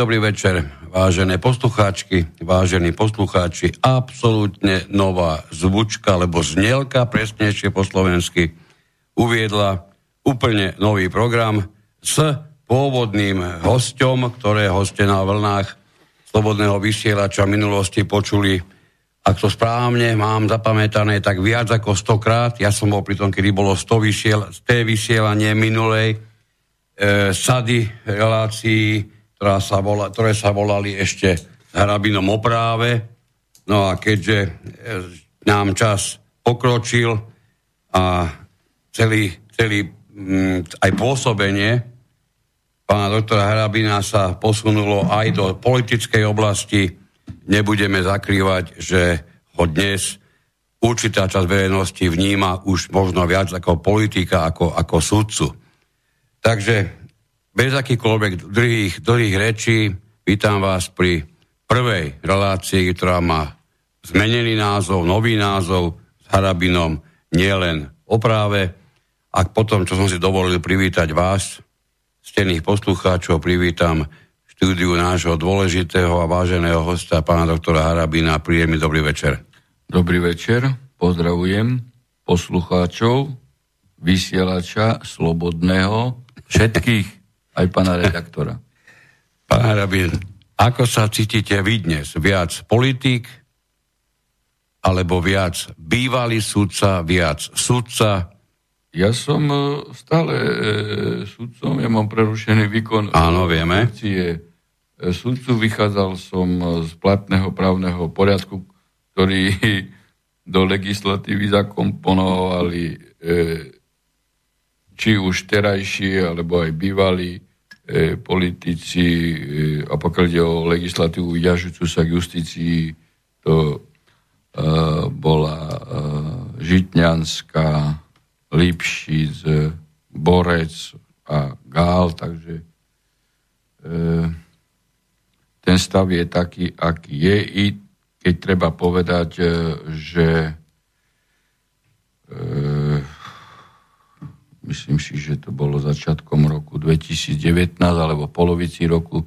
Dobrý večer, vážené poslucháčky, vážení poslucháči. Absolútne nová zvučka, alebo znielka, presnejšie po slovensky, uviedla úplne nový program s pôvodným hostom, ktoré hoste na vlnách slobodného vysielača v minulosti počuli, ak to správne mám zapamätané, tak viac ako stokrát. Ja som bol pri tom, kedy bolo 100 vysiel, vysielanie minulej e, sady relácií ktorá sa volá, ktoré sa volali ešte hrabinom o práve. No a keďže e, nám čas pokročil a celý, celý mm, aj pôsobenie pána doktora Hrabina sa posunulo aj do politickej oblasti, nebudeme zakrývať, že ho dnes určitá časť verejnosti vníma už možno viac ako politika, ako, ako sudcu. Takže bez akýchkoľvek druhých, druhých rečí vítam vás pri prvej relácii, ktorá má zmenený názov, nový názov s Harabinom, nielen o práve. A potom, čo som si dovolil privítať vás, stených poslucháčov, privítam štúdiu nášho dôležitého a váženého hosta, pána doktora Harabina. Príjemný dobrý večer. Dobrý večer, pozdravujem poslucháčov, vysielača, slobodného, všetkých aj pána redaktora. Pán Harabin, ako sa cítite vy dnes? Viac politik, alebo viac bývalý sudca, viac sudca? Ja som e, stále e, sudcom, ja mám prerušený výkon Áno, vieme. funkcie e, sudcu. Vychádzal som z platného právneho poriadku, ktorý do legislatívy zakomponovali e, či už terajší, alebo aj bývalí e, politici, e, a pokiaľ ide o legislatívu jažujúcu sa k justícii, to e, bola e, Žitňanská, Lipšic, Borec a Gál, takže e, ten stav je taký, aký je, i keď treba povedať, e, že e, myslím si, že to bolo začiatkom roku 2019 alebo polovici roku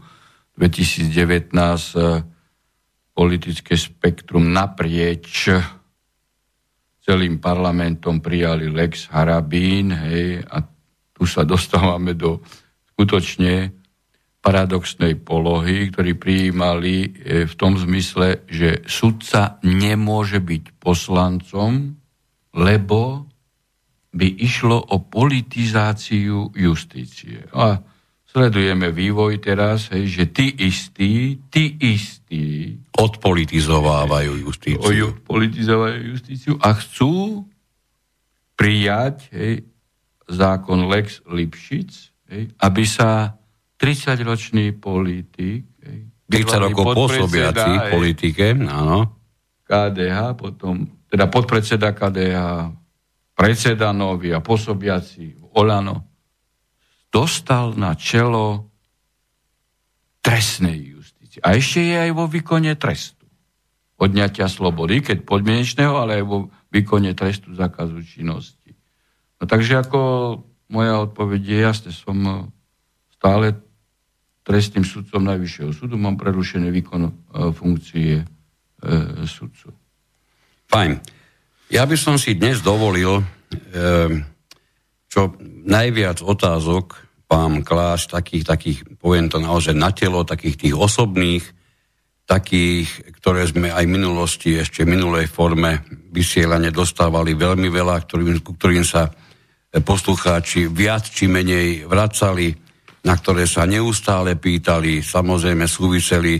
2019 eh, politické spektrum naprieč celým parlamentom prijali Lex Harabín hej, a tu sa dostávame do skutočne paradoxnej polohy, ktorí prijímali eh, v tom zmysle, že sudca nemôže byť poslancom, lebo by išlo o politizáciu justície. A sledujeme vývoj teraz, hej, že tí istí, tí istí odpolitizovávajú justíciu. Odpolitizovajú justíciu a chcú prijať hej, zákon Lex Lipšic, hej, aby sa 30-ročný politik, hej, 30 rokov pôsobiaci v politike, áno. KDH, potom, teda podpredseda KDH predseda nový a pôsobiaci v Olano, dostal na čelo trestnej justície. A ešte je aj vo výkone trestu. Odňatia slobody, keď podmienečného, ale aj vo výkone trestu zakazu činnosti. No takže ako moja odpoveď je jasne, som stále trestným sudcom Najvyššieho súdu, mám prerušený výkon e, funkcie e, sudcu. Fajn. Ja by som si dnes dovolil e, čo najviac otázok vám klásť, takých, takých, poviem to naozaj na telo, takých tých osobných, takých, ktoré sme aj v minulosti, ešte v minulej forme vysielania dostávali veľmi veľa, ktorým, ktorým sa poslucháči viac či menej vracali, na ktoré sa neustále pýtali, samozrejme súviseli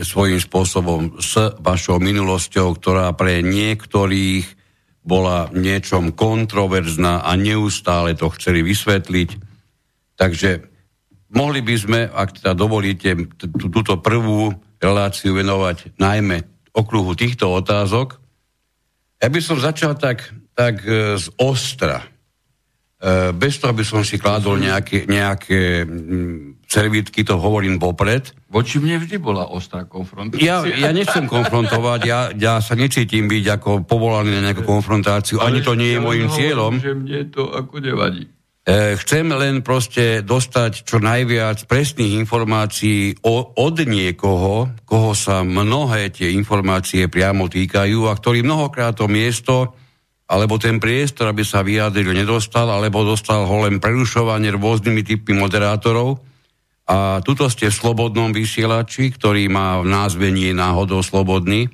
svojím spôsobom s vašou minulosťou, ktorá pre niektorých bola niečom kontroverzná a neustále to chceli vysvetliť. Takže mohli by sme, ak teda dovolíte, túto prvú reláciu venovať najmä okruhu týchto otázok. Ja by som začal tak, tak e, z ostra. E, bez toho, aby som si kládol nejaké, nejaké mm, servítky, to hovorím vopred. Voči mne vždy bola ostrá konfrontácia. Ja, ja nechcem konfrontovať, ja, ja sa necítim byť ako povolaný na nejakú konfrontáciu, Ale ani to nie je môjim cieľom. Že mne to ako nevadí. chcem len proste dostať čo najviac presných informácií o, od niekoho, koho sa mnohé tie informácie priamo týkajú a ktorý mnohokrát to miesto alebo ten priestor, aby sa vyjadril, nedostal, alebo dostal ho len prerušovanie rôznymi typmi moderátorov. A tuto ste v slobodnom vysielači, ktorý má v názve nie náhodou slobodný,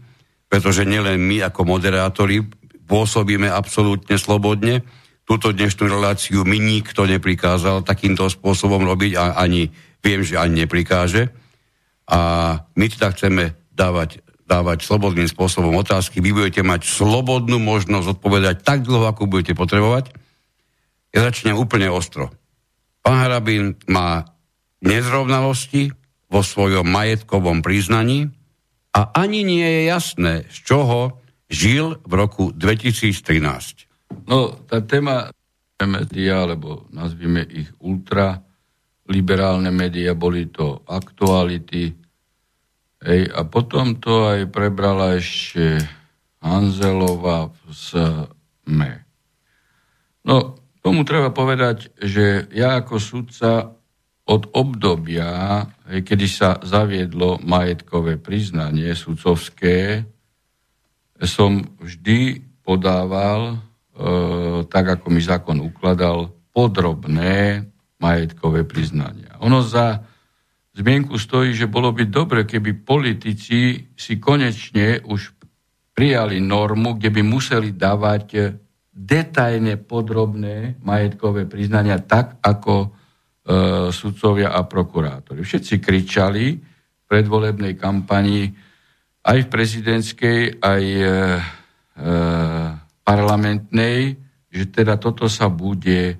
pretože nielen my ako moderátori pôsobíme absolútne slobodne, túto dnešnú reláciu mi nikto neprikázal takýmto spôsobom robiť a ani viem, že ani neprikáže. A my teda chceme dávať, dávať slobodným spôsobom otázky. Vy budete mať slobodnú možnosť odpovedať tak dlho, ako budete potrebovať. Ja začnem úplne ostro. Pán Harabín má nezrovnalosti vo svojom majetkovom priznaní a ani nie je jasné, z čoho žil v roku 2013. No, tá téma médiá, alebo nazvime ich ultra liberálne médiá, boli to aktuality. Ej, a potom to aj prebrala ešte Hanzelova v SME. No, tomu treba povedať, že ja ako sudca od obdobia, kedy sa zaviedlo majetkové priznanie sudcovské, som vždy podával E, tak ako mi zákon ukladal, podrobné majetkové priznania. Ono za zmienku stojí, že bolo by dobre, keby politici si konečne už prijali normu, kde by museli dávať detajne podrobné majetkové priznania, tak ako e, sudcovia a prokurátori. Všetci kričali v predvolebnej kampanii aj v prezidentskej, aj e, e, parlamentnej, že teda toto sa bude e,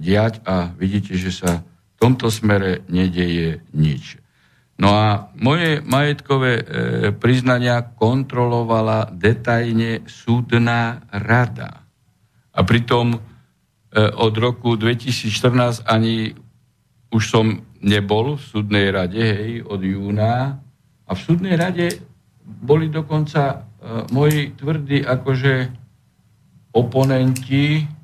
diať a vidíte, že sa v tomto smere nedeje nič. No a moje majetkové e, priznania kontrolovala detajne súdna rada. A pritom e, od roku 2014 ani už som nebol v súdnej rade, hej, od júna. A v súdnej rade boli dokonca e, moji tvrdí akože oponenti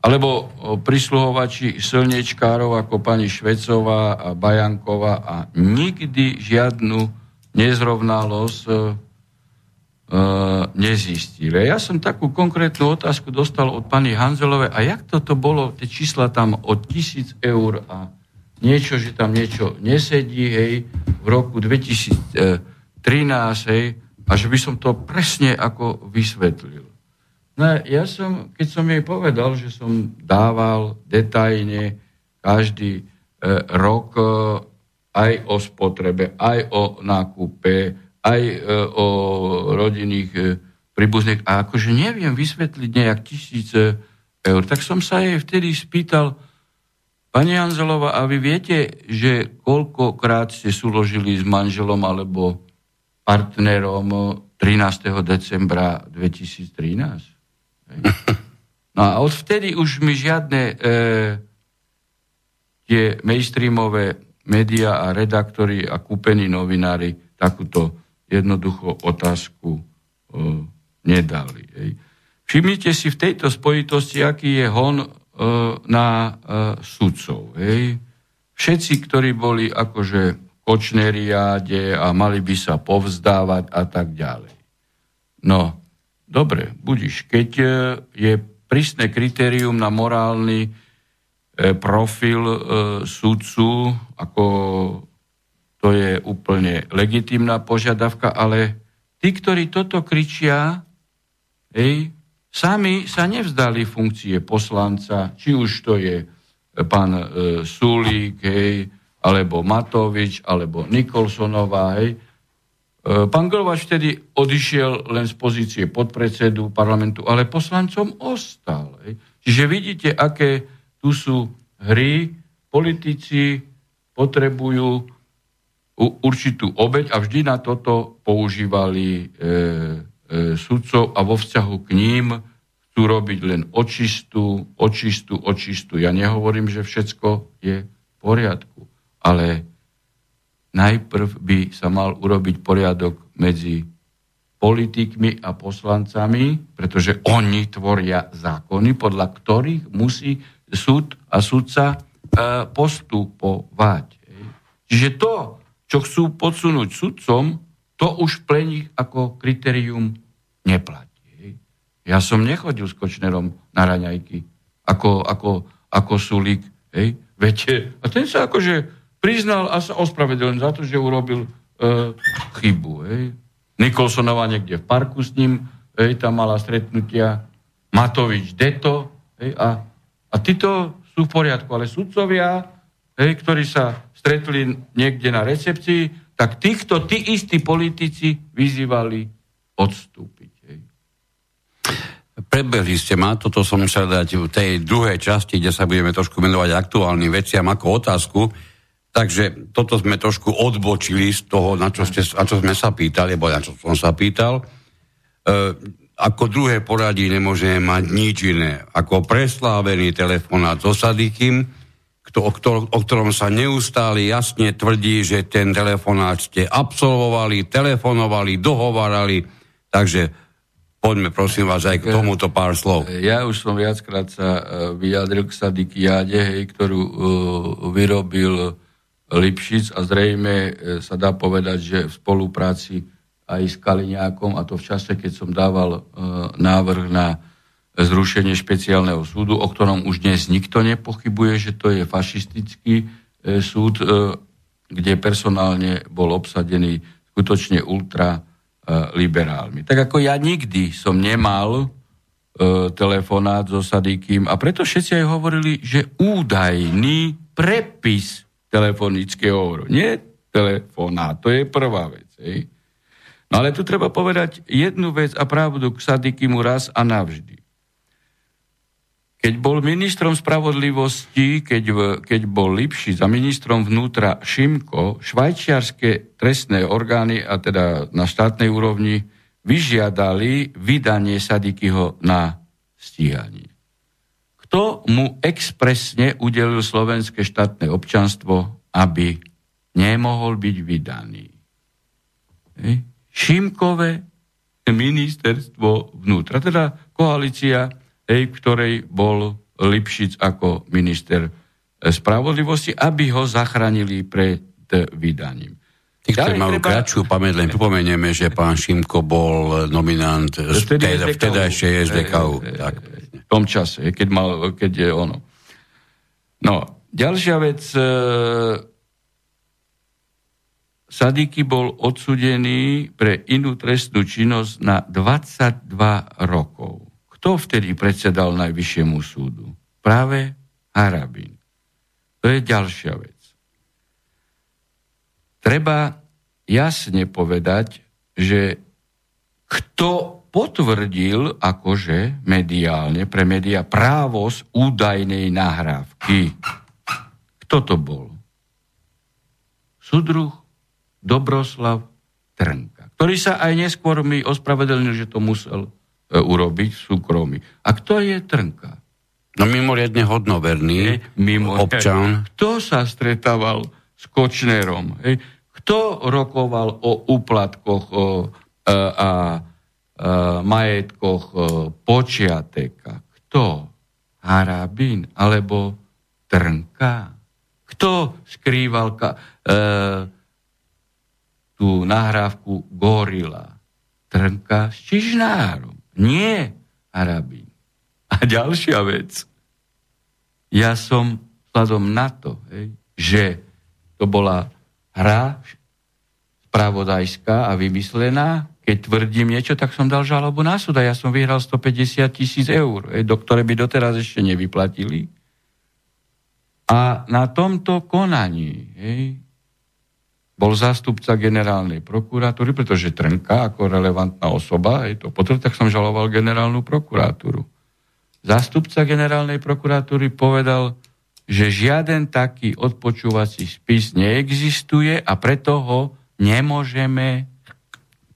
alebo prisluhovači silničkárov ako pani Švecová a Bajanková a nikdy žiadnu nezrovnalosť e, e, nezistili. Ja som takú konkrétnu otázku dostal od pani Hanzelovej, a jak toto bolo, tie čísla tam od tisíc eur a niečo, že tam niečo nesedí, hej, v roku 2013, hej, a že by som to presne ako vysvetlil. No ja som, keď som jej povedal, že som dával detajne každý e, rok e, aj o spotrebe, aj o nákupe, aj e, o rodinných e, príbuzných, a akože neviem vysvetliť nejak tisíce eur, tak som sa jej vtedy spýtal, Pani Anzelova, a vy viete, že koľkokrát ste súložili s manželom alebo partnerom 13. decembra 2013? No a odvtedy už mi žiadne e, tie mainstreamové médiá a redaktori a kúpení novinári takúto jednoduchú otázku e, nedali. Hej. Všimnite si v tejto spojitosti, aký je hon e, na e, sudcov. Hej. Všetci, ktorí boli akože kočneriáde a mali by sa povzdávať a tak ďalej. No, Dobre, budiš. Keď e, je prísne kritérium na morálny e, profil e, sudcu, ako to je úplne legitimná požiadavka, ale tí, ktorí toto kričia, hej, sami sa nevzdali funkcie poslanca, či už to je pán Sulík, hej, alebo Matovič, alebo Nikolsonová, hej, pán Glovač vtedy odišiel len z pozície podpredsedu parlamentu, ale poslancom ostal. Čiže vidíte, aké tu sú hry. Politici potrebujú určitú obeď a vždy na toto používali e, e, sudcov a vo vzťahu k ním chcú robiť len očistú, očistú, očistú. Ja nehovorím, že všetko je v poriadku, ale najprv by sa mal urobiť poriadok medzi politikmi a poslancami, pretože oni tvoria zákony, podľa ktorých musí súd a sudca e, postupovať. Čiže to, čo chcú podsunúť sudcom, to už pre nich ako kritérium neplatí. Ja som nechodil s Kočnerom na raňajky ako, ako, ako Sulík. Hej. Viete, a ten sa akože priznal a sa ospravedlil za to, že urobil e, chybu. Hej. Nikolsonová niekde v parku s ním, hej, tam mala stretnutia Matovič Deto, hej, a, a títo sú v poriadku, ale sudcovia, hej, ktorí sa stretli niekde na recepcii, tak týchto tí istí politici vyzývali odstúpiť. Hej. Prebehli ste ma, toto som chcel dať v tej druhej časti, kde sa budeme trošku menovať aktuálnym veciam ako otázku, Takže toto sme trošku odbočili z toho, na čo, ste, na čo sme sa pýtali, alebo na čo som sa pýtal. E, ako druhé poradí nemôžeme mať nič iné, ako preslávený telefonát so Sadikým, kto, o, ktor, o ktorom sa neustále jasne tvrdí, že ten telefonát ste absolvovali, telefonovali, dohovárali, takže poďme prosím vás aj k tomuto pár slov. Ja už som viackrát sa e, vyjadril k Sadikiade, hej, ktorú uh, vyrobil Lipšic a zrejme e, sa dá povedať, že v spolupráci aj s Kaliňákom, a to v čase, keď som dával e, návrh na zrušenie špeciálneho súdu, o ktorom už dnes nikto nepochybuje, že to je fašistický e, súd, kde personálne bol obsadený skutočne ultraliberálmi. Tak ako ja nikdy som nemal telefonát so Sadikým a preto všetci aj hovorili, že údajný prepis telefonické hovor. Nie telefonát, to je prvá vec. Hej. No ale tu treba povedať jednu vec a pravdu k Sadikimu raz a navždy. Keď bol ministrom spravodlivosti, keď, v, keď bol Lipši za ministrom vnútra Šimko, švajčiarske trestné orgány, a teda na štátnej úrovni, vyžiadali vydanie Sadikyho na stíhanie kto mu expresne udelil slovenské štátne občanstvo, aby nemohol byť vydaný. Šimkové ministerstvo vnútra, teda koalícia, v ktorej bol Lipšic ako minister spravodlivosti, aby ho zachránili pred vydaním. Tí, ktorí majú treba... kratšiu pamäť, len pripomenieme, že pán Šimko bol nominant vtedajšej SDKU. Tak tom čase, keď, mal, keď je ono. No, ďalšia vec, e, Sadiky bol odsudený pre inú trestnú činnosť na 22 rokov. Kto vtedy predsedal Najvyššiemu súdu? Práve Harabin. To je ďalšia vec. Treba jasne povedať, že kto potvrdil akože mediálne pre média z údajnej nahrávky. Kto to bol? Sudruh Dobroslav Trnka, ktorý sa aj neskôr mi ospravedlnil, že to musel e, urobiť súkromí. A kto je Trnka? No mimoriadne hodnoverný mimo, občan. Kto sa stretával s Kočnerom? Hej? Kto rokoval o úplatkoch o, a, e, a Eh, majetkoch eh, Počiateka. Kto? Harabín alebo Trnka? Kto skrýval ka, e, tú nahrávku Gorila? Trnka s Čižnárom. Nie Harabín. A ďalšia vec. Ja som vzhľadom na to, hej, že to bola hra spravodajská a vymyslená, keď tvrdím niečo, tak som dal žalobu na súd a ja som vyhral 150 tisíc eur, do ktoré by doteraz ešte nevyplatili. A na tomto konaní hej, bol zástupca generálnej prokuratúry, pretože Trnka ako relevantná osoba, hej, to potom tak som žaloval generálnu prokuratúru. Zástupca generálnej prokuratúry povedal, že žiaden taký odpočúvací spis neexistuje a preto ho nemôžeme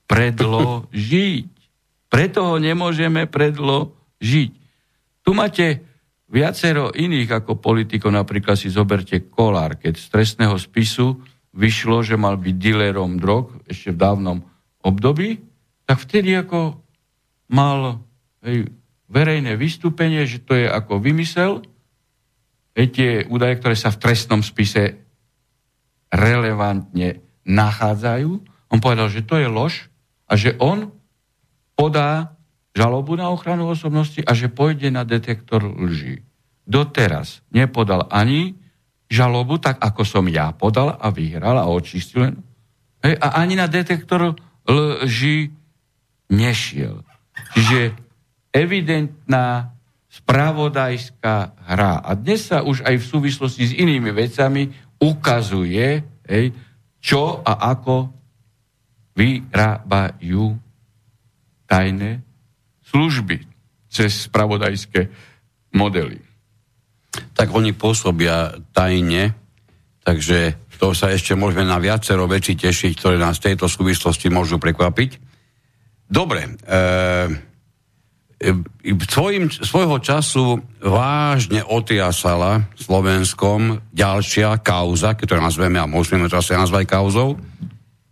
predložiť. Preto ho nemôžeme predložiť. Tu máte viacero iných ako politikov, napríklad si zoberte Kolár, keď z trestného spisu vyšlo, že mal byť dealerom drog ešte v dávnom období, tak vtedy ako mal hej, verejné vystúpenie, že to je ako vymysel hej, tie údaje, ktoré sa v trestnom spise relevantne nachádzajú. On povedal, že to je lož a že on podá žalobu na ochranu osobnosti a že pôjde na detektor lží. Doteraz nepodal ani žalobu, tak ako som ja podal a vyhral a očistil. Hej, a ani na detektor lži nešiel. Čiže evidentná spravodajská hra. A dnes sa už aj v súvislosti s inými vecami ukazuje, hej, čo a ako vyrábajú tajné služby cez spravodajské modely. Tak oni pôsobia tajne, takže to sa ešte môžeme na viacero veci tešiť, ktoré nás v tejto súvislosti môžu prekvapiť. Dobre, e- svojim, svojho času vážne otriasala Slovenskom ďalšia kauza, to nazveme a môžeme to asi nazvať kauzou,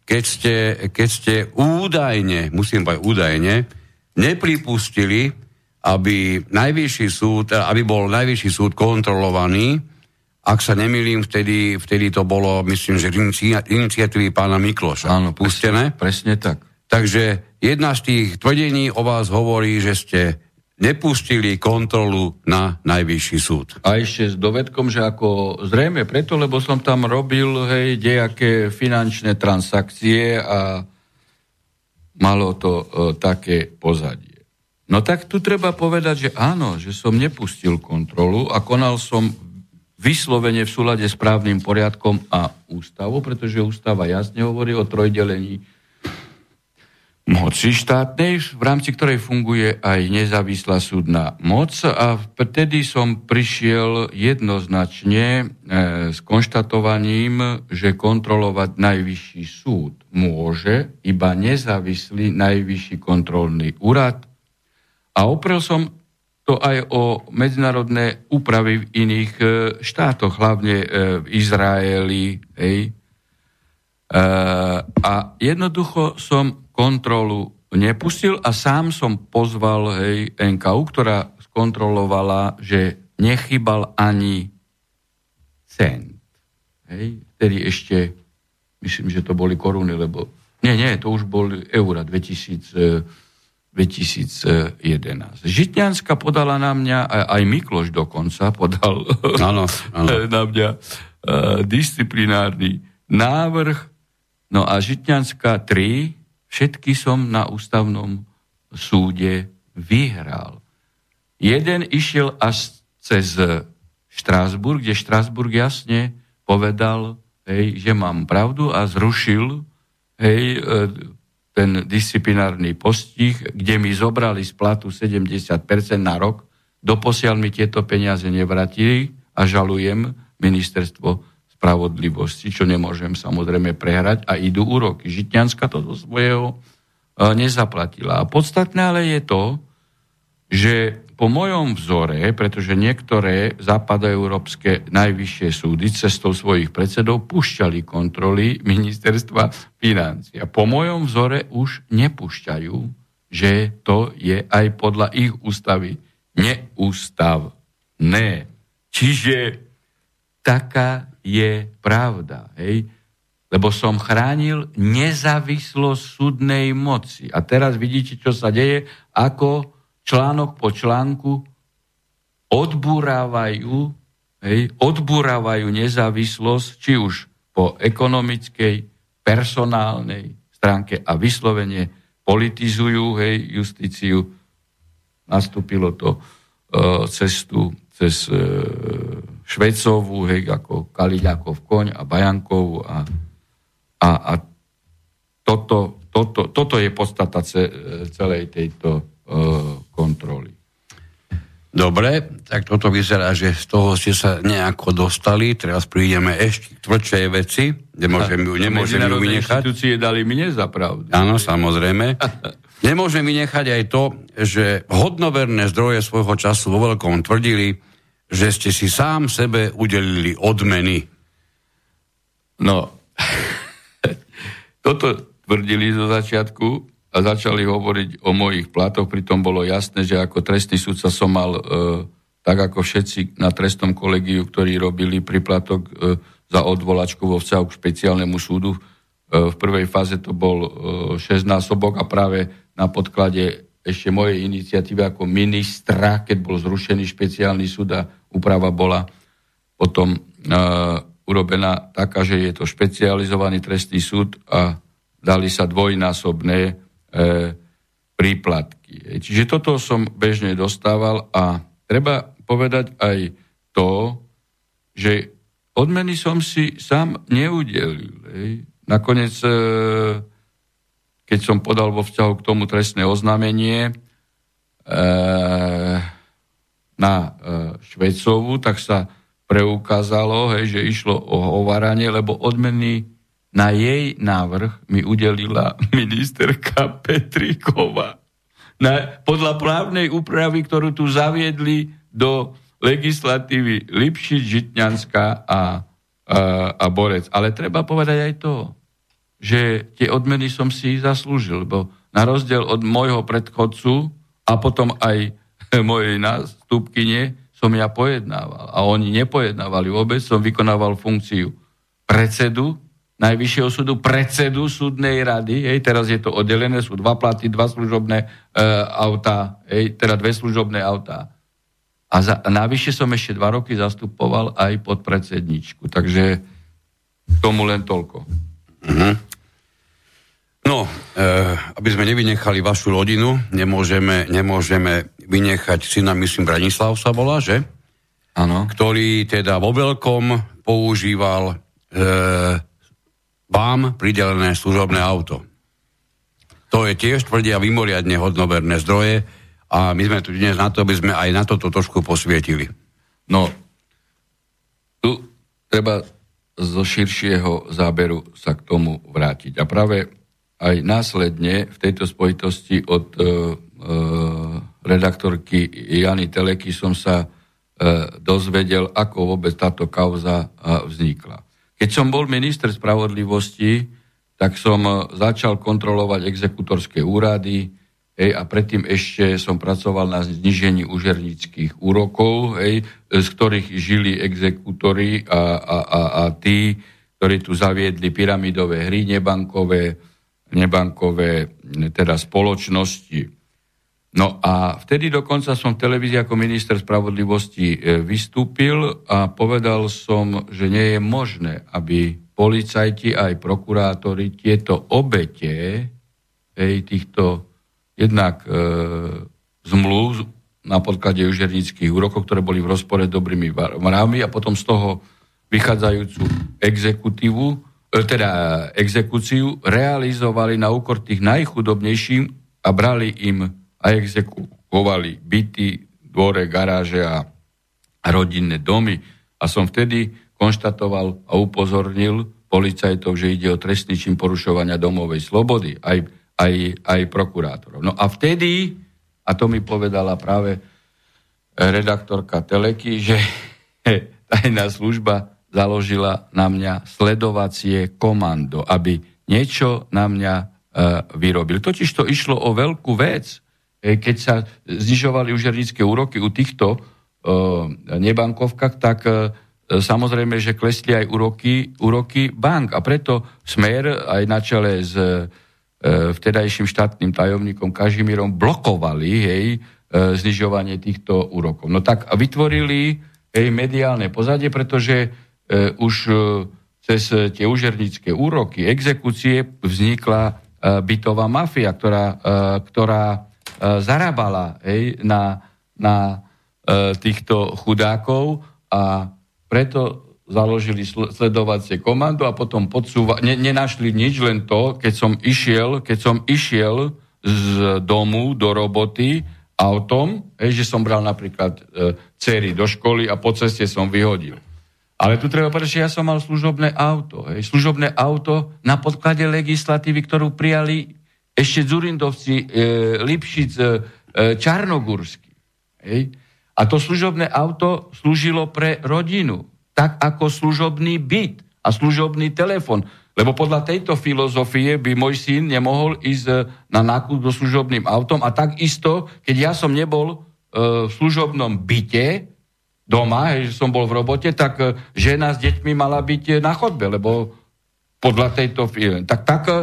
keď ste, keď ste údajne, musím povedať údajne, nepripustili, aby najvyšší súd, aby bol najvyšší súd kontrolovaný, ak sa nemýlim, vtedy, vtedy to bolo, myslím, že iniciatívy pána Mikloša. Áno, pustené. Presne, presne tak. Takže jedna z tých tvrdení o vás hovorí, že ste nepustili kontrolu na najvyšší súd. A ešte s dovedkom, že ako zrejme preto, lebo som tam robil hej, dejaké finančné transakcie a malo to e, také pozadie. No tak tu treba povedať, že áno, že som nepustil kontrolu a konal som vyslovene v súlade s právnym poriadkom a ústavou, pretože ústava jasne hovorí o trojdelení moci štátnej, v rámci ktorej funguje aj nezávislá súdna moc a vtedy som prišiel jednoznačne e, s konštatovaním, že kontrolovať najvyšší súd môže iba nezávislý najvyšší kontrolný úrad a oprel som to aj o medzinárodné úpravy v iných e, štátoch, hlavne e, v Izraeli. Hej. A jednoducho som kontrolu nepustil a sám som pozval hej, NKU, ktorá skontrolovala, že nechybal ani cent. Hej, vtedy ešte, myslím, že to boli koruny, lebo... Nie, nie, to už boli eura 2000, 2011. Žitňanská podala na mňa, aj Mikloš dokonca podal ano, ano. na mňa uh, disciplinárny návrh. No a Žitňanská 3 Všetky som na ústavnom súde vyhral. Jeden išiel až cez Štrásburg, kde Štrásburg jasne povedal, hej, že mám pravdu a zrušil hej, e, ten disciplinárny postih, kde mi zobrali z platu 70% na rok. Doposiaľ mi tieto peniaze nevratili a žalujem ministerstvo spravodlivosti, čo nemôžem samozrejme prehrať a idú úroky. Žitňanská to do svojho e, nezaplatila. A podstatné ale je to, že po mojom vzore, pretože niektoré západoeurópske najvyššie súdy cestou svojich predsedov pušťali kontroly ministerstva financí. A po mojom vzore už nepúšťajú, že to je aj podľa ich ústavy neústavné. Čiže taká je pravda. Hej? Lebo som chránil nezávislosť súdnej moci. A teraz vidíte, čo sa deje, ako článok po článku odburávajú, hej, odburávajú nezávislosť, či už po ekonomickej, personálnej stránke a vyslovene politizujú hej, justíciu. Nastúpilo to uh, cestu cez uh, Švecovú, hej, ako Kaliďakov koň a Bajankov a, a, a toto, toto, toto je podstata ce, celej tejto uh, kontroly. Dobre, tak toto vyzerá, že z toho ste sa nejako dostali, teraz prídeme ešte k tvrdšej veci, kde môžem ju, nemôžem ju vynechať. inštitúcie dali mi nezapravdu. Áno, samozrejme. Nemôžem vynechať aj to, že hodnoverné zdroje svojho času vo veľkom tvrdili, že ste si sám sebe udelili odmeny. No, toto tvrdili zo začiatku a začali hovoriť o mojich platoch, pritom bolo jasné, že ako trestný sudca som mal e, tak ako všetci na trestnom kolegiu, ktorí robili priplatok e, za odvolačku vo vzťahu k špeciálnemu súdu. E, v prvej fáze to bol e, 6 násobok a práve na podklade ešte mojej iniciatívy ako ministra, keď bol zrušený špeciálny súd a úprava bola potom e, urobená taká, že je to špecializovaný trestný súd a dali sa dvojnásobné e, príplatky. Čiže toto som bežne dostával a treba povedať aj to, že odmeny som si sám neudelil. Hej. Nakoniec, e, keď som podal vo vzťahu k tomu trestné oznámenie e, na e, Švecovu, tak sa preukázalo, hej, že išlo o hováranie, lebo odmeny na jej návrh mi udelila ministerka Petriková. Na, podľa právnej úpravy, ktorú tu zaviedli do legislatívy Lipšic, Žitňanská a, a, a Borec. Ale treba povedať aj to, že tie odmeny som si zaslúžil, lebo na rozdiel od môjho predchodcu a potom aj mojej nástupkyne som ja pojednával. A oni nepojednávali vôbec, som vykonával funkciu predsedu Najvyššieho súdu, predsedu súdnej rady, hej, teraz je to oddelené, sú dva platy, dva služobné e, autá, hej, teda dve služobné autá. A, za, a navyše som ešte dva roky zastupoval aj pod predsedničku, takže tomu len toľko. Mm-hmm. No, e, aby sme nevynechali vašu rodinu, nemôžeme, nemôžeme vynechať syna, myslím, Branislav sa volá, že? Áno. Ktorý teda vo veľkom používal e, vám pridelené služobné auto. To je tiež tvrdia vymoriadne hodnoverné zdroje a my sme tu dnes na to, aby sme aj na toto trošku posvietili. No, tu treba zo širšieho záberu sa k tomu vrátiť. A práve aj následne v tejto spojitosti od e, e, redaktorky Jany Teleky som sa e, dozvedel, ako vôbec táto kauza e, vznikla. Keď som bol minister spravodlivosti, tak som e, začal kontrolovať exekutorské úrady hej, a predtým ešte som pracoval na znižení užernických úrokov, hej, z ktorých žili exekutory a, a, a, a tí, ktorí tu zaviedli pyramidové hry, nebankové, nebankové teda spoločnosti. No a vtedy dokonca som v televízii ako minister spravodlivosti e, vystúpil a povedal som, že nie je možné, aby policajti aj prokurátori tieto obete ej, týchto jednak e, zmluv na podklade užernických úrokov, ktoré boli v rozpore dobrými mravmi a potom z toho vychádzajúcu exekutívu, teda exekúciu, realizovali na úkor tých najchudobnejším a brali im a exekuovali byty, dvore, garáže a rodinné domy. A som vtedy konštatoval a upozornil policajtov, že ide o trestný čin porušovania domovej slobody, aj, aj, aj prokurátorov. No a vtedy, a to mi povedala práve redaktorka Teleky, že tajná služba založila na mňa sledovacie komando, aby niečo na mňa e, vyrobil. Totiž to išlo o veľkú vec. E, keď sa znižovali užernícke úroky u týchto e, nebankovkách, tak e, samozrejme, že klesli aj úroky, úroky bank. A preto Smer aj na čele s vtedajším štátnym tajomníkom Kažimírom blokovali hej, znižovanie týchto úrokov. No tak vytvorili hej, mediálne pozadie, pretože už cez tie užernícke úroky, exekúcie vznikla bytová mafia, ktorá, ktorá E, zarábala hej, na, na e, týchto chudákov a preto založili sledovacie komando a potom podsúva, ne, nenašli nič, len to, keď som išiel, keď som išiel z domu do roboty autom, hej, že som bral napríklad e, cery do školy a po ceste som vyhodil. Ale tu treba povedať, že ja som mal služobné auto. Hej. Služobné auto na podklade legislatívy, ktorú prijali ešte Zurindovci, e, Lipšic, e, Čarnogórsky. Hej. A to služobné auto slúžilo pre rodinu, tak ako služobný byt a služobný telefon. Lebo podľa tejto filozofie by môj syn nemohol ísť e, na nákup so služobným autom a takisto, keď ja som nebol e, v služobnom byte, doma, že som bol v robote, tak e, žena s deťmi mala byť e, na chodbe, lebo podľa tejto firmy. Tak, tak e, e,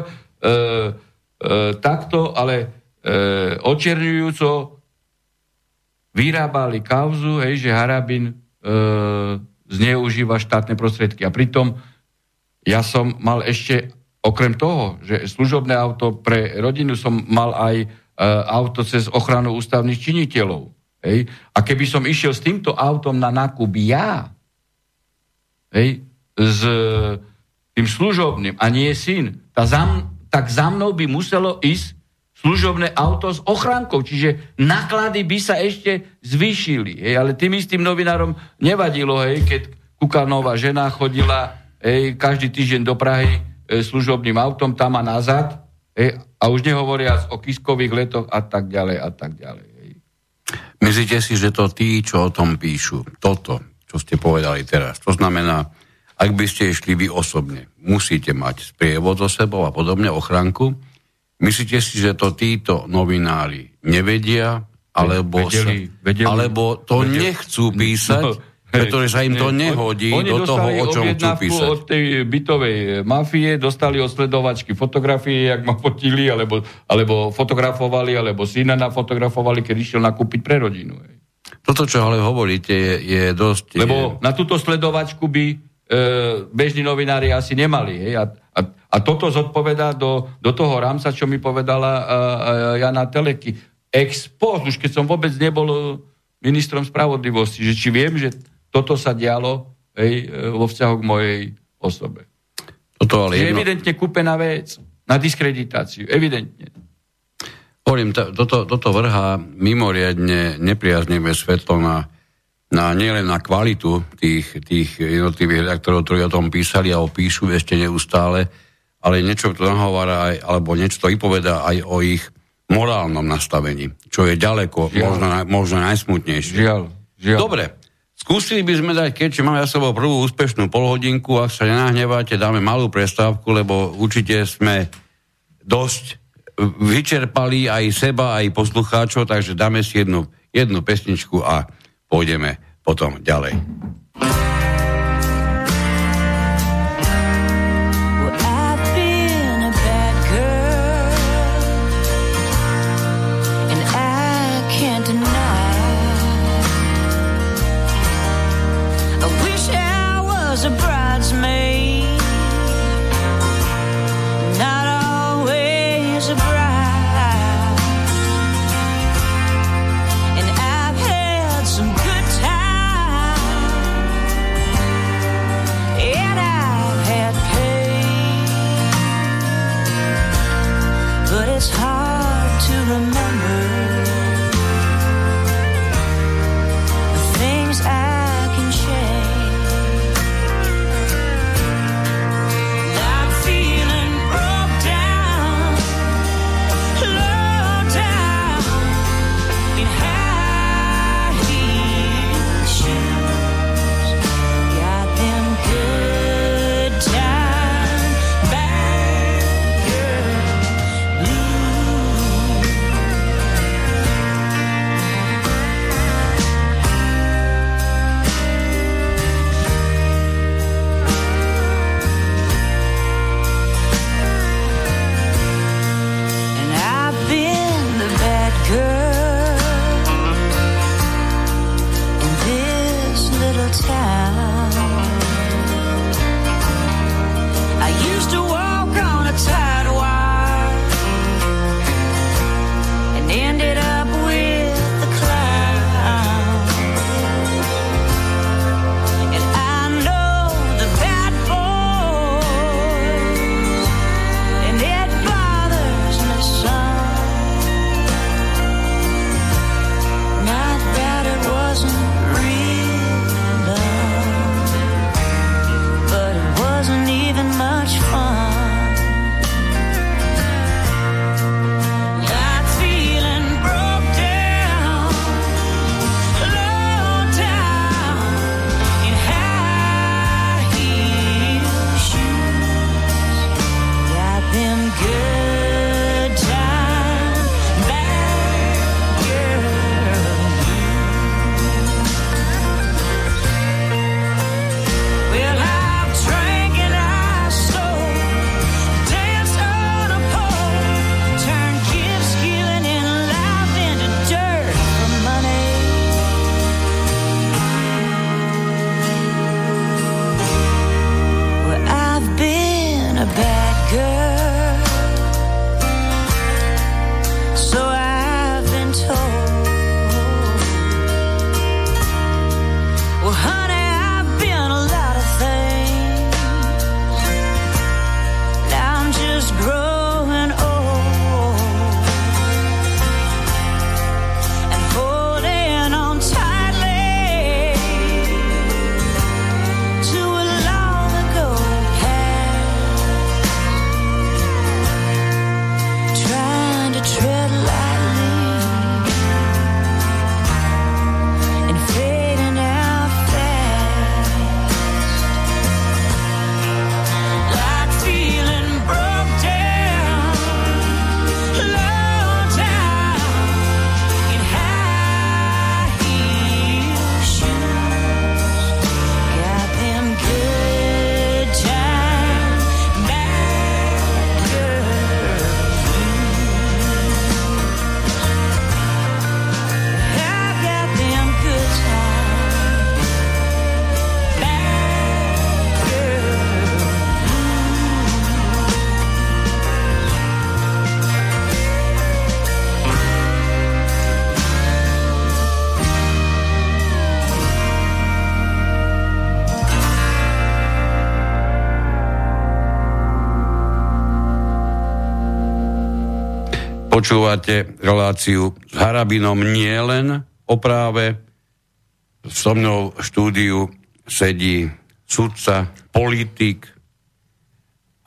takto, ale e, očerňujúco vyrábali kauzu, hej, že Harabin e, zneužíva štátne prostriedky. A pritom ja som mal ešte, okrem toho, že služobné auto pre rodinu som mal aj e, auto cez ochranu ústavných činiteľov. Hej. A keby som išiel s týmto autom na nákup ja, hej, s tým služobným a nie syn, tá za, tak za mnou by muselo ísť služobné auto s ochránkou, čiže náklady by sa ešte zvýšili. Hej, ale tým istým novinárom nevadilo, hej, keď Kukanová žena chodila hej, každý týždeň do Prahy e, služobným autom tam a nazad hej, a už nehovoria o kiskových letoch a tak ďalej a tak ďalej. Myslíte si, že to tí, čo o tom píšu, toto, čo ste povedali teraz, to znamená, ak by ste išli vy osobne, musíte mať sprievod so sebou a podobne, ochránku, Myslíte si, že to títo novinári nevedia, alebo, vedeli, vedeli, alebo to vedeli, nechcú písať, no, pretože sa im to nehodí oni do toho, o čom chcú písať. od tej bytovej mafie, dostali od sledovačky fotografie, jak ma fotili, alebo, alebo fotografovali, alebo syna nafotografovali, keď išiel nakúpiť pre rodinu. Toto, čo ale hovoríte, je, je dosť... Lebo na túto sledovačku by e, bežní novinári asi nemali. Hej? A, a a toto zodpovedá do, do toho rámca, čo mi povedala uh, uh, Jana Teleky. Ex post, už keď som vôbec nebol ministrom spravodlivosti, že či viem, že toto sa dialo hej, vo vzťahu k mojej osobe. Toto ale je jedno... evidentne kúpená vec na diskreditáciu. Evidentne. Hovorím, toto, toto vrhá mimoriadne nepriaznivé svetlo na, na nielen na kvalitu tých, tých jednotlivých redaktorov, ktorí o tom písali a opíšu ešte neustále, ale niečo to nahovára aj, alebo niečo to vypovedá aj o ich morálnom nastavení, čo je ďaleko, žiaľ. možno, možno najsmutnejšie. Žiaľ, žiaľ. Dobre, skúsili by sme dať, keďže máme za sebou prvú úspešnú polhodinku, ak sa nenahnevate, dáme malú prestávku, lebo určite sme dosť vyčerpali aj seba, aj poslucháčov, takže dáme si jednu, jednu pesničku a pôjdeme potom ďalej. Počúvate reláciu s Harabinom nie len o práve. So mnou v štúdiu sedí sudca, politik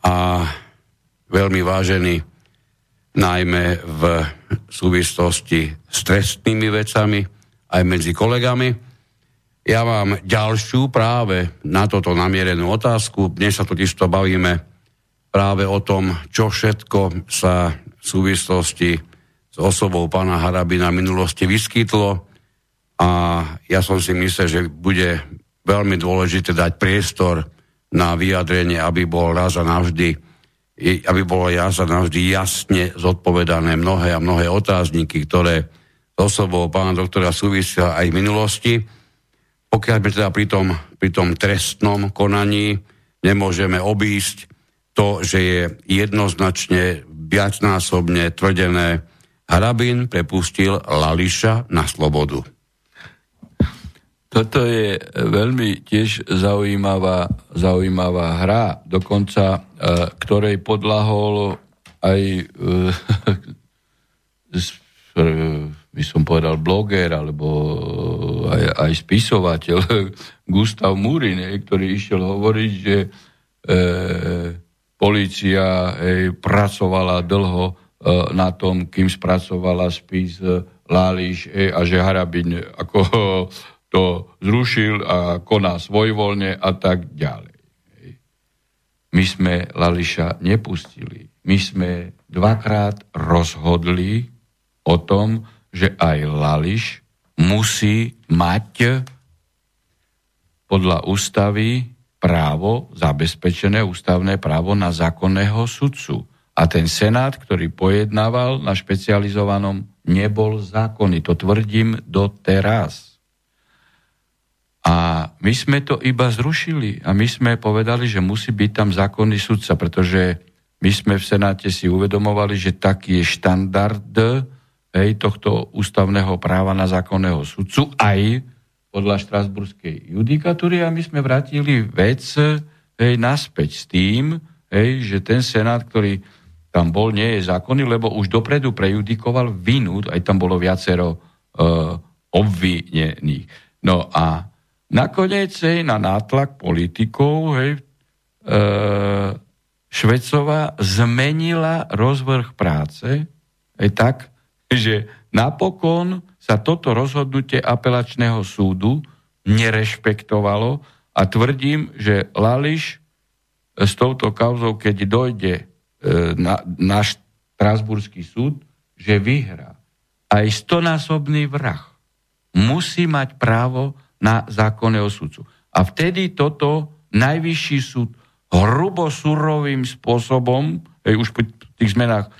a veľmi vážený najmä v súvislosti s trestnými vecami aj medzi kolegami. Ja mám ďalšiu práve na toto namierenú otázku. Dnes sa totiž to bavíme práve o tom, čo všetko sa v súvislosti s osobou pána Harabina v minulosti vyskytlo a ja som si myslel, že bude veľmi dôležité dať priestor na vyjadrenie, aby bol raz a navždy aby bolo raz a navždy jasne zodpovedané mnohé a mnohé otázniky, ktoré s osobou pána doktora súvisia aj v minulosti. Pokiaľ by teda pri tom, pri tom trestnom konaní nemôžeme obísť to, že je jednoznačne viacnásobne tvrdené, Harabin prepustil Lališa na slobodu. Toto je veľmi tiež zaujímavá, zaujímavá hra, dokonca e, ktorej podlahol aj e, e, by som povedal bloger alebo aj, aj spisovateľ Gustav Murin, ktorý išiel hovoriť, že e, policia hej, pracovala dlho e, na tom, kým spracovala spis e, Láliš hej, a že Harabin ako to zrušil a koná svojvoľne a tak ďalej. Hej. My sme Lališa nepustili. My sme dvakrát rozhodli o tom, že aj Lališ musí mať podľa ústavy právo, zabezpečené ústavné právo na zákonného sudcu. A ten senát, ktorý pojednával na špecializovanom, nebol zákonný. To tvrdím doteraz. A my sme to iba zrušili a my sme povedali, že musí byť tam zákonný sudca, pretože my sme v Senáte si uvedomovali, že taký je štandard hej, tohto ústavného práva na zákonného sudcu aj podľa štrasburskej judikatúry a my sme vrátili vec hej, naspäť s tým, hej, že ten senát, ktorý tam bol, nie je zákonný, lebo už dopredu prejudikoval vinu, aj tam bolo viacero uh, obvinených. No a nakoniec hej, na nátlak politikov hej, uh, Švecová zmenila rozvrh práce hej, tak, že napokon sa toto rozhodnutie apelačného súdu nerešpektovalo a tvrdím, že Lališ s touto kauzou, keď dojde e, na, na Strasburský súd, že vyhrá. Aj stonásobný vrah musí mať právo na zákonného sudcu. A vtedy toto najvyšší súd hrubo surovým spôsobom, už po tých zmenách e,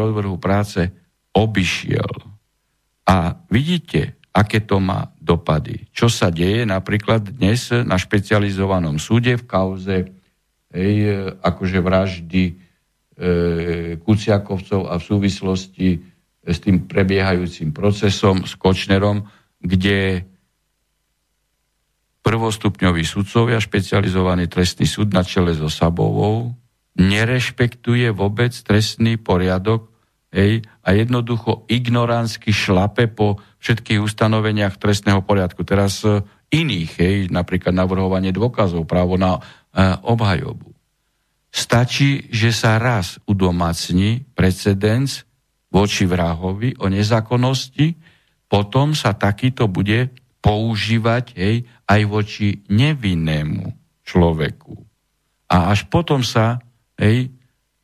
rozvrhu práce, obišiel. A vidíte, aké to má dopady. Čo sa deje napríklad dnes na špecializovanom súde v kauze hej, akože vraždy e, Kuciakovcov a v súvislosti s tým prebiehajúcim procesom s Kočnerom, kde prvostupňoví sudcovia, špecializovaný trestný súd na čele so Sabovou, nerešpektuje vôbec trestný poriadok Hej, a jednoducho ignoránsky šlape po všetkých ustanoveniach trestného poriadku. Teraz e, iných, hej, napríklad navrhovanie dôkazov, právo na e, obhajobu. Stačí, že sa raz udomacní precedens voči vrahovi o nezákonnosti, potom sa takýto bude používať hej, aj voči nevinnému človeku. A až potom sa hej,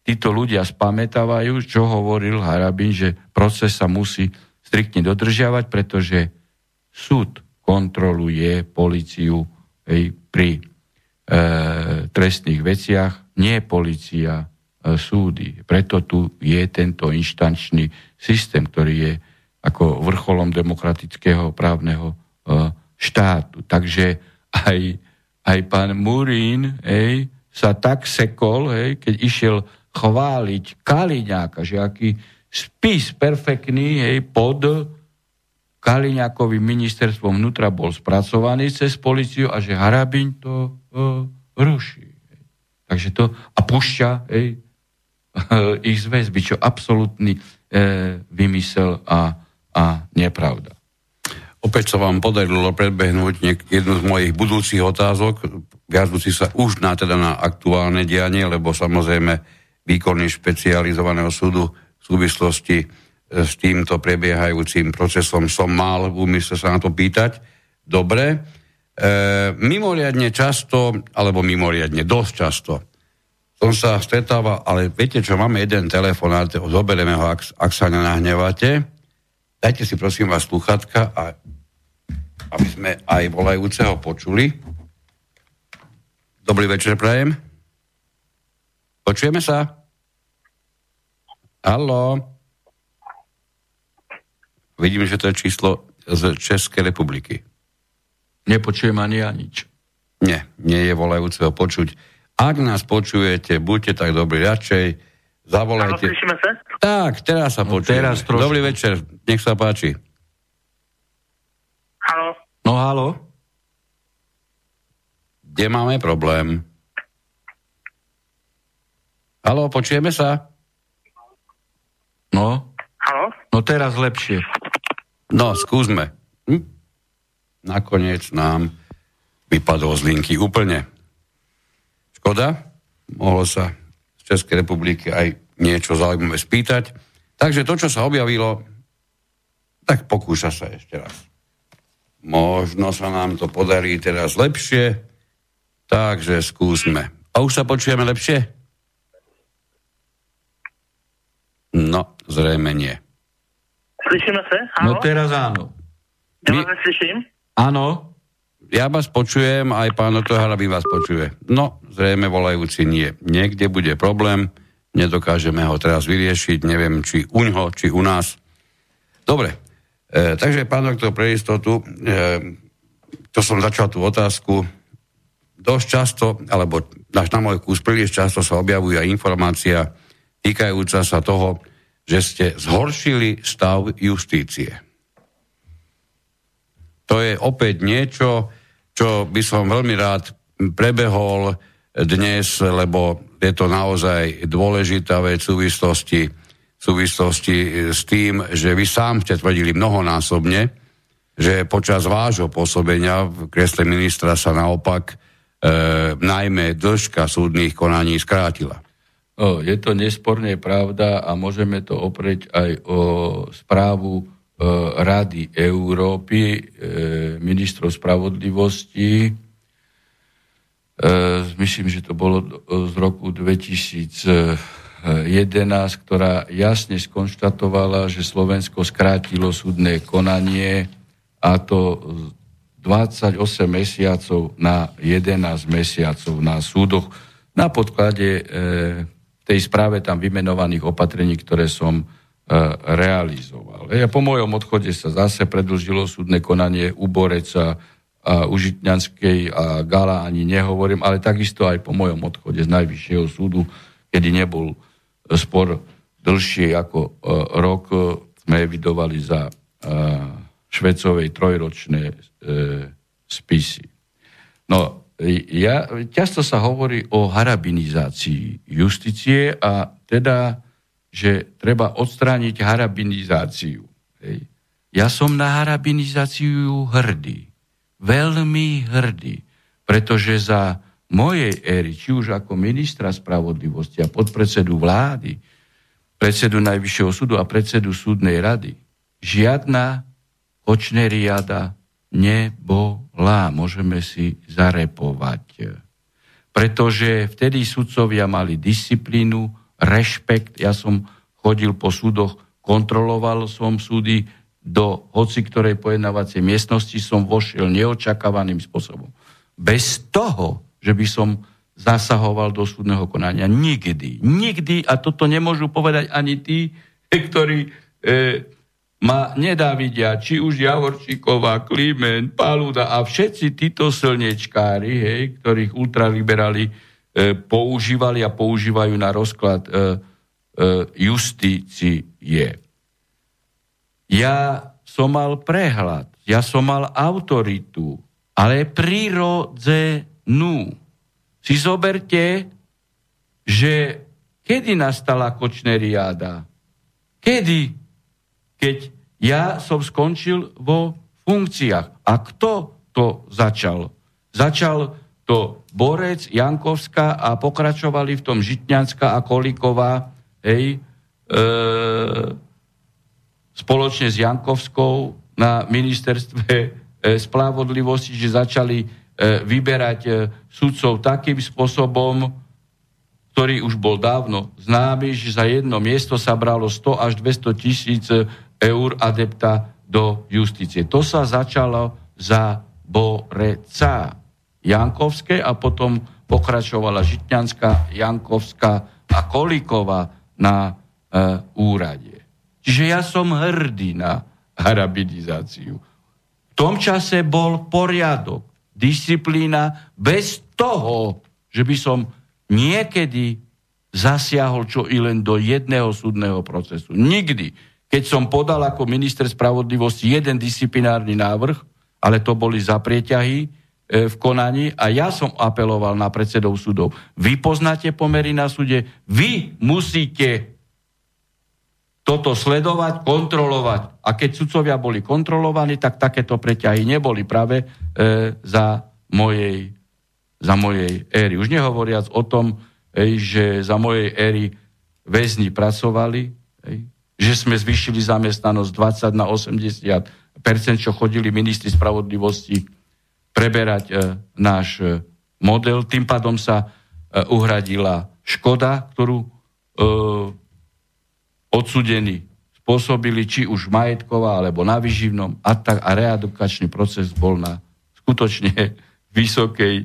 títo ľudia spamätávajú, čo hovoril Harabin, že proces sa musí striktne dodržiavať, pretože súd kontroluje policiu hej, pri e, trestných veciach, nie policia e, súdy. Preto tu je tento inštančný systém, ktorý je ako vrcholom demokratického právneho e, štátu. Takže aj, aj pán Murín hej, sa tak sekol, hej, keď išiel chváliť Kaliňáka, že aký spis perfektný hej, pod Kaliňákovým ministerstvom vnútra bol spracovaný cez policiu a že Harabin to uh, ruší. Takže to a pušťa hej, ich z väzby, čo absolútny vymysel a, a nepravda. Opäť sa vám podarilo predbehnúť niek- jednu z mojich budúcich otázok, viažúci sa už na, teda na aktuálne dianie, lebo samozrejme výkony špecializovaného súdu v súvislosti s týmto prebiehajúcim procesom som mal v úmysle sa na to pýtať. Dobre. E, mimoriadne často, alebo mimoriadne dosť často, som sa stretával, ale viete čo, máme jeden telefon, zoberieme ho, ak, ak sa nenahnevate. Dajte si prosím vás sluchatka, a, aby sme aj volajúceho počuli. Dobrý večer, prajem. Počujeme sa? Haló? Vidím, že to je číslo z Českej republiky. Nepočujem ani ja nič. Nie, nie je volajúceho počuť. Ak nás počujete, buďte tak dobrí, radšej zavolajte. Áno, sa? Tak, teraz sa no, počujeme. Teraz trošku. Dobrý večer, nech sa páči. Halo. No, halo. Kde máme problém? Halo, počujeme sa? No. Halo? No teraz lepšie. No, skúsme. Hm? Nakoniec nám vypadol z linky úplne. Škoda, mohlo sa z Českej republiky aj niečo zaujímavé spýtať. Takže to, čo sa objavilo, tak pokúša sa ešte raz. Možno sa nám to podarí teraz lepšie, takže skúsme. A už sa počujeme lepšie? No, zrejme nie. Slyšíme sa? No teraz áno. Ja My... vás slyším? Áno. Ja vás počujem, aj pán doktor Harabín vás počuje. No, zrejme volajúci nie. Niekde bude problém, nedokážeme ho teraz vyriešiť, neviem, či u ňoho, či u nás. Dobre, e, takže pán doktor, pre istotu, e, to som začal tú otázku, dosť často, alebo až na môj kus príliš často sa objavuje informácia týkajúca sa toho, že ste zhoršili stav justície. To je opäť niečo, čo by som veľmi rád prebehol dnes, lebo je to naozaj dôležitá vec v súvislosti, v súvislosti s tým, že vy sám ste tvrdili mnohonásobne, že počas vášho pôsobenia v kresle ministra sa naopak e, najmä dĺžka súdnych konaní skrátila. Je to nesporne pravda a môžeme to oprieť aj o správu e, Rady Európy, e, ministrov spravodlivosti. E, myslím, že to bolo z roku 2011, ktorá jasne skonštatovala, že Slovensko skrátilo súdne konanie a to 28 mesiacov na 11 mesiacov na súdoch na podklade tej správe tam vymenovaných opatrení, ktoré som e, realizoval. A po mojom odchode sa zase predlžilo súdne konanie u Boreca a u Žitňanskej a Gala ani nehovorím, ale takisto aj po mojom odchode z Najvyššieho súdu, kedy nebol spor dlhšie ako e, rok, sme evidovali za e, švecovej trojročné spisy. No, ja, často sa hovorí o harabinizácii justície a teda, že treba odstrániť harabinizáciu. Hej. Ja som na harabinizáciu hrdý. Veľmi hrdý. Pretože za mojej éry, či už ako ministra spravodlivosti a podpredsedu vlády, predsedu Najvyššieho súdu a predsedu súdnej rady, žiadna kočneriada nebola. Môžeme si zarepovať. Pretože vtedy sudcovia mali disciplínu, rešpekt. Ja som chodil po súdoch, kontroloval som súdy, do hoci ktorej pojednávacej miestnosti som vošiel neočakávaným spôsobom. Bez toho, že by som zasahoval do súdneho konania. Nikdy. Nikdy, a toto nemôžu povedať ani tí, ktorí e, ma nedávidia, či už Javorčíková, Kliment, Paluda a všetci títo slnečkári, hej, ktorých ultraliberáli e, používali a používajú na rozklad e, e, justície. Ja som mal prehľad, ja som mal autoritu, ale prirodzenú. Si zoberte, že kedy nastala kočneriáda? Kedy? Keď ja som skončil vo funkciách. A kto to začal? Začal to Borec, Jankovská a pokračovali v tom Žitňanská a Kolíková, hej, e, spoločne s Jankovskou na ministerstve e, spravodlivosti, že začali e, vyberať e, sudcov takým spôsobom, ktorý už bol dávno známy, že za jedno miesto sa bralo 100 až 200 tisíc eur adepta do justície. To sa začalo za Boreca. Jankovské a potom pokračovala Žitňanská, Jankovská a Kolíková na e, úrade. Čiže ja som hrdý na harabidizáciu. V tom čase bol poriadok, disciplína bez toho, že by som niekedy zasiahol čo i len do jedného súdneho procesu. Nikdy. Keď som podal ako minister spravodlivosti jeden disciplinárny návrh, ale to boli za prieťahy, E, v konaní a ja som apeloval na predsedov súdov. Vy poznáte pomery na súde, vy musíte toto sledovať, kontrolovať. A keď sudcovia boli kontrolovaní, tak takéto preťahy neboli práve e, za, mojej, za mojej éry. Už nehovoriac o tom, e, že za mojej éry väzni pracovali, e, že sme zvýšili zamestnanosť 20 na 80 čo chodili ministri spravodlivosti preberať e, náš e, model. Tým pádom sa e, uhradila škoda, ktorú e, odsudení spôsobili, či už majetková, alebo na vyživnom a, tak, a readukačný proces bol na skutočne vysokej e,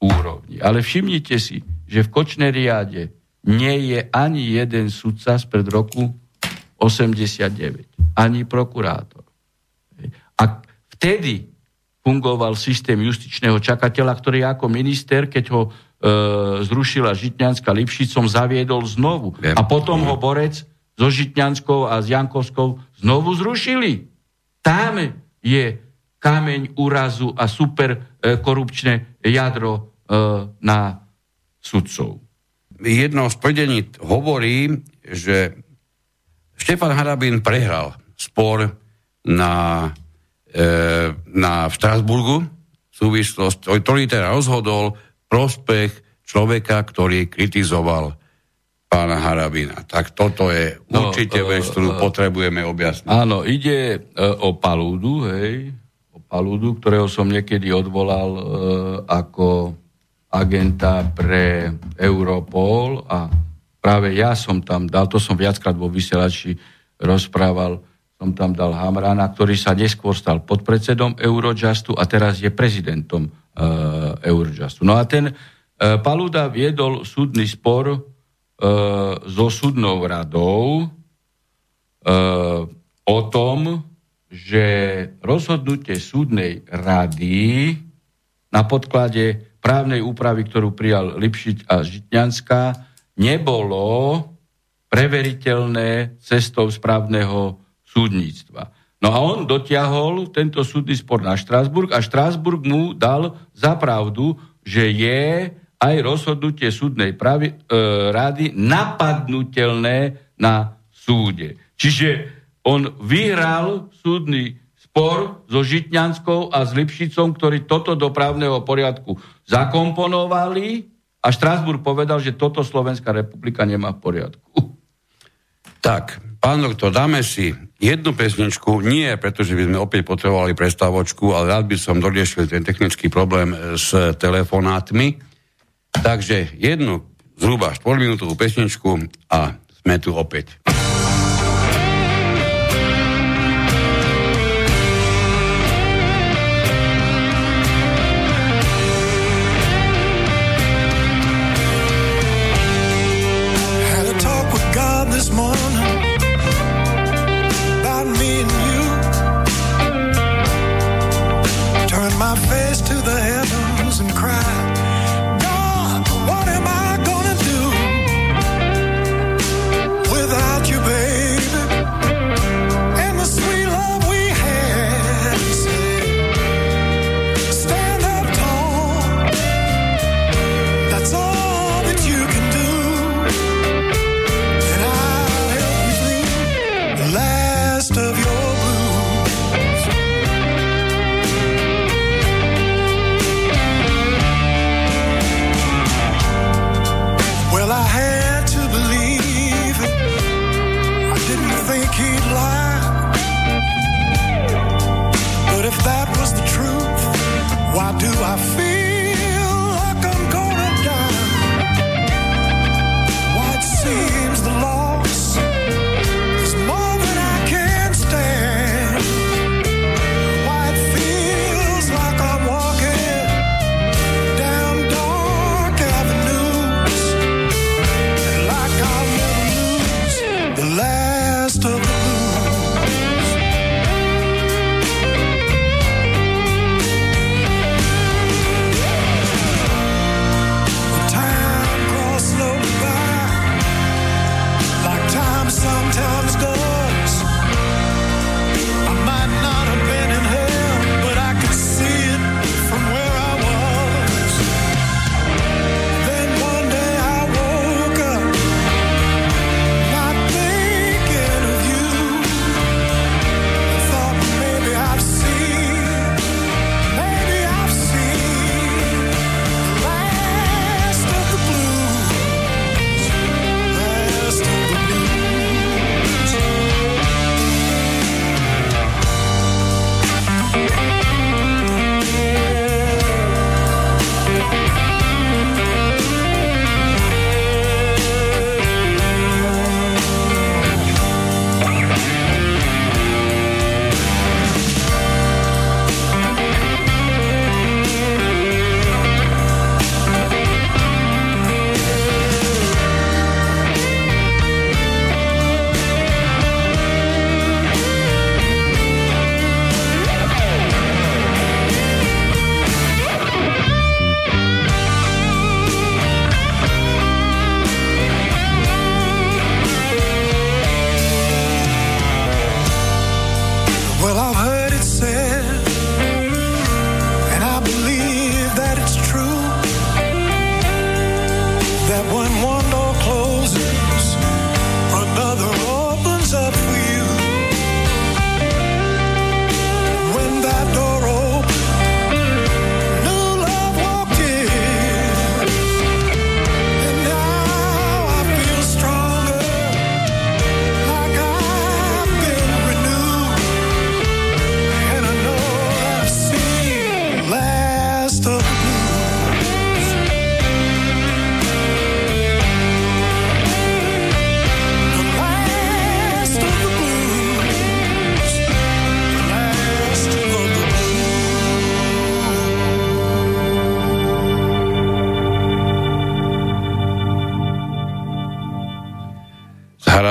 úrovni. Ale všimnite si, že v Kočnej riade nie je ani jeden sudca spred roku 89, ani prokurátor. A vtedy fungoval systém justičného čakateľa, ktorý ako minister, keď ho e, zrušila Žitňanská Lipšicom, zaviedol znovu. A potom ho Borec so Žitňanskou a s Jankovskou znovu zrušili. Tam je kameň úrazu a super e, jadro e, na sudcov. Jedno z tvrdení hovorí, že Štefan Harabín prehral spor na E, na, v Strasburgu súvislosť, ktorý teda rozhodol prospech človeka, ktorý kritizoval pána Harabina. Tak toto je no, určite no, vec, ktorú uh, potrebujeme objasniť. Áno, ide uh, o Palúdu, hej, o Palúdu, ktorého som niekedy odvolal uh, ako agenta pre Europol a práve ja som tam dal, to som viackrát vo vysielači rozprával, som tam dal Hamrana, ktorý sa neskôr stal podpredsedom Eurojustu a teraz je prezidentom uh, Eurojustu. No a ten uh, Paluda viedol súdny spor uh, so súdnou radou uh, o tom, že rozhodnutie súdnej rady na podklade právnej úpravy, ktorú prijal Lipšiť a Žitňanská, nebolo preveriteľné cestou správneho súdnictva. No a on dotiahol tento súdny spor na Štrásburg a Štrásburg mu dal za pravdu, že je aj rozhodnutie súdnej pravi, e, rady napadnutelné na súde. Čiže on vyhral súdny spor so Žitňanskou a s Lipšicom, ktorí toto do právneho poriadku zakomponovali a Štrásburg povedal, že toto Slovenská republika nemá v poriadku. Tak, pán doktor, dáme si jednu pesničku, nie pretože by sme opäť potrebovali prestávočku, ale rád by som doriešil ten technický problém e, s telefonátmi. Takže jednu zhruba 4 minútovú pesničku a sme tu opäť.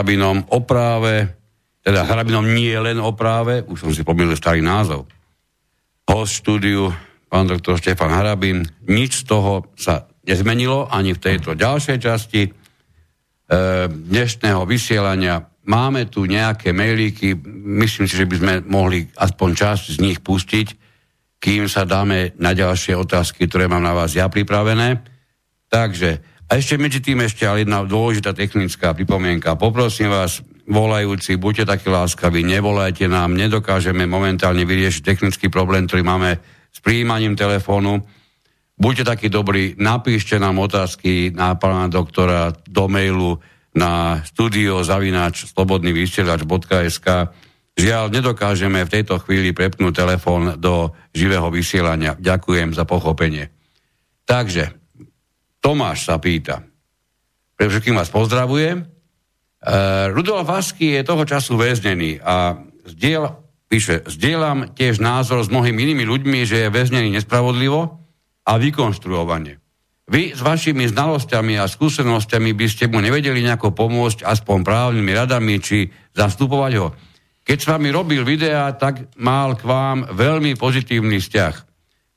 Harabinom o práve, teda Harabinom nie len o práve, už som si pomýlil starý názov, host štúdiu, pán doktor Štefan Harabin, nič z toho sa nezmenilo ani v tejto ďalšej časti e, dnešného vysielania. Máme tu nejaké mailíky, myslím si, že by sme mohli aspoň časť z nich pustiť, kým sa dáme na ďalšie otázky, ktoré mám na vás ja pripravené. Takže a ešte medzi tým ešte ale jedna dôležitá technická pripomienka. Poprosím vás, volajúci, buďte takí láskaví, nevolajte nám, nedokážeme momentálne vyriešiť technický problém, ktorý máme s príjmaním telefónu. Buďte takí dobrí, napíšte nám otázky na pána doktora do mailu na studio zavinač slobodnyvysielač.sk Žiaľ, nedokážeme v tejto chvíli prepnúť telefón do živého vysielania. Ďakujem za pochopenie. Takže, Tomáš sa pýta. Pre všetkým vás pozdravujem. Uh, Rudolf Vasky je toho času väznený a zdieľ, píše, zdieľam tiež názor s mnohými inými ľuďmi, že je väznený nespravodlivo a vykonštruovane. Vy s vašimi znalosťami a skúsenosťami by ste mu nevedeli nejako pomôcť aspoň právnymi radami či zastupovať ho. Keď s vami robil videá, tak mal k vám veľmi pozitívny vzťah.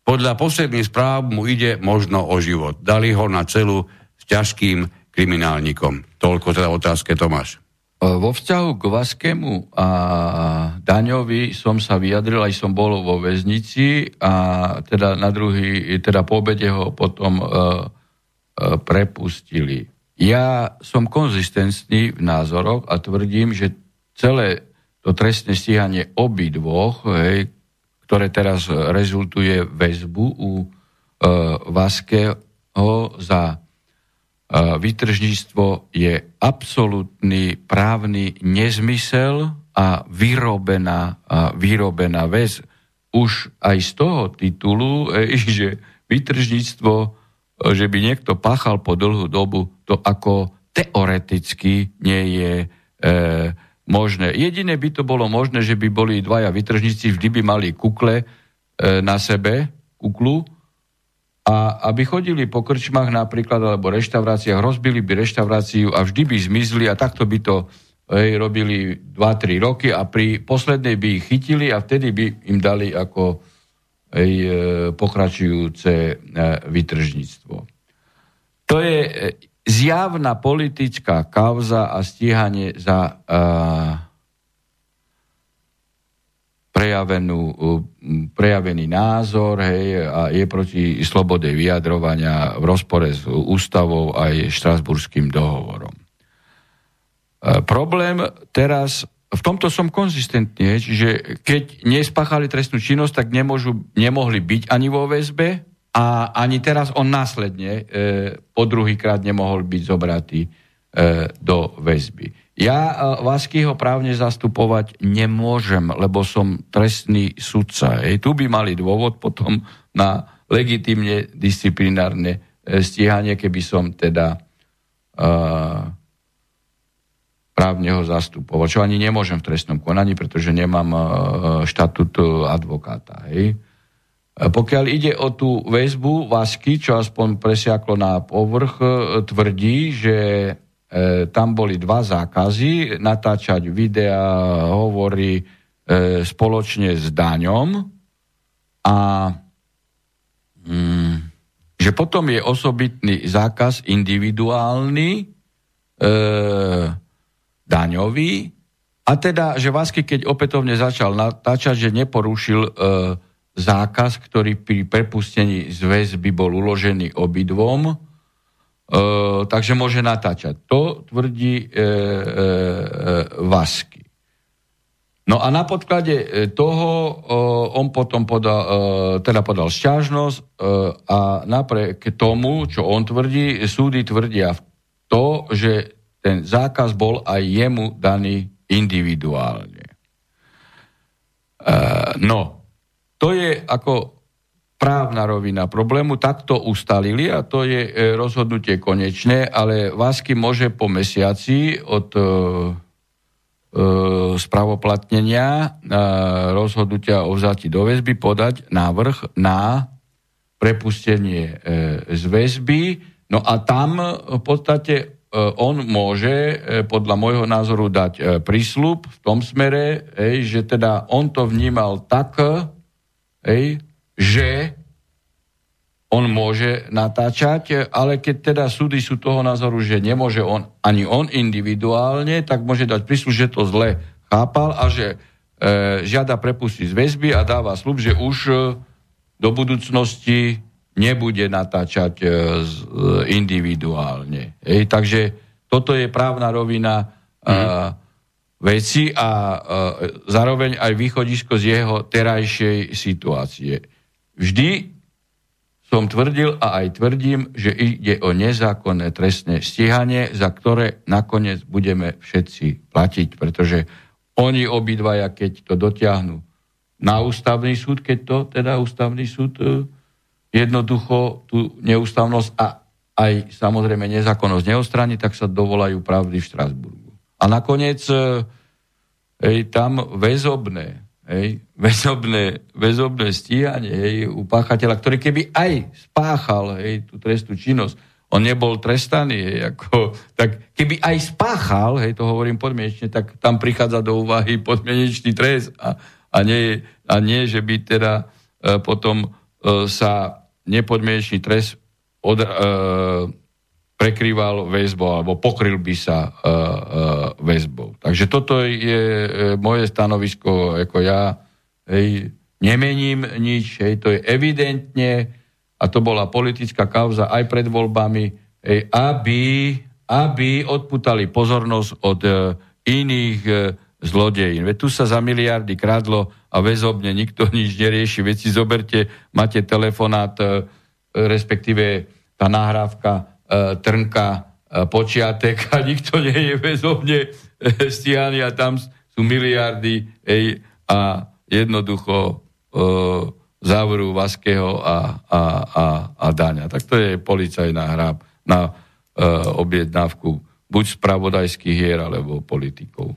Podľa posledných správ mu ide možno o život. Dali ho na celu s ťažkým kriminálnikom. Toľko teda otázke Tomáš. E, vo vzťahu k Vaskému a Daňovi som sa vyjadril, aj som bol vo väznici a teda na druhý, teda po obede ho potom uh, uh, prepustili. Ja som konzistentný v názoroch a tvrdím, že celé to trestné stíhanie obidvoch, ktoré teraz rezultuje väzbu u e, Vaskeho za e, vytržníctvo je absolútny právny nezmysel a vyrobená, a vyrobená väz. Už aj z toho titulu, e, že vytržníctvo, e, že by niekto pachal po dlhú dobu, to ako teoreticky nie je e, možné. Jediné by to bolo možné, že by boli dvaja vytržníci, vždy by mali kukle e, na sebe, kuklu, a aby chodili po krčmách napríklad, alebo reštauráciách, rozbili by reštauráciu a vždy by zmizli a takto by to hej, robili 2-3 roky a pri poslednej by ich chytili a vtedy by im dali ako hej, e, pokračujúce e, vytržníctvo. To je zjavná politická kauza a stíhanie za uh, prejavenú, prejavený názor hej, a je proti slobode vyjadrovania v rozpore s ústavou aj štrasburským dohovorom. Uh, problém teraz, v tomto som konzistentný, že keď nespáchali trestnú činnosť, tak nemôžu, nemohli byť ani vo väzbe, a ani teraz on následne e, po druhýkrát nemohol byť zobratý e, do väzby. Ja e, Vaskyho právne zastupovať nemôžem, lebo som trestný sudca. E, tu by mali dôvod potom na legitimne disciplinárne e, stíhanie, keby som teda e, právne ho zastupoval, čo ani nemôžem v trestnom konaní, pretože nemám e, štatút advokáta. Hej. Pokiaľ ide o tú väzbu Vasky, čo aspoň presiaklo na povrch, e, tvrdí, že e, tam boli dva zákazy, natáčať videá, hovorí e, spoločne s daňom a mm, že potom je osobitný zákaz individuálny, daňový, a teda, že Vasky, keď opätovne začal natáčať, že neporušil zákaz, ktorý pri prepustení z väzby bol uložený obidvom, e, takže môže natáčať. To tvrdí e, e, e, Vasky. No a na podklade e, toho e, on potom podal, teda podal šťažnosť a napriek tomu, čo on tvrdí, súdy tvrdia to, že ten zákaz bol aj jemu daný individuálne. No, to je ako právna rovina problému, takto ustalili a to je e, rozhodnutie konečné, ale Vásky môže po mesiaci od e, e, spravoplatnenia e, rozhodnutia o vzati do väzby podať návrh na prepustenie e, z väzby. No a tam v podstate on môže podľa môjho názoru dať prísľub v tom smere, že teda on to vnímal tak, že on môže natáčať, ale keď teda súdy sú toho názoru, že nemôže on, ani on individuálne, tak môže dať prísľub, že to zle chápal a že e, žiada prepustiť z väzby a dáva slub, že už e, do budúcnosti nebude natáčať e, z, e, individuálne. Ej, takže toto je právna rovina mm. Veci a e, zároveň aj východisko z jeho terajšej situácie. Vždy som tvrdil a aj tvrdím, že ide o nezákonné trestné stíhanie, za ktoré nakoniec budeme všetci platiť, pretože oni obidvaja, keď to dotiahnu na ústavný súd, keď to teda ústavný súd e, jednoducho tú neústavnosť a aj samozrejme nezákonnosť neostrani, tak sa dovolajú pravdy v Štrasburgu. A nakoniec e, ej, tam väzobné hej, väzobné, väzobné stíhanie hej, u páchateľa, ktorý keby aj spáchal hej, tú trestnú činnosť, on nebol trestaný, hej, ako, tak keby aj spáchal, hej, to hovorím podmienečne, tak tam prichádza do úvahy podmienečný trest a, a, nie, a nie, že by teda e, potom e, sa nepodmienečný trest od, e, prekrýval väzbou alebo pokryl by sa uh, uh, väzbou. Takže toto je uh, moje stanovisko, ako ja hej, nemením nič, hej, to je evidentne, a to bola politická kauza aj pred voľbami, hej, aby, aby odputali pozornosť od uh, iných uh, zlodejín. Veď tu sa za miliardy kradlo a väzobne nikto nič nerieši. Veď si zoberte, máte telefonát, uh, respektíve tá nahrávka trnka e, počiatek a nikto nie je väzobne e, stíhaný a tam sú miliardy ej, a jednoducho e, závoru Vaského a, a, a, a Daňa. Tak to je policajná hra na e, objednávku buď spravodajských hier, alebo politikov.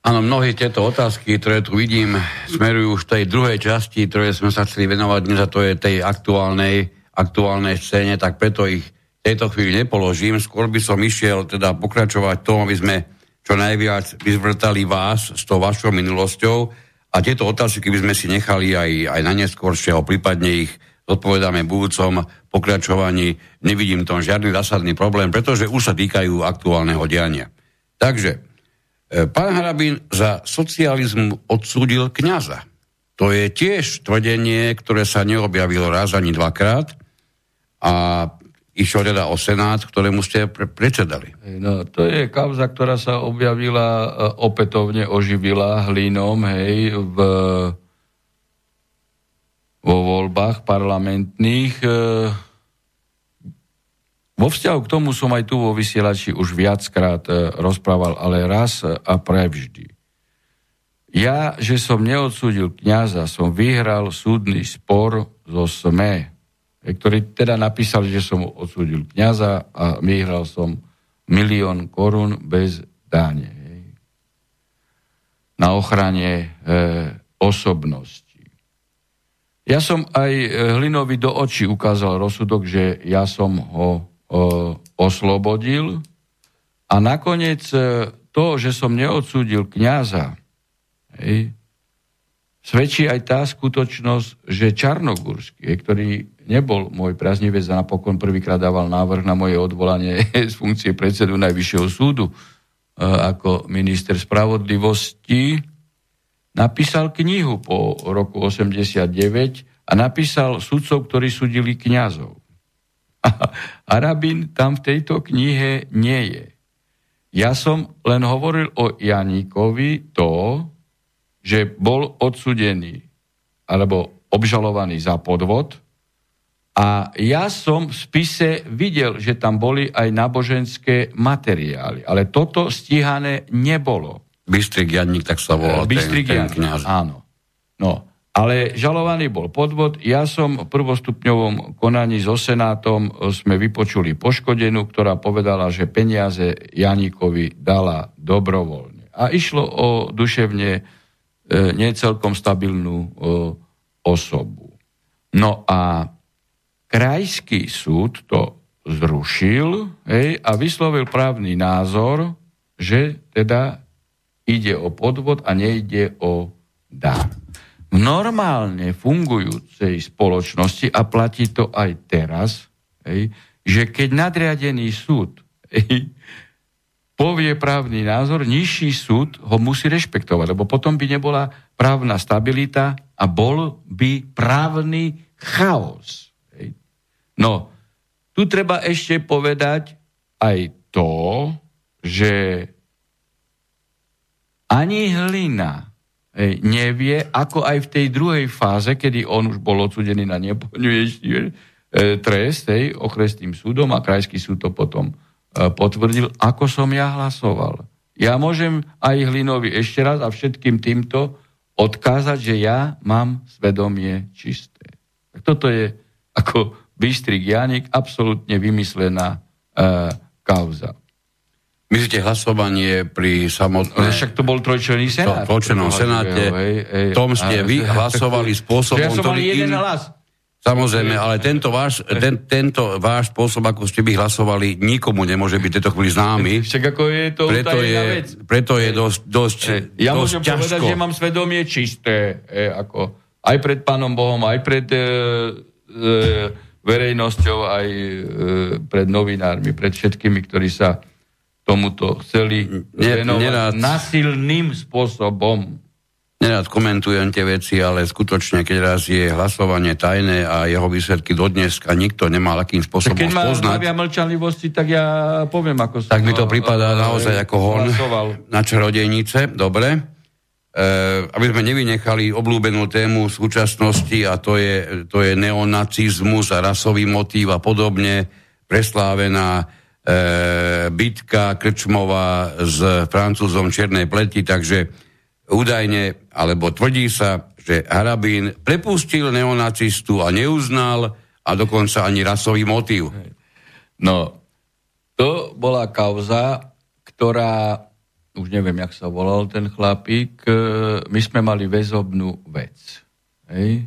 Áno, mnohé tieto otázky, ktoré tu vidím, smerujú už tej druhej časti, ktoré sme sa chceli venovať dnes, a to je tej aktuálnej aktuálnej scéne, tak preto ich v tejto chvíli nepoložím. Skôr by som išiel teda pokračovať tom, aby sme čo najviac vyzvrtali vás s tou vašou minulosťou a tieto otázky by sme si nechali aj, aj na neskôršie, prípadne ich odpovedáme budúcom pokračovaní. Nevidím tom žiadny zásadný problém, pretože už sa týkajú aktuálneho diania. Takže, e, pán Harabín za socializmu odsúdil kňaza. To je tiež tvrdenie, ktoré sa neobjavilo raz ani dvakrát a išlo teda o Senát, ktorému ste pre- predsedali. No, to je kauza, ktorá sa objavila, e, opätovne oživila hlínom, hej, v, vo voľbách parlamentných. E, vo vzťahu k tomu som aj tu vo vysielači už viackrát e, rozprával, ale raz a prevždy. Ja, že som neodsúdil kniaza, som vyhral súdny spor zo SME, ktorý teda napísal, že som odsúdil kniaza a vyhral som milión korún bez dáne. Na ochrane e, osobnosti. Ja som aj e, Hlinovi do očí ukázal rozsudok, že ja som ho e, oslobodil a nakoniec e, to, že som neodsúdil kniaza, hej, svedčí aj tá skutočnosť, že Čarnogórsky, ktorý nebol môj priaznivec a napokon prvýkrát dával návrh na moje odvolanie z funkcie predsedu Najvyššieho súdu e, ako minister spravodlivosti, napísal knihu po roku 89 a napísal sudcov, ktorí súdili kňazov. A rabín tam v tejto knihe nie je. Ja som len hovoril o Janíkovi to, že bol odsudený alebo obžalovaný za podvod, a ja som v spise videl, že tam boli aj náboženské materiály, ale toto stíhané nebolo. Bystrik Janník, tak sa volal Bystrik ten, ten kniaz. Áno. No, ale žalovaný bol podvod. Ja som v prvostupňovom konaní so Senátom sme vypočuli poškodenú, ktorá povedala, že peniaze Janíkovi dala dobrovoľne. A išlo o duševne e, necelkom stabilnú e, osobu. No a Krajský súd to zrušil hej, a vyslovil právny názor, že teda ide o podvod a nejde o dar. V normálne fungujúcej spoločnosti, a platí to aj teraz, hej, že keď nadriadený súd hej, povie právny názor, nižší súd ho musí rešpektovať, lebo potom by nebola právna stabilita a bol by právny chaos. No, tu treba ešte povedať aj to, že ani hlina nevie, ako aj v tej druhej fáze, kedy on už bol odsudený na nepoňujúci e, trest hej, okresným súdom a krajský súd to potom e, potvrdil, ako som ja hlasoval. Ja môžem aj Hlinovi ešte raz a všetkým týmto odkázať, že ja mám svedomie čisté. Tak toto je ako Bystrik Janik, absolútne vymyslená e, kauza. Myslíte hlasovanie pri samotnej... Však to bol trojčlenný senát. To, trojčlennom senáte. Hej, hej, tom ste vy hlasovali spôsobom, ja som ktorý... jeden in... hlas. Samozrejme, ale tento váš, ten, tento váš spôsob, ako ste by hlasovali, nikomu nemôže byť tejto chvíli známy. Však ako je to preto je, vec. Preto je dosť, dosť, Ja dosť môžem ťažko. povedať, že mám svedomie čisté. E, ako, aj pred pánom Bohom, aj pred e, e, verejnosťou, aj e, pred novinármi, pred všetkými, ktorí sa tomuto chceli venovať nerad, nasilným spôsobom. Nerad komentujem tie veci, ale skutočne, keď raz je hlasovanie tajné a jeho výsledky dodnes a nikto nemá akým spôsobom keď spoznať. Keď má mlčanlivosti, tak ja poviem, ako som Tak mi to pripadá naozaj ako hon na čarodejnice. Dobre. E, aby sme nevynechali oblúbenú tému súčasnosti a to je, to je neonacizmus a rasový motív a podobne, preslávená e, bitka Krčmová s francúzom Čiernej pleti, takže údajne, alebo tvrdí sa, že Harabín prepustil neonacistu a neuznal a dokonca ani rasový motív. No, to bola kauza, ktorá už neviem, jak sa volal ten chlapík, e, my sme mali väzobnú vec. Hej?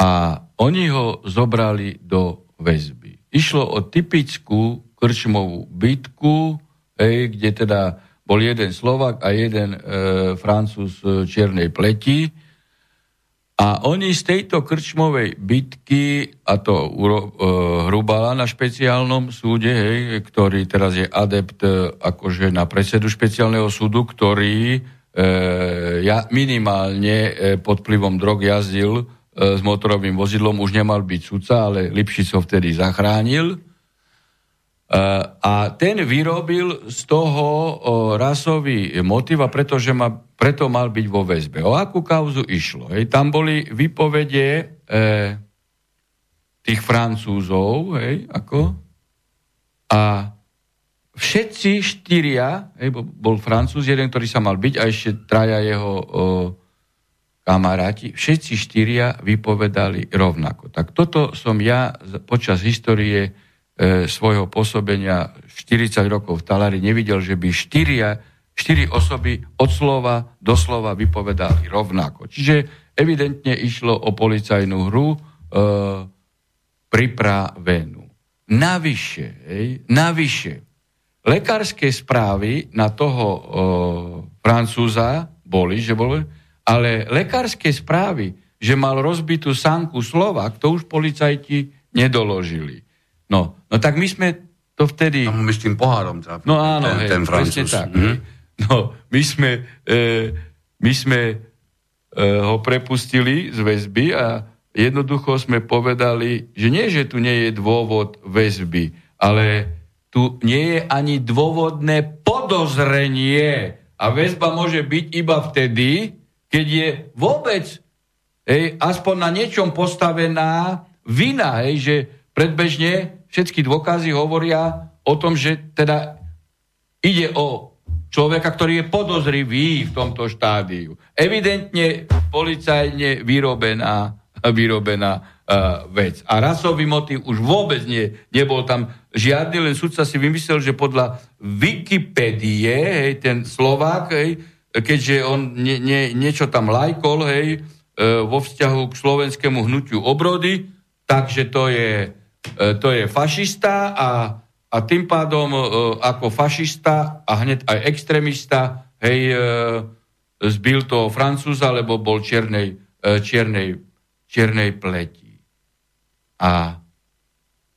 A oni ho zobrali do väzby. Išlo o typickú krčmovú bitku, hej, kde teda bol jeden Slovak a jeden e, Francúz čiernej pleti a oni z tejto krčmovej bitky, a to uh, Hrubala na špeciálnom súde, hej, ktorý teraz je adept uh, akože na predsedu špeciálneho súdu, ktorý uh, ja minimálne uh, pod vplyvom drog jazdil uh, s motorovým vozidlom, už nemal byť sudca, ale Lipšic ho vtedy zachránil. A ten vyrobil z toho rasový motiv a pretože ma, preto mal byť vo väzbe. O akú kauzu išlo? Hej, tam boli vypovede e, tých Francúzov, hej, ako? A všetci štyria, hej, bol Francúz, jeden, ktorý sa mal byť, a ešte traja jeho o, kamaráti, všetci štyria vypovedali rovnako. Tak toto som ja počas histórie e, svojho pôsobenia 40 rokov v Talári nevidel, že by štyria, štyri osoby od slova do slova vypovedali rovnako. Čiže evidentne išlo o policajnú hru e, pripravenú. Navyše, hej, navyše, lekárske správy na toho e, Francúza boli, že boli, ale lekárske správy, že mal rozbitú sanku Slovak, to už policajti nedoložili. No, no tak my sme to vtedy... My s tým pohárom trafili. No áno, ten, hej, ten presne tak. Mm-hmm. No, my sme, e, my sme e, ho prepustili z väzby a jednoducho sme povedali, že nie, že tu nie je dôvod väzby, ale tu nie je ani dôvodné podozrenie. A väzba môže byť iba vtedy, keď je vôbec hej, aspoň na niečom postavená vina, hej, že predbežne všetky dôkazy hovoria o tom, že teda ide o človeka, ktorý je podozrivý v tomto štádiu. Evidentne policajne vyrobená, vyrobená uh, vec. A rasový motiv už vôbec nie, nebol tam žiadny, len sudca si vymyslel, že podľa Wikipédie, hej, ten Slovák, hej, keďže on nie, nie, niečo tam lajkol, hej, uh, vo vzťahu k slovenskému hnutiu obrody, takže to je e, to je fašista a, a tým pádom e, ako fašista a hneď aj extrémista, hej, e, zbil toho Francúza, lebo bol čiernej, e, čiernej, čiernej pleti. A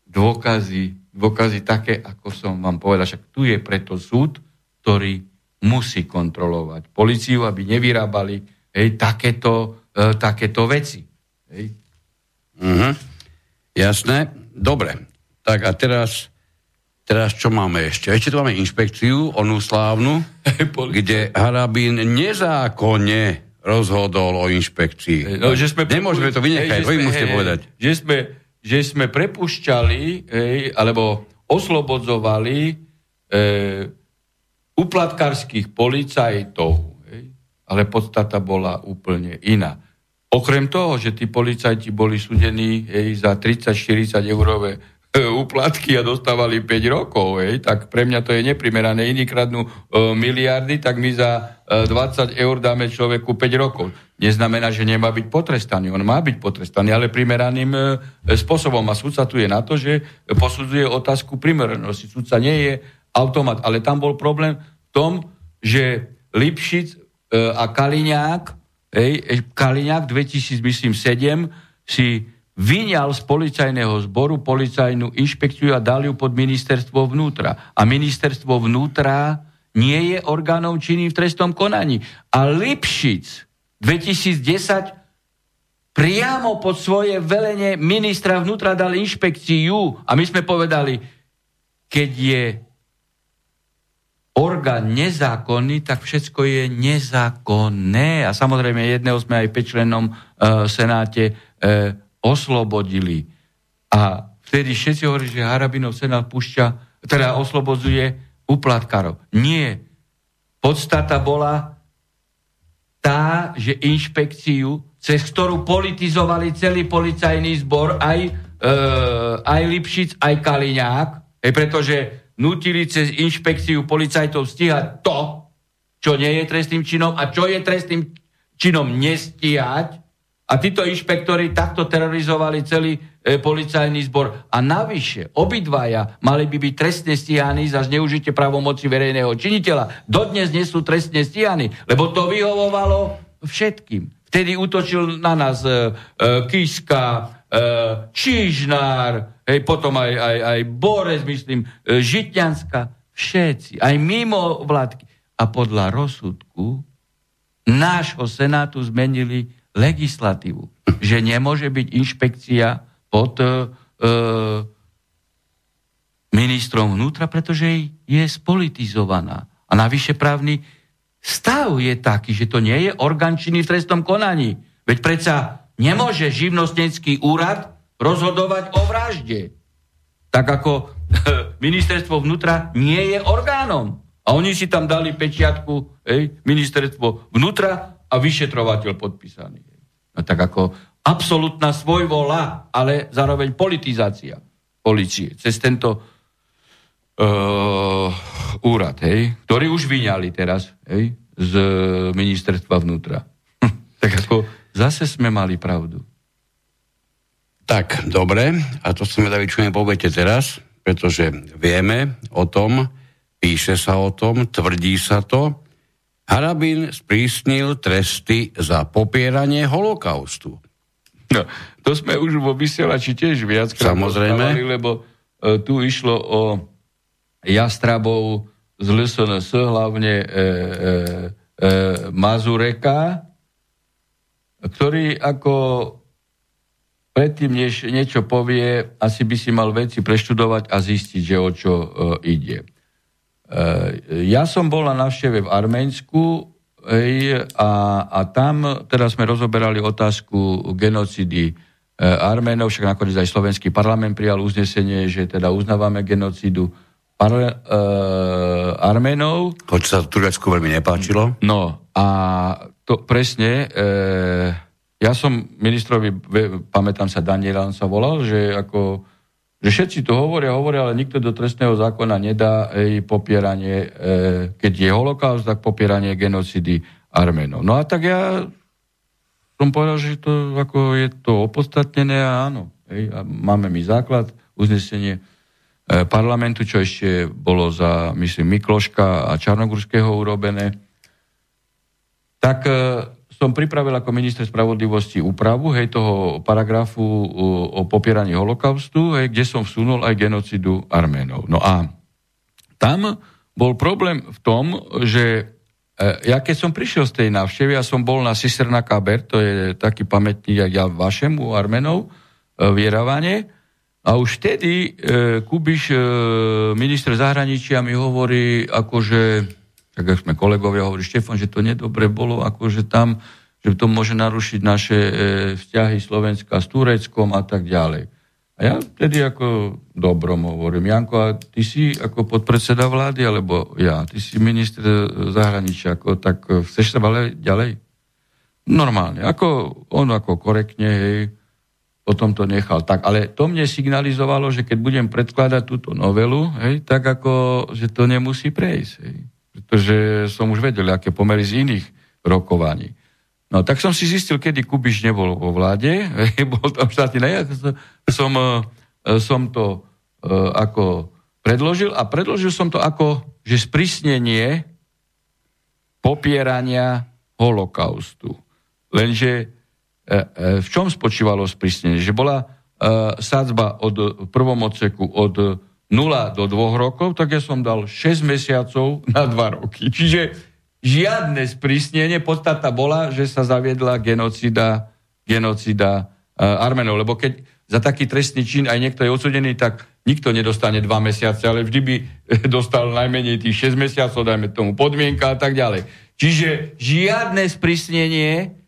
dôkazy, dôkazy také, ako som vám povedal, však tu je preto súd, ktorý musí kontrolovať policiu, aby nevyrábali hej, takéto, e, takéto veci. Hej. Mm-hmm. Jasné. Dobre. Tak a teraz, teraz čo máme ešte? Ešte tu máme inšpekciu, onú slávnu, kde Harabín nezákonne rozhodol o inšpekcii. No, že sme Nemôžeme to vynechať, vy musíte hej, povedať. Že sme, že sme prepušťali, hej, alebo oslobodzovali e, uplatkarských policajtov, hej, ale podstata bola úplne iná. Okrem toho, že tí policajti boli súdení hej, za 30-40 eurové e, úplatky a dostávali 5 rokov, hej, tak pre mňa to je neprimerané. Iní kradnú e, miliardy, tak my za e, 20 eur dáme človeku 5 rokov. Neznamená, že nemá byť potrestaný. On má byť potrestaný, ale primeraným e, spôsobom. A súdca tu je na to, že posudzuje otázku primeranosti. Súdca nie je automat, ale tam bol problém v tom, že Lipšic e, a Kaliňák Hej, Kaliňák 2007 si vyňal z policajného zboru policajnú inšpekciu a dal ju pod ministerstvo vnútra. A ministerstvo vnútra nie je orgánom činným v trestnom konaní. A Lipšic 2010 priamo pod svoje velenie ministra vnútra dal inšpekciu a my sme povedali, keď je orgán nezákonný, tak všetko je nezákonné. A samozrejme jedného sme aj pečlenom e, Senáte e, oslobodili. A vtedy všetci hovorí, že Harabinov Senát púšťa, teda oslobodzuje uplatkarov. Nie. Podstata bola tá, že inšpekciu, cez ktorú politizovali celý policajný zbor, aj, e, aj Lipšic, aj Kaliňák, pretože nutili cez inšpekciu policajtov stíhať to, čo nie je trestným činom a čo je trestným činom nestíhať. A títo inšpektori takto terorizovali celý e, policajný zbor. A navyše, obidvaja mali by byť trestne stíhaní za zneužitie právomoci verejného činiteľa. Dodnes nie sú trestne stíhaní, lebo to vyhovovalo všetkým. Vtedy útočil na nás e, e, Kiska, e, Čižnár, hej, potom aj, aj, aj Borec, myslím, e, Žitňanska, všetci, aj mimo vládky. A podľa rozsudku nášho senátu zmenili legislatívu, že nemôže byť inšpekcia pod e, e ministrom vnútra, pretože je spolitizovaná. A navyše právny stav je taký, že to nie je orgán činný v trestnom konaní. Veď predsa nemôže živnostnecký úrad rozhodovať o vražde. Tak ako ministerstvo vnútra nie je orgánom. A oni si tam dali pečiatku, hej, ministerstvo vnútra a vyšetrovateľ podpísaný. No tak ako absolútna svojvola, ale zároveň politizácia policie cez tento uh, úrad, hej, ktorý už vyňali teraz hej, z ministerstva vnútra. tak ako zase sme mali pravdu. Tak, dobre. A to sme dali, čo mi poviete teraz, pretože vieme o tom, píše sa o tom, tvrdí sa to. Harabin sprísnil tresty za popieranie holokaustu. No, to sme už vo vysielači tiež viackrát Samozrejme. lebo e, tu išlo o Jastrabov z LSNS, hlavne e, e, e, Mazureka, ktorý ako predtým, než niečo povie, asi by si mal veci preštudovať a zistiť, že o čo e, ide. E, ja som bol na návšteve v Arménsku ej, a, a tam teraz sme rozoberali otázku genocidy e, Arménov, však nakoniec aj slovenský parlament prijal uznesenie, že teda uznávame genocidu par, e, Arménov. Hoď sa Turecku veľmi nepáčilo. No a to presne... E, ja som ministrovi, pamätám sa, Daniela, on sa volal, že ako že všetci to hovoria, hovoria, ale nikto do trestného zákona nedá jej popieranie, e, keď je holokaust, tak popieranie genocidy Arménov. No a tak ja som povedal, že to, ako je to opodstatnené a áno. Hej, a máme mi základ uznesenie e, parlamentu, čo ešte bolo za, myslím, Mikloška a Čarnogurského urobené. Tak e, som pripravil ako minister spravodlivosti úpravu hej, toho paragrafu o popieraní holokaustu, hej, kde som vsunul aj genocidu Arménov. No a tam bol problém v tom, že e, ja keď som prišiel z tej návštevy, ja som bol na Sisterna Kaber, to je taký pamätník, jak ja vašemu Armenov, e, v Jeravane, a už vtedy e, Kubiš, e, minister zahraničia, mi hovorí, akože tak ako sme kolegovia hovorili, Štefan, že to nedobre bolo, akože tam, že to môže narušiť naše e, vzťahy Slovenska s Tureckom a tak ďalej. A ja vtedy ako dobrom hovorím, Janko, a ty si ako podpredseda vlády, alebo ja, ty si minister zahraničia, ako, tak e, chceš sa ďalej? Normálne, ako on ako korektne, hej, potom to nechal. Tak, ale to mne signalizovalo, že keď budem predkladať túto novelu, hej, tak ako, že to nemusí prejsť. Hej pretože som už vedel, aké pomery z iných rokovaní. No tak som si zistil, kedy Kubiš nebol vo vláde, bol tam štátny najak, som, e, som to e, ako predložil a predložil som to ako, že sprísnenie popierania holokaustu. Lenže e, v čom spočívalo sprísnenie? Že bola sadzba od, prvom odseku od 0 do 2 rokov, tak ja som dal 6 mesiacov na 2 roky. Čiže žiadne sprísnenie, podstata bola, že sa zaviedla genocida, genocida uh, Armenov, lebo keď za taký trestný čin aj niekto je odsudený, tak nikto nedostane 2 mesiace, ale vždy by dostal najmenej tých 6 mesiacov, dajme tomu podmienka a tak ďalej. Čiže žiadne sprísnenie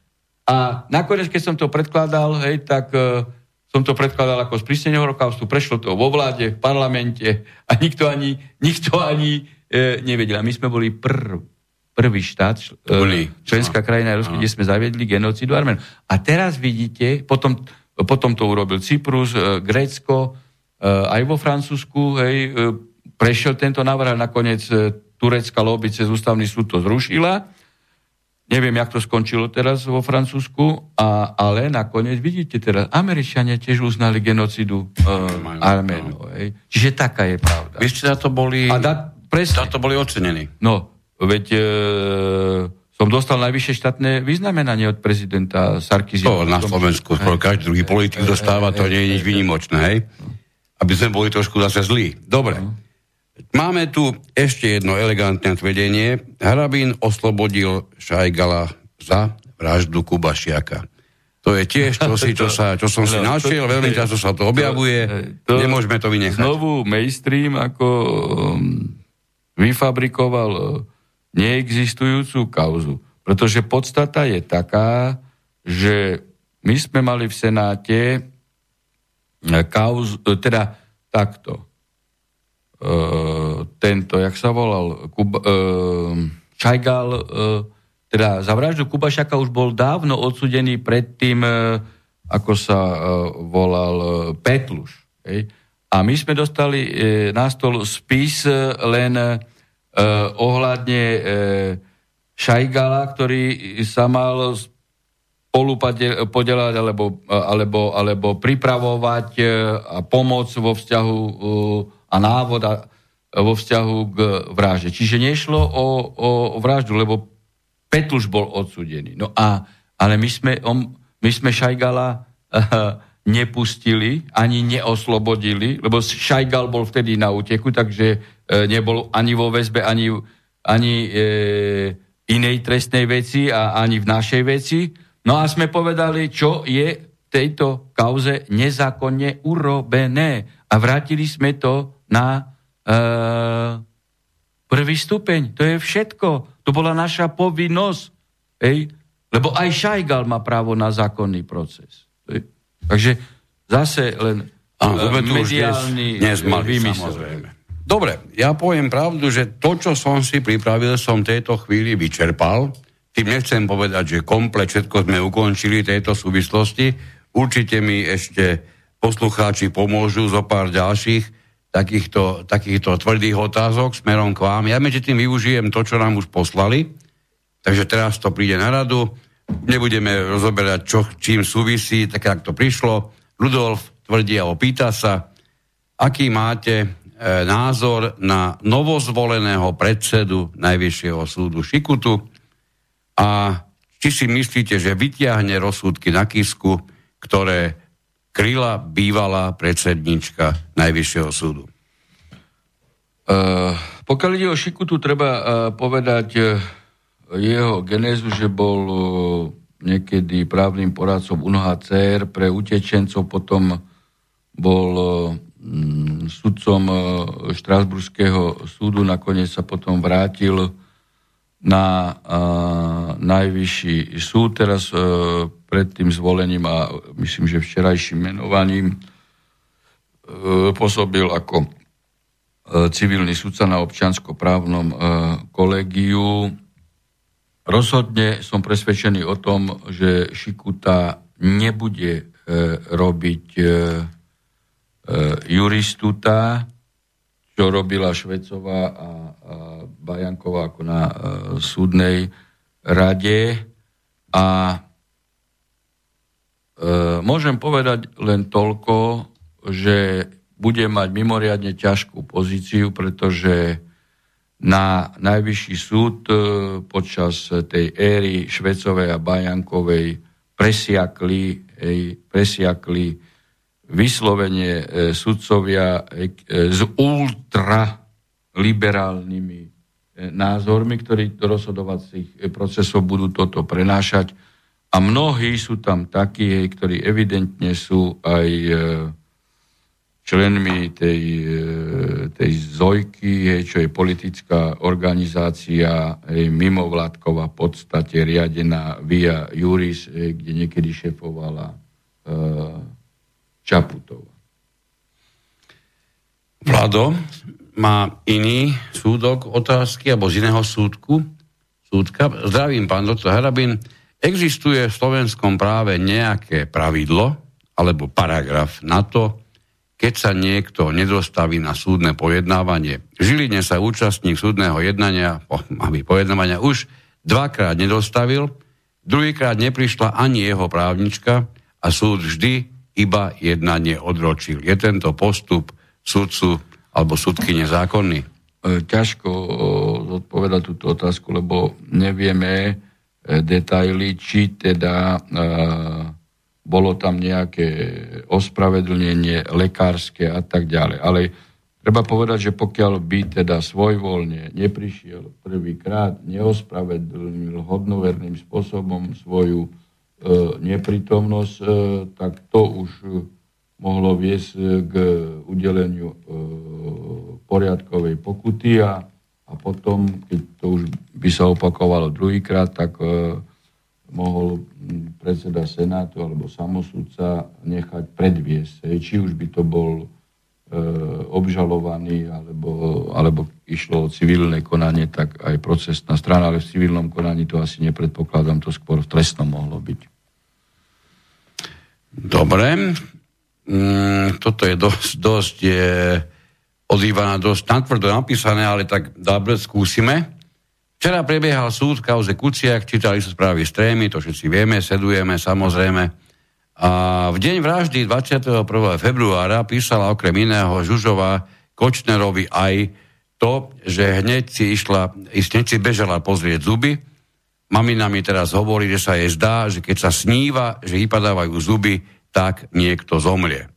a nakoniec, keď som to predkladal, hej, tak uh, som to predkladal ako sprísnenie holokaustu, prešlo to vo vláde, v parlamente a nikto ani, nikto ani e, nevedel. A my sme boli prv, prvý štát, e, boli. členská krajina Európskej, kde sme zaviedli genocidu Arménu. A teraz vidíte, potom, potom to urobil Cyprus, e, Grécko, e, aj vo Francúzsku, hej, e, prešiel tento návrh a nakoniec e, turecká lobby cez ústavný súd to zrušila Neviem, jak to skončilo teraz vo Francúzsku, a, ale nakoniec vidíte teraz, Američania tiež uznali genocidu uh, Arménov. Čiže taká je pravda. Vy ste za to boli, a da, presne. za to boli ocenení. No, veď e, som dostal najvyššie štátne vyznamenanie od prezidenta Sarkozy. To na Slovensku skoro každý druhý politik dostáva, to nie je nič výnimočné, hej? Aby sme boli trošku zase zlí. Dobre. No. Máme tu ešte jedno elegantné tvrdenie. Harabín oslobodil Šajgala za vraždu Kubašiaka. To je tiež to, si, čo, sa, čo som si no, našiel, veľmi často sa to objavuje, to, nemôžeme to vynechať. Znovu mainstream ako um, vyfabrikoval uh, neexistujúcu kauzu. Pretože podstata je taká, že my sme mali v Senáte uh, kauz, uh, teda takto. Uh, tento, jak sa volal, Kuba, uh, Čajgal, uh, teda za vraždu Kubašaka už bol dávno odsudený predtým, uh, ako sa uh, volal uh, Petluš. Hej? A my sme dostali uh, na stol spis uh, len uh, ohľadne uh, Šajgala, ktorý sa mal spolu podelať alebo, alebo, alebo pripravovať a pomôcť vo vzťahu a návod a, vo vzťahu k vražde. Čiže nešlo o, o vraždu, lebo Petluš bol odsudený. No a, ale my sme, on, my sme Šajgala uh, nepustili, ani neoslobodili, lebo Šajgal bol vtedy na úteku, takže uh, nebol ani vo väzbe, ani, ani uh, inej trestnej veci a ani v našej veci. No a sme povedali, čo je v tejto kauze nezákonne urobené. A vrátili sme to na e, prvý stupeň. To je všetko. To bola naša povinnosť. Ej? Lebo aj Šajgal má právo na zákonný proces. Ej? Takže zase len Áno, uh, mediálny dnes, dnes mali, samozrejme. Dobre, ja poviem pravdu, že to, čo som si pripravil, som tejto chvíli vyčerpal. Tým nechcem povedať, že komplet všetko sme ukončili tejto súvislosti. Určite mi ešte poslucháči pomôžu zo pár ďalších takýchto, takýchto tvrdých otázok smerom k vám. Ja medzi tým využijem to, čo nám už poslali, takže teraz to príde na radu. Nebudeme rozoberať, čo čím súvisí, tak jak to prišlo. Rudolf tvrdí a opýta sa, aký máte e, názor na novozvoleného predsedu Najvyššieho súdu Šikutu a či si myslíte, že vyťahne rozsudky na kisku, ktoré kryla bývalá predsednička Najvyššieho súdu. Uh, pokiaľ ide o Šikutu, treba uh, povedať uh, jeho genézu, že bol uh, niekedy právnym poradcom UNHCR pre utečencov, potom bol uh, sudcom uh, Štrásburského súdu, nakoniec sa potom vrátil na uh, najvyšší súd, teraz uh, pred tým zvolením a myslím, že včerajším menovaním uh, pôsobil ako uh, civilný sudca na občianskoprávnom uh, kolegiu. Rozhodne som presvedčený o tom, že Šikuta nebude robiť juristuta, čo robila Švecová a, Bajanková ako na e, súdnej rade. A e, môžem povedať len toľko, že bude mať mimoriadne ťažkú pozíciu, pretože na najvyšší súd e, počas tej éry Švecovej a Bajankovej presiakli, presiakli vyslovene e, sudcovia e, s ultraliberálnymi e, názormi, ktorí do rozhodovacích procesov budú toto prenášať. A mnohí sú tam takí, ktorí evidentne sú aj členmi tej, tej Zojky, čo je politická organizácia mimovládková v podstate riadená via Juris, kde niekedy šefovala Čaputová. Vlado má iný súdok otázky, alebo z iného súdku. Súdka. Zdravím, pán doktor Harabin. Existuje v slovenskom práve nejaké pravidlo alebo paragraf na to, keď sa niekto nedostaví na súdne pojednávanie. Žiline sa účastník súdneho jednania, aby pojednávania už dvakrát nedostavil, druhýkrát neprišla ani jeho právnička a súd vždy iba jednanie odročil. Je tento postup sudcu alebo sudky nezákonný? E, ťažko zodpovedať túto otázku, lebo nevieme e, detaily, či teda e, bolo tam nejaké ospravedlnenie lekárske a tak ďalej. Ale treba povedať, že pokiaľ by teda svojvoľne neprišiel prvýkrát, neospravedlnil hodnoverným spôsobom svoju E, neprítomnosť, e, tak to už mohlo viesť k udeleniu e, poriadkovej pokuty a, a potom, keď to už by sa opakovalo druhýkrát, tak mohol predseda Senátu alebo samosudca nechať predviesť. Či už by to bol obžalovaný alebo, alebo išlo o civilné konanie, tak aj procesná strana, ale v civilnom konaní to asi nepredpokladám, to skôr v trestnom mohlo byť. Dobre. Mm, toto je dosť, dosť je od Ivana dosť natvrdo napísané, ale tak dobre, skúsime. Včera prebiehal súd v kauze Kuciak, čítali sa správy z trémy, to všetci vieme, sedujeme samozrejme. A v deň vraždy 21. februára písala okrem iného Žužova Kočnerovi aj to, že hneď si išla, hneď si bežala pozrieť zuby. Mamina mi teraz hovorí, že sa jej zdá, že keď sa sníva, že vypadávajú zuby, tak niekto zomrie.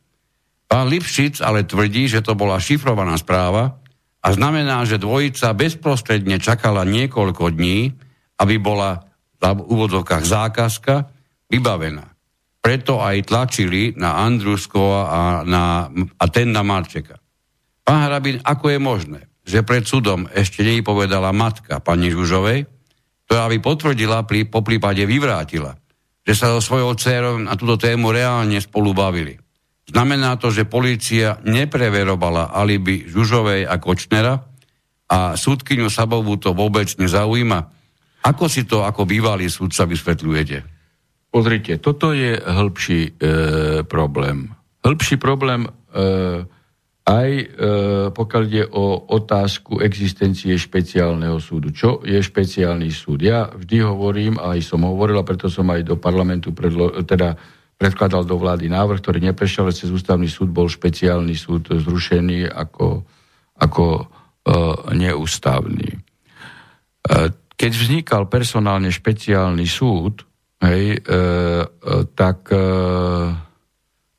Pán Lipšic ale tvrdí, že to bola šifrovaná správa a znamená, že dvojica bezprostredne čakala niekoľko dní, aby bola v úvodzovkách zákazka vybavená. Preto aj tlačili na Andruskova a, na, a ten na Marčeka. Pán Hrabin, ako je možné, že pred súdom ešte nej povedala matka pani Žužovej, ktorá by potvrdila, pri, po prípade vyvrátila, že sa so svojou dcerou na túto tému reálne spolu bavili. Znamená to, že policia nepreverovala alibi Žužovej a Kočnera a súdkyňu Sabovú to vôbec nezaujíma. Ako si to ako bývalý súdca vysvetľujete? Pozrite, toto je hĺbší e, problém. Hĺbší problém e, aj e, pokiaľ ide o otázku existencie špeciálneho súdu. Čo je špeciálny súd? Ja vždy hovorím, aj som hovoril, a preto som aj do parlamentu predlo, teda predkladal do vlády návrh, ktorý neprešiel cez ústavný súd, bol špeciálny súd zrušený ako, ako e, neústavný. E, keď vznikal personálne špeciálny súd, hej, e, e, tak e,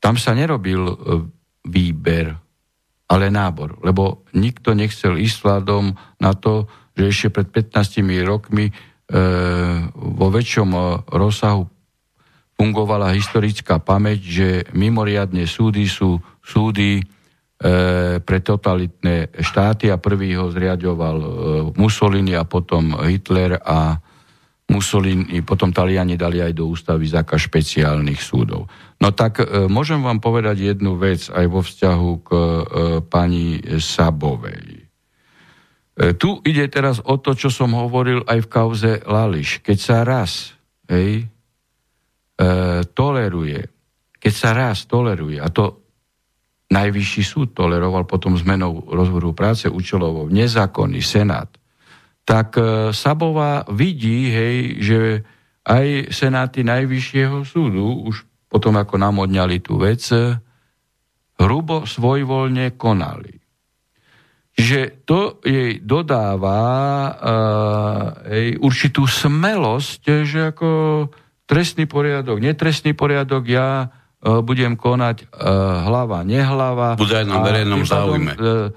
tam sa nerobil e, výber, ale nábor, lebo nikto nechcel ísť vládom na to, že ešte pred 15 rokmi e, vo väčšom rozsahu fungovala historická pamäť, že mimoriadne súdy sú súdy e, pre totalitné štáty a prvý ho zriadoval e, Mussolini a potom Hitler a Mussolini, potom Taliani dali aj do ústavy zákaz špeciálnych súdov. No tak e, môžem vám povedať jednu vec aj vo vzťahu k e, pani Sabovej. E, tu ide teraz o to, čo som hovoril aj v kauze Lališ. Keď sa raz hej, toleruje, keď sa raz toleruje, a to najvyšší súd toleroval potom zmenou rozhodu práce účelovo, nezákonný senát, tak e, Sabová vidí, hej, že aj senáty najvyššieho súdu, už potom ako nám odňali tú vec, hrubo svojvoľne konali. Že to jej dodáva uh, jej určitú smelosť, že ako trestný poriadok, netrestný poriadok, ja uh, budem konať uh, hlava, nehlava. Bude aj na verejnom záujme. Uh,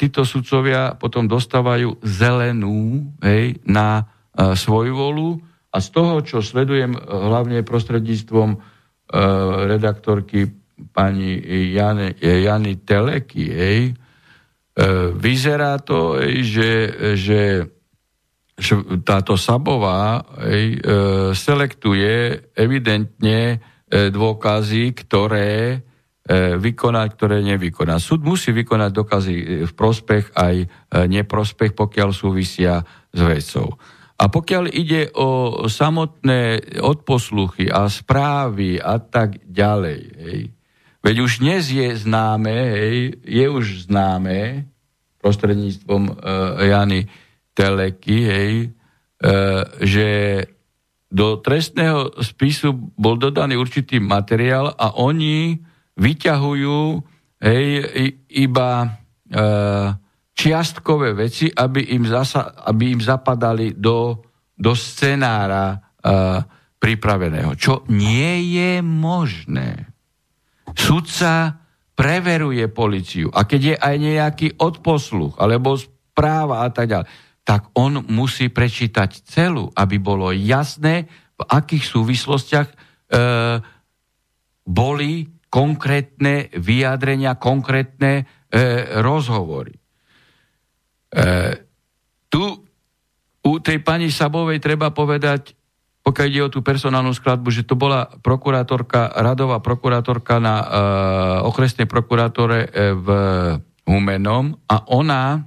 títo sudcovia potom dostávajú zelenú hej, na svoju volu a z toho, čo sledujem hlavne prostredníctvom redaktorky pani Jany, Jany Teleky, hej, vyzerá to, hej, že, že táto Sabová ej, e, selektuje evidentne e, dôkazy, ktoré e, vykoná, ktoré nevykoná. Súd musí vykonať dokazy v prospech aj e, neprospech, pokiaľ súvisia s vecou. A pokiaľ ide o samotné odposluchy a správy a tak ďalej, hej, veď už dnes je známe, hej, je už známe prostredníctvom e, Jany teleky, hej, e, že do trestného spisu bol dodaný určitý materiál a oni vyťahujú hej, iba e, čiastkové veci, aby im, zasa, aby im zapadali do, do scenára e, pripraveného. Čo nie je možné. Sudca preveruje policiu a keď je aj nejaký odposluch alebo správa a tak ďalej, tak on musí prečítať celú, aby bolo jasné, v akých súvislostiach e, boli konkrétne vyjadrenia, konkrétne e, rozhovory. E, tu u tej pani Sabovej treba povedať, pokiaľ ide o tú personálnu skladbu, že to bola prokurátorka, radová prokurátorka na e, okresnej prokurátore e, v Humenom a ona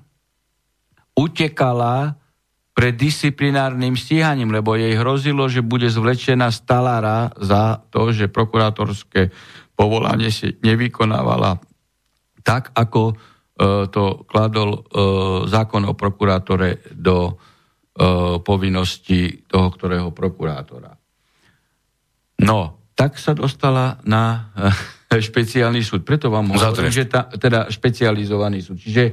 utekala pred disciplinárnym stíhaním, lebo jej hrozilo, že bude zvlečená stalára za to, že prokurátorské povolanie si nevykonávala tak, ako e, to kladol e, zákon o prokurátore do e, povinnosti toho, ktorého prokurátora. No, tak sa dostala na e, špeciálny súd. Preto vám hovorím, že ta, teda špecializovaný súd. Čiže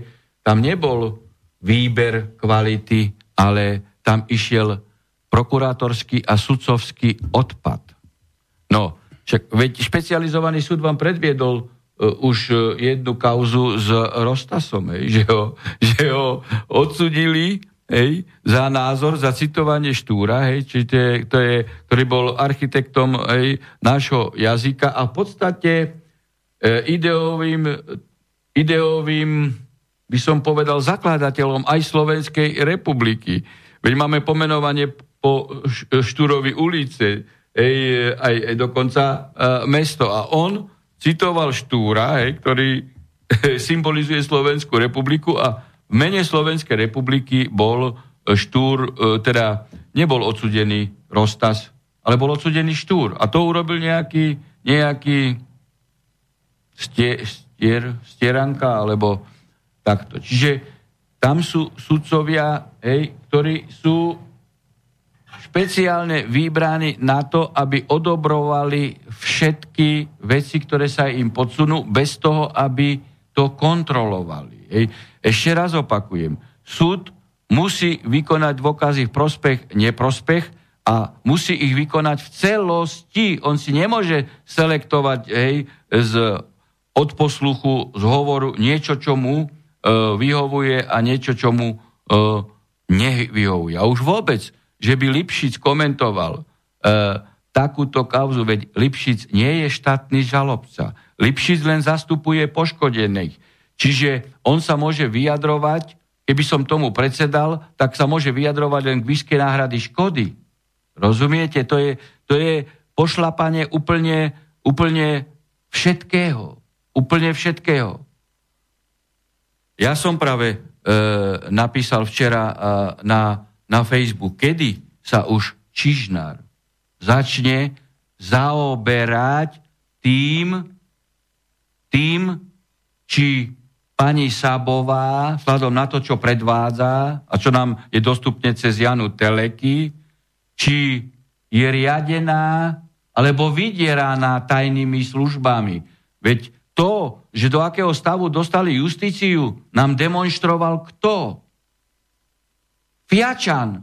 tam nebol výber kvality, ale tam išiel prokurátorský a sudcovský odpad. No, však, veď špecializovaný súd vám predviedol uh, už uh, jednu kauzu s Rostasom, hej, že, ho, že ho odsudili hej, za názor, za citovanie Štúra, hej, či to je, to je, ktorý bol architektom hej, nášho jazyka a v podstate e, ideovým, ideovým by som povedal, zakladateľom aj Slovenskej republiky. Veď máme pomenovanie po Štúrovi ulice, ej, aj, aj dokonca uh, mesto. A on citoval Štúra, ej, ktorý symbolizuje Slovenskú republiku a v mene Slovenskej republiky bol Štúr, uh, teda nebol odsudený Rostas, ale bol odsudený Štúr. A to urobil nejaký, nejaký stier, stier, stieranka, alebo Takto. Čiže tam sú sudcovia, hej, ktorí sú špeciálne vybraní na to, aby odobrovali všetky veci, ktoré sa im podsunú, bez toho, aby to kontrolovali. Hej. Ešte raz opakujem. Súd musí vykonať dôkazy v prospech, neprospech a musí ich vykonať v celosti. On si nemôže selektovať hej, z odposluchu, z hovoru niečo, čo mu vyhovuje a niečo, čo mu e, nevyhovuje. A už vôbec, že by Lipšic komentoval e, takúto kauzu, veď Lipšic nie je štátny žalobca. Lipšic len zastupuje poškodených. Čiže on sa môže vyjadrovať keby som tomu predsedal, tak sa môže vyjadrovať len k výške náhrady škody. Rozumiete? To je, to je pošlapanie úplne, úplne všetkého. Úplne všetkého. Ja som práve e, napísal včera e, na, na Facebook, kedy sa už Čižnár začne zaoberať tým, tým, či pani Sabová, vzhľadom na to, čo predvádza a čo nám je dostupne cez Janu Teleky, či je riadená alebo vydieraná tajnými službami. Veď to, že do akého stavu dostali justíciu, nám demonstroval kto? Fiačan.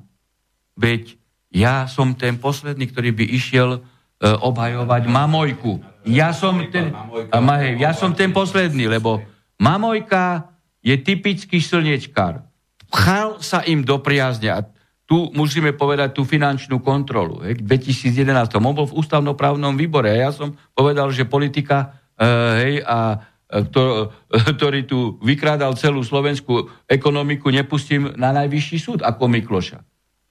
Veď ja som ten posledný, ktorý by išiel e, obhajovať Mamojku. Ja som ten, ja som ten posledný, lebo Mamojka je typický slnečkár. Pchal sa im do priazne a tu musíme povedať tú finančnú kontrolu. Hej. 2011. On bol v ústavnoprávnom výbore a ja som povedal, že politika hej, a e, ktor, e, ktorý tu vykrádal celú slovenskú ekonomiku, nepustím na najvyšší súd ako Mikloša.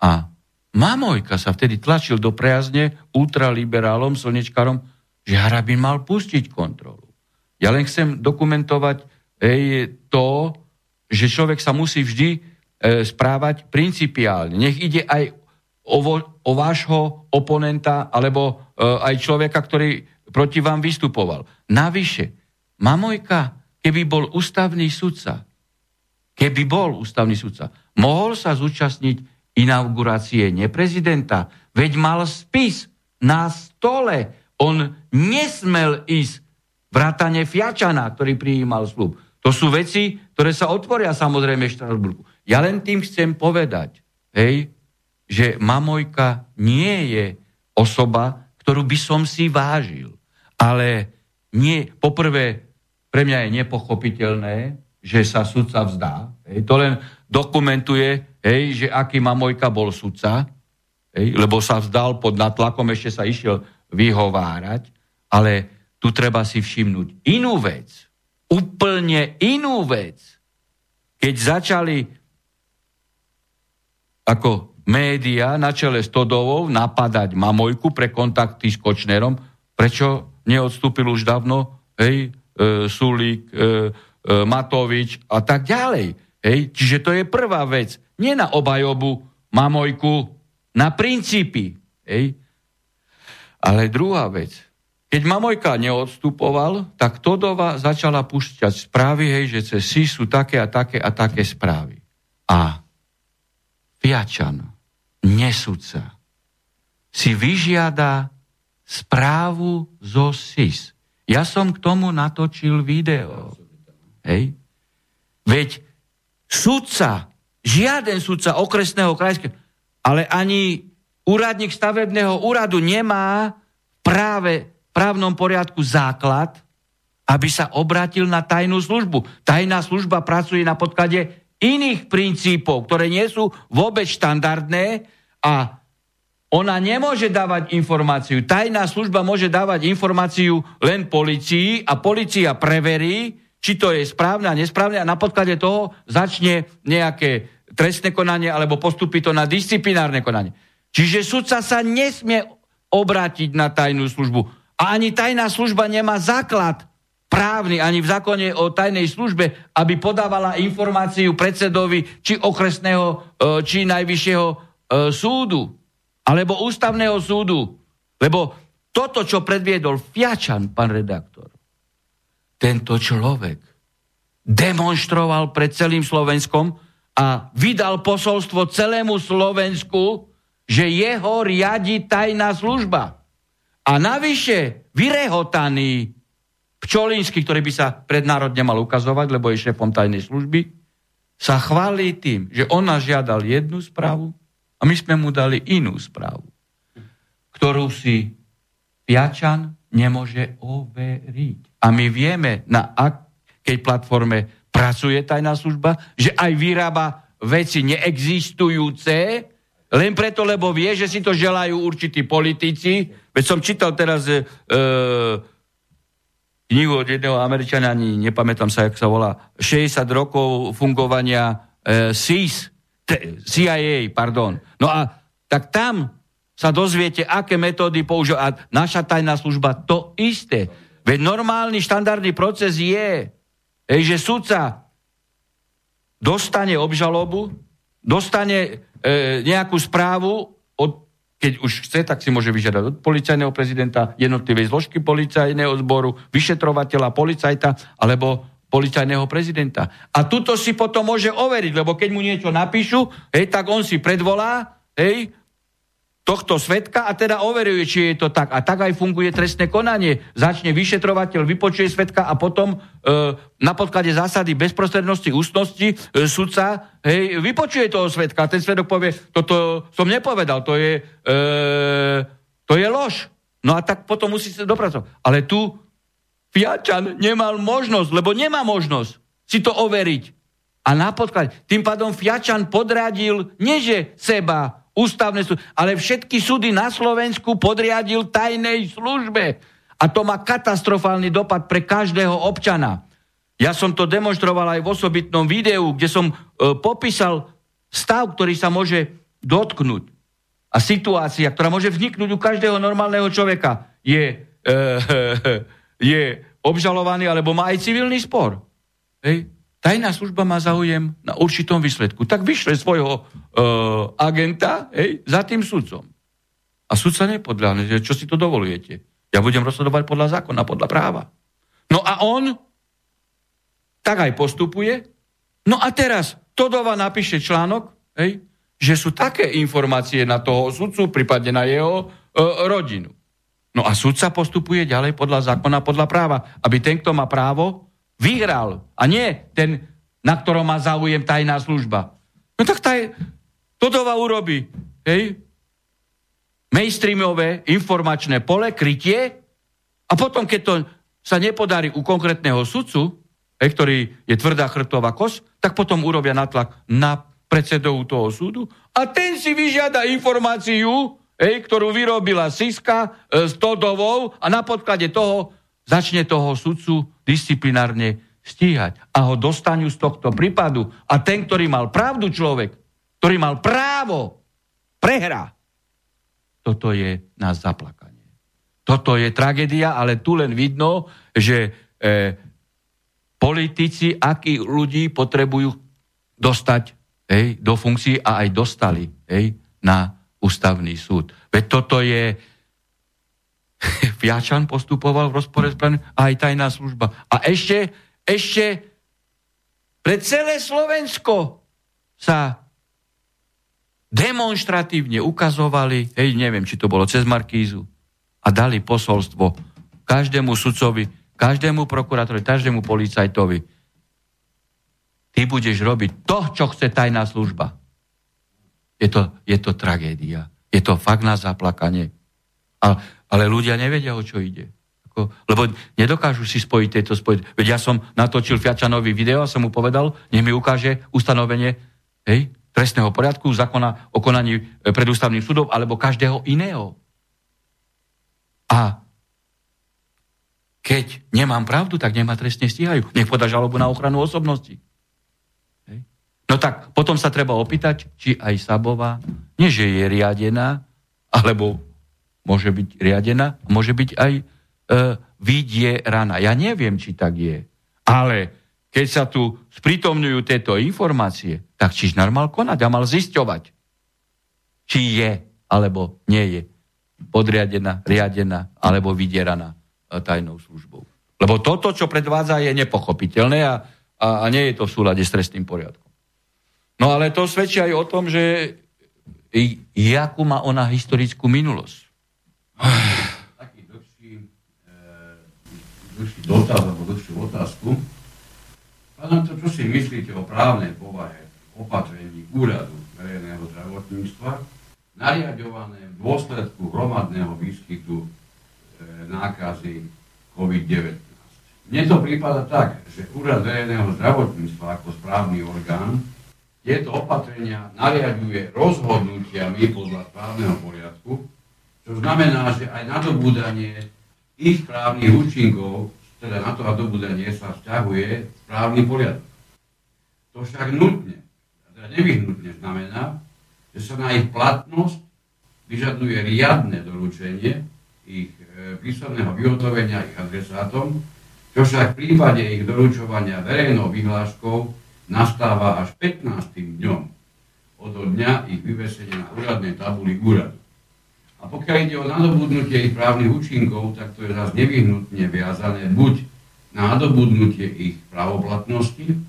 A Mamojka sa vtedy tlačil do priazne ultraliberálom, slnečkárom, že Harabin mal pustiť kontrolu. Ja len chcem dokumentovať je to, že človek sa musí vždy e, správať principiálne. Nech ide aj o, vo, o vášho oponenta alebo e, aj človeka, ktorý proti vám vystupoval. Navyše, Mamojka, keby bol ústavný sudca, keby bol ústavný sudca, mohol sa zúčastniť inaugurácie neprezidenta, veď mal spis na stole. On nesmel ísť vrátane Fiačana, ktorý prijímal slub. To sú veci, ktoré sa otvoria samozrejme v Štrasburgu. Ja len tým chcem povedať, hej, že Mamojka nie je osoba, ktorú by som si vážil. Ale nie, poprvé, pre mňa je nepochopiteľné, že sa sudca vzdá. Hej, to len dokumentuje, hej, že aký Mamojka bol sudca, hej, lebo sa vzdal pod natlakom, ešte sa išiel vyhovárať, ale tu treba si všimnúť inú vec úplne inú vec. Keď začali ako média na čele s Todovou napadať Mamojku pre kontakty s Kočnerom, prečo neodstúpil už dávno hej, e, Sulík, e, e, Matovič a tak ďalej. Hej? Čiže to je prvá vec. Nie na obajobu Mamojku, na princípy. Hej? Ale druhá vec. Keď Mamojka neodstupoval, tak Todova začala pušťať správy, hej, že cez SI sú také a také a také správy. A Fiačan, nesúca, si vyžiada správu zo SIS. Ja som k tomu natočil video. Hej. Veď sudca, žiaden sudca okresného krajského, ale ani úradník stavebného úradu nemá práve právnom poriadku základ, aby sa obratil na tajnú službu. Tajná služba pracuje na podklade iných princípov, ktoré nie sú vôbec štandardné a ona nemôže dávať informáciu. Tajná služba môže dávať informáciu len policii a policia preverí, či to je správne a nesprávne a na podklade toho začne nejaké trestné konanie alebo postupí to na disciplinárne konanie. Čiže sudca sa nesmie obrátiť na tajnú službu a ani tajná služba nemá základ právny, ani v zákone o tajnej službe, aby podávala informáciu predsedovi či okresného, e, či najvyššieho e, súdu, alebo ústavného súdu. Lebo toto, čo predviedol Fiačan, pán redaktor, tento človek demonstroval pred celým Slovenskom a vydal posolstvo celému Slovensku, že jeho riadi tajná služba. A navyše vyrehotaný Pčolínsky, ktorý by sa pred národ nemal ukazovať, lebo je šéfom tajnej služby, sa chválí tým, že on nás žiadal jednu správu a my sme mu dali inú správu, ktorú si Piačan nemôže overiť. A my vieme, na akej platforme pracuje tajná služba, že aj vyrába veci neexistujúce, len preto, lebo vie, že si to želajú určití politici. Veď som čítal teraz e, knihu od jedného Američana, ani nepamätám sa, jak sa volá, 60 rokov fungovania e, CIS, CIA, pardon. No a tak tam sa dozviete, aké metódy používa. A naša tajná služba to isté. Veď normálny štandardný proces je, e, že sudca dostane obžalobu, dostane e, nejakú správu od keď už chce, tak si môže vyžiadať od policajného prezidenta, jednotlivej zložky policajného zboru, vyšetrovateľa, policajta alebo policajného prezidenta. A tuto si potom môže overiť, lebo keď mu niečo napíšu, hej, tak on si predvolá, hej, tohto svetka a teda overuje, či je to tak. A tak aj funguje trestné konanie. Začne vyšetrovateľ, vypočuje svetka a potom e, na podklade zásady bezprostrednosti, ústnosti e, sudca hej, vypočuje toho svetka. A ten svedok povie, toto som nepovedal, to je, e, to je lož. No a tak potom musí sa dopracovať. Ale tu Fiačan nemal možnosť, lebo nemá možnosť si to overiť. A na podklade. Tým pádom Fiačan podradil nieže seba, ústavné súdy, ale všetky súdy na Slovensku podriadil tajnej službe. A to má katastrofálny dopad pre každého občana. Ja som to demonstroval aj v osobitnom videu, kde som e, popísal stav, ktorý sa môže dotknúť. A situácia, ktorá môže vzniknúť u každého normálneho človeka, je, e, je obžalovaný alebo má aj civilný spor. Hej? tajná služba má záujem na určitom výsledku. Tak vyšle svojho uh, agenta hej, za tým sudcom. A sudca nepodľahne, že čo si to dovolujete. Ja budem rozhodovať podľa zákona, podľa práva. No a on tak aj postupuje. No a teraz Todova napíše článok, hej, že sú také informácie na toho sudcu, prípadne na jeho uh, rodinu. No a sudca postupuje ďalej podľa zákona, podľa práva, aby ten, kto má právo, vyhral. A nie ten, na ktorom má záujem tajná služba. No tak taj, Todova urobí, hej, mainstreamové informačné pole, krytie a potom, keď to sa nepodarí u konkrétneho sudcu, hej, ktorý je tvrdá chrtová kos, tak potom urobia natlak na predsedov toho súdu a ten si vyžiada informáciu, hej, ktorú vyrobila Siska e, s Todovou a na podklade toho začne toho sudcu disciplinárne stíhať a ho dostanú z tohto prípadu. A ten, ktorý mal pravdu človek, ktorý mal právo, prehrá. Toto je na zaplakanie. Toto je tragédia, ale tu len vidno, že e, politici, akí ľudí potrebujú dostať hej, do funkcií a aj dostali hej, na ústavný súd. Veď toto je, Fiačan postupoval v rozpore s a aj tajná služba. A ešte, ešte pre celé Slovensko sa demonstratívne ukazovali, hej, neviem, či to bolo cez Markízu, a dali posolstvo každému sudcovi, každému prokurátorovi, každému policajtovi. Ty budeš robiť to, čo chce tajná služba. Je to, je to tragédia. Je to fakt na zaplakanie. A ale ľudia nevedia, o čo ide. Ako, lebo nedokážu si spojiť tieto spojiť. Veď ja som natočil Fiačanovi video a som mu povedal, nech mi ukáže ustanovenie hej, trestného poriadku, zákona o konaní e, pred ústavným súdom alebo každého iného. A keď nemám pravdu, tak nemá trestne stíhajú. Nech podá žalobu na ochranu osobnosti. No tak potom sa treba opýtať, či aj Sabová, nie že je riadená, alebo môže byť riadená, môže byť aj e, vydieraná. Ja neviem, či tak je. Ale keď sa tu sprítomňujú tieto informácie, tak Čižnár mal konať a mal zisťovať, či je alebo nie je podriadená, riadená alebo vydieraná e, tajnou službou. Lebo toto, čo predvádza, je nepochopiteľné a, a, a nie je to v súlade s trestným poriadkom. No ale to svedčí aj o tom, že jakú má ona historickú minulosť. Taký dlhší, e, dlhší dotaz alebo dlhšiu otázku. Pána to, čo si myslíte o právnej povahe opatrení úradu verejného zdravotníctva, nariadované v dôsledku hromadného výskytu e, nákazy COVID-19. Mne to prípada tak, že úrad verejného zdravotníctva ako správny orgán tieto opatrenia nariaduje rozhodnutiami podľa správneho poriadku, čo znamená, že aj nadobúdanie ich právnych účinkov, teda na to nadobúdanie sa vzťahuje správny poriadok. To však nutne, teda nevyhnutne znamená, že sa na ich platnosť vyžaduje riadne doručenie ich e, písomného vyhotovenia ich adresátom, čo však v prípade ich doručovania verejnou vyhláškou nastáva až 15. dňom od dňa ich vyvesenia na úradnej tabuli úradu. A pokiaľ ide o nadobudnutie ich právnych účinkov, tak to je zase nevyhnutne viazané buď na nadobudnutie ich pravoplatnosti,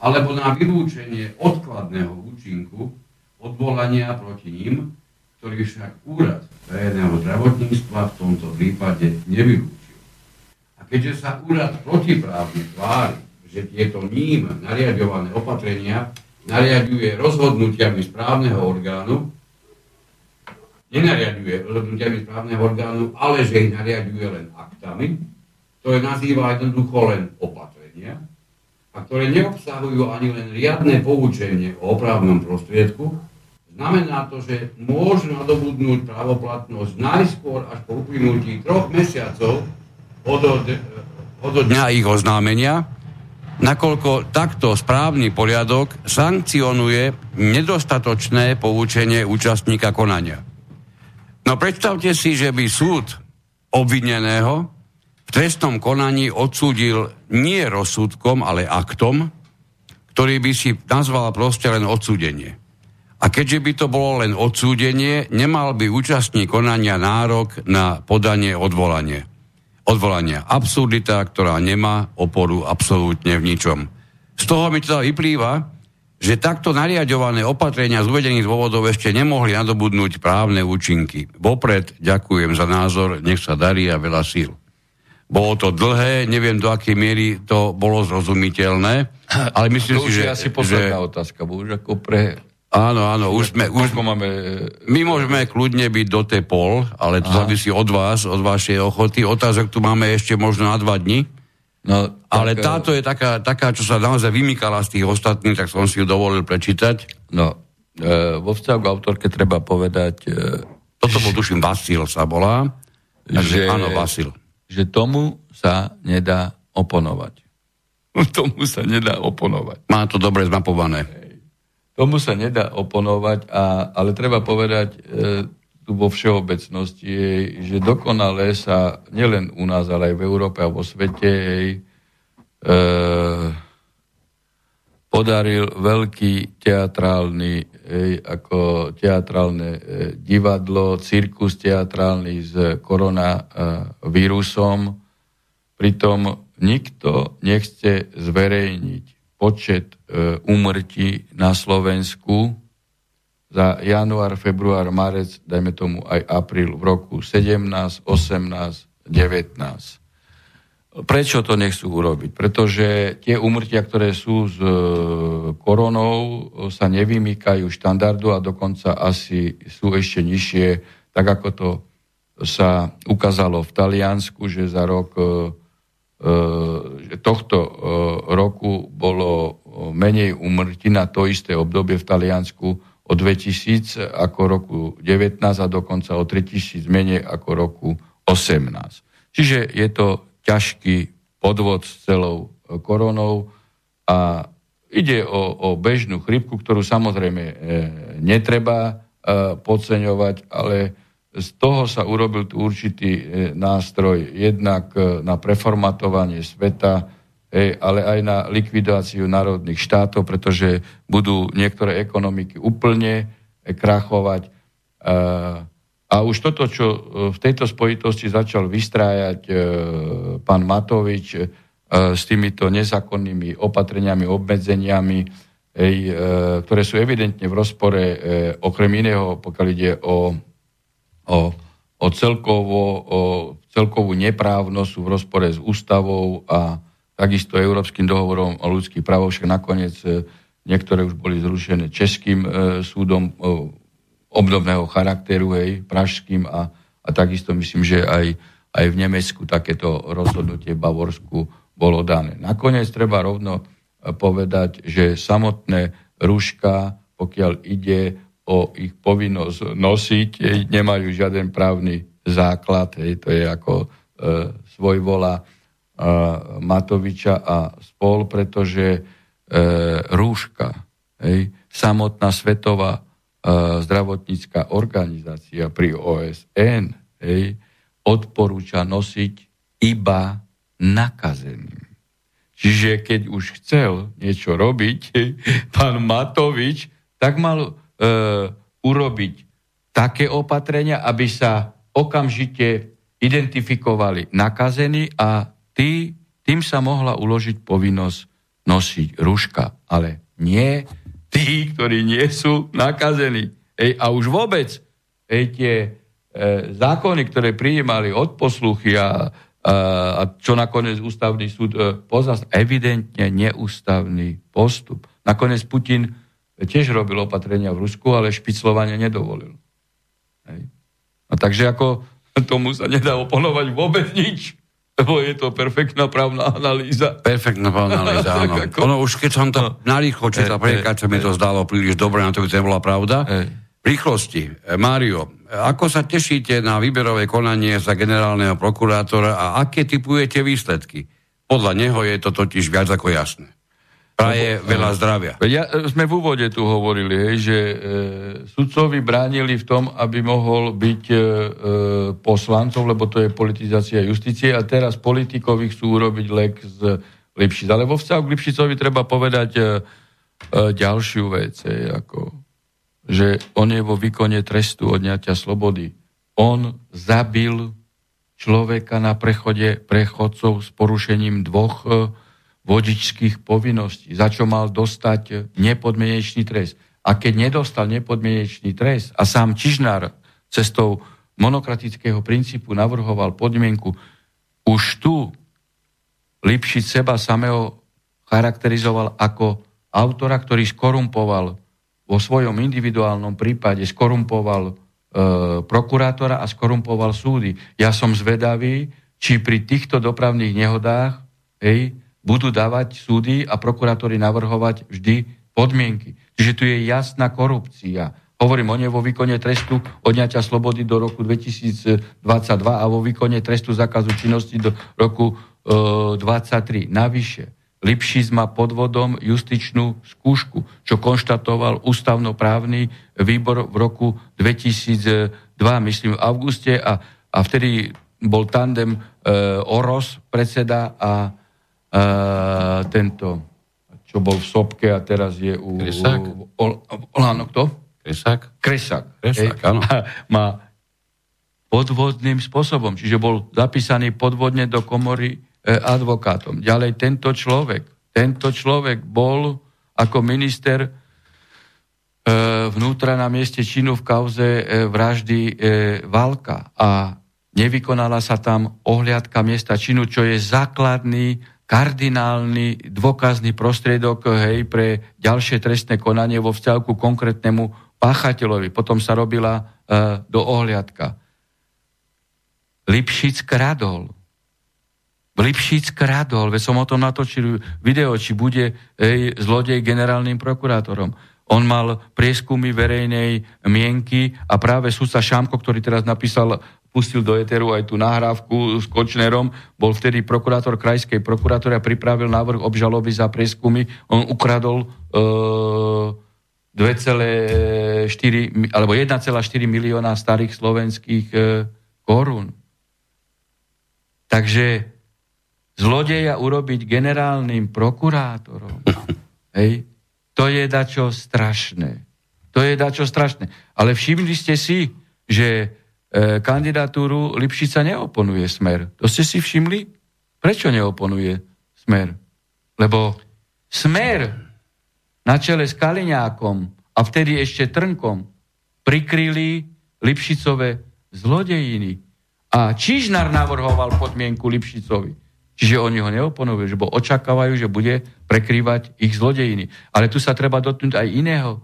alebo na vylúčenie odkladného účinku odvolania proti ním, ktorý však úrad verejného zdravotníctva v tomto prípade nevylúčil. A keďže sa úrad protiprávne tvári, že tieto ním nariadované opatrenia nariaduje rozhodnutiami správneho orgánu, nenariaduje rozhodnutiami správneho orgánu, ale že ich nariaduje len aktami, ktoré nazýva jednoducho len opatrenia a ktoré neobsahujú ani len riadne poučenie o opravnom prostriedku, znamená to, že môžu nadobudnúť právoplatnosť najskôr až po uplynutí troch mesiacov od, od, od dňa ich oznámenia, nakoľko takto správny poriadok sankcionuje nedostatočné poučenie účastníka konania. No predstavte si, že by súd obvineného v trestnom konaní odsúdil nie rozsudkom, ale aktom, ktorý by si nazval proste len odsúdenie. A keďže by to bolo len odsúdenie, nemal by účastník konania nárok na podanie odvolanie odvolania. Absurdita, ktorá nemá oporu absolútne v ničom. Z toho mi teda vyplýva, že takto nariadované opatrenia z uvedených dôvodov ešte nemohli nadobudnúť právne účinky. Vopred ďakujem za názor, nech sa darí a veľa síl. Bolo to dlhé, neviem do akej miery to bolo zrozumiteľné, ale myslím to si, že... je asi posledná že... otázka, bo už ako pre Áno, áno, už sme... Už, máme... My môžeme kľudne byť do tej pol, ale to Aha. závisí od vás, od vašej ochoty. Otázok tu máme ešte možno na dva dni. No, tak, ale e- táto je taká, taká, čo sa naozaj vymykala z tých ostatných, tak som si ju dovolil prečítať. No, e, vo vzťahu k autorke treba povedať... E, Toto bol, tuším, Vasil sa volá. Takže, že, áno, Vasil. Že tomu sa nedá oponovať. tomu sa nedá oponovať. Má to dobre zmapované. Tomu sa nedá oponovať, a, ale treba povedať e, tu vo všeobecnosti, že dokonale sa nielen u nás, ale aj v Európe a vo svete e, podaril veľký teatrálny, e, ako teatrálne e, divadlo, cirkus teatrálny s koronavírusom. Pritom nikto nechce zverejniť počet e, úmrtí na Slovensku za január, február, marec, dajme tomu aj apríl v roku 17, 18, 19. Prečo to nechcú urobiť? Pretože tie úmrtia, ktoré sú s e, koronou, sa nevymýkajú štandardu a dokonca asi sú ešte nižšie, tak ako to sa ukázalo v Taliansku, že za rok E, tohto e, roku bolo menej umrtí na to isté obdobie v Taliansku o 2000 ako roku 19 a dokonca o 3000 menej ako roku 18. Čiže je to ťažký podvod s celou e, koronou a ide o, o bežnú chrypku, ktorú samozrejme e, netreba e, podceňovať, ale z toho sa urobil tu určitý e, nástroj jednak e, na preformatovanie sveta, ale aj na likvidáciu národných štátov, pretože budú niektoré ekonomiky úplne e, krachovať. A už toto, čo v tejto spojitosti začal vystrájať pán Matovič s týmito nezákonnými opatreniami, obmedzeniami, e, ktoré sú evidentne v rozpore, e, okrem iného, pokiaľ ide o, o, o, celkovo, o celkovú neprávnosť, sú v rozpore s ústavou a takisto Európskym dohovorom o ľudských právoch, však nakoniec e, niektoré už boli zrušené Českým e, súdom e, obdobného charakteru, hej, pražským a, a takisto myslím, že aj, aj v Nemecku takéto rozhodnutie v Bavorsku bolo dané. Nakoniec treba rovno povedať, že samotné rúška, pokiaľ ide o ich povinnosť nosiť, nemajú žiaden právny základ. Hej, to je ako e, svojvola e, Matoviča a spol, pretože e, rúška, hej, samotná svetová e, zdravotnícká organizácia pri OSN hej, odporúča nosiť iba nakazeným. Čiže keď už chcel niečo robiť, pán Matovič, tak mal urobiť také opatrenia, aby sa okamžite identifikovali nakazení a tý, tým sa mohla uložiť povinnosť nosiť ruška. Ale nie tí, ktorí nie sú nakazení. Ej, a už vôbec ej, tie e, zákony, ktoré prijímali od posluchy a a čo nakoniec ústavný súd e, pozast, evidentne neústavný postup. Nakoniec Putin tiež robil opatrenia v Rusku, ale špiclovanie nedovolil. Hej. A takže ako tomu sa nedá oponovať vôbec nič, lebo je to perfektná právna analýza. Perfektná právna analýza, áno. ako... Ono už keď som to no. narýchlo čítal, prvýkrát sa mi to zdalo príliš dobre, na to by to nebola pravda. Hej rýchlosti. E, Mário, ako sa tešíte na výberové konanie za generálneho prokurátora a aké typujete výsledky? Podľa neho je to totiž viac ako jasné. Praje veľa zdravia. Ja, e, sme v úvode tu hovorili, hej, že e, sudcovi bránili v tom, aby mohol byť e, e, poslancov, lebo to je politizácia justície a teraz politikovi chcú urobiť lek z Lipšic. Ale vo vzťahu k Lipšicovi treba povedať e, e, ďalšiu vec. Hej, ako že on je vo výkone trestu odňatia slobody. On zabil človeka na prechode prechodcov s porušením dvoch e, vodičských povinností, za čo mal dostať nepodmienečný trest. A keď nedostal nepodmienečný trest a sám Čižnár cestou monokratického princípu navrhoval podmienku, už tu Lipšic seba samého charakterizoval ako autora, ktorý skorumpoval vo svojom individuálnom prípade skorumpoval e, prokurátora a skorumpoval súdy. Ja som zvedavý, či pri týchto dopravných nehodách hej, budú dávať súdy a prokurátori navrhovať vždy podmienky. Čiže tu je jasná korupcia. Hovorím o nej vo výkone trestu odňatia slobody do roku 2022 a vo výkone trestu zákazu činnosti do roku e, 23. Navyše, Lipšic má podvodom justičnú skúšku, čo konštatoval ústavnoprávny výbor v roku 2002, myslím v auguste a, a vtedy bol tandem e, Oros, predseda a tento, čo bol v Sopke a teraz je u... Kresák? Áno, kto? Kresák? Kresák. Kresák, áno. Má podvodným spôsobom, čiže bol zapísaný podvodne do komory E, advokátom. Ďalej tento človek, tento človek bol ako minister e, vnútra na mieste činu v kauze e, vraždy Valka a nevykonala sa tam ohliadka miesta činu, čo je základný kardinálny dôkazný prostriedok hej, pre ďalšie trestné konanie vo vzťahu ku konkrétnemu páchateľovi. Potom sa robila e, do ohliadka. Lipšic kradol. Lipšic kradol, veď som o tom natočil video, či bude ej, zlodej generálnym prokurátorom. On mal prieskumy verejnej mienky a práve sudca Šámko, ktorý teraz napísal, pustil do Eteru aj tú nahrávku s Kočnerom, bol vtedy prokurátor krajskej prokurátory a pripravil návrh obžaloby za prieskumy. On ukradol e, 2,4 alebo 1,4 milióna starých slovenských e, korún. Takže zlodeja urobiť generálnym prokurátorom, hej, to je dačo strašné. To je dačo strašné. Ale všimli ste si, že kandidatúru Lipšica neoponuje smer. To ste si všimli? Prečo neoponuje smer? Lebo smer na čele s Kaliňákom a vtedy ešte Trnkom prikryli Lipšicové zlodejiny. A Čižnár navrhoval podmienku Lipšicovi. Čiže oni ho neoponujú, že bo očakávajú, že bude prekrývať ich zlodejiny. Ale tu sa treba dotknúť aj iného e,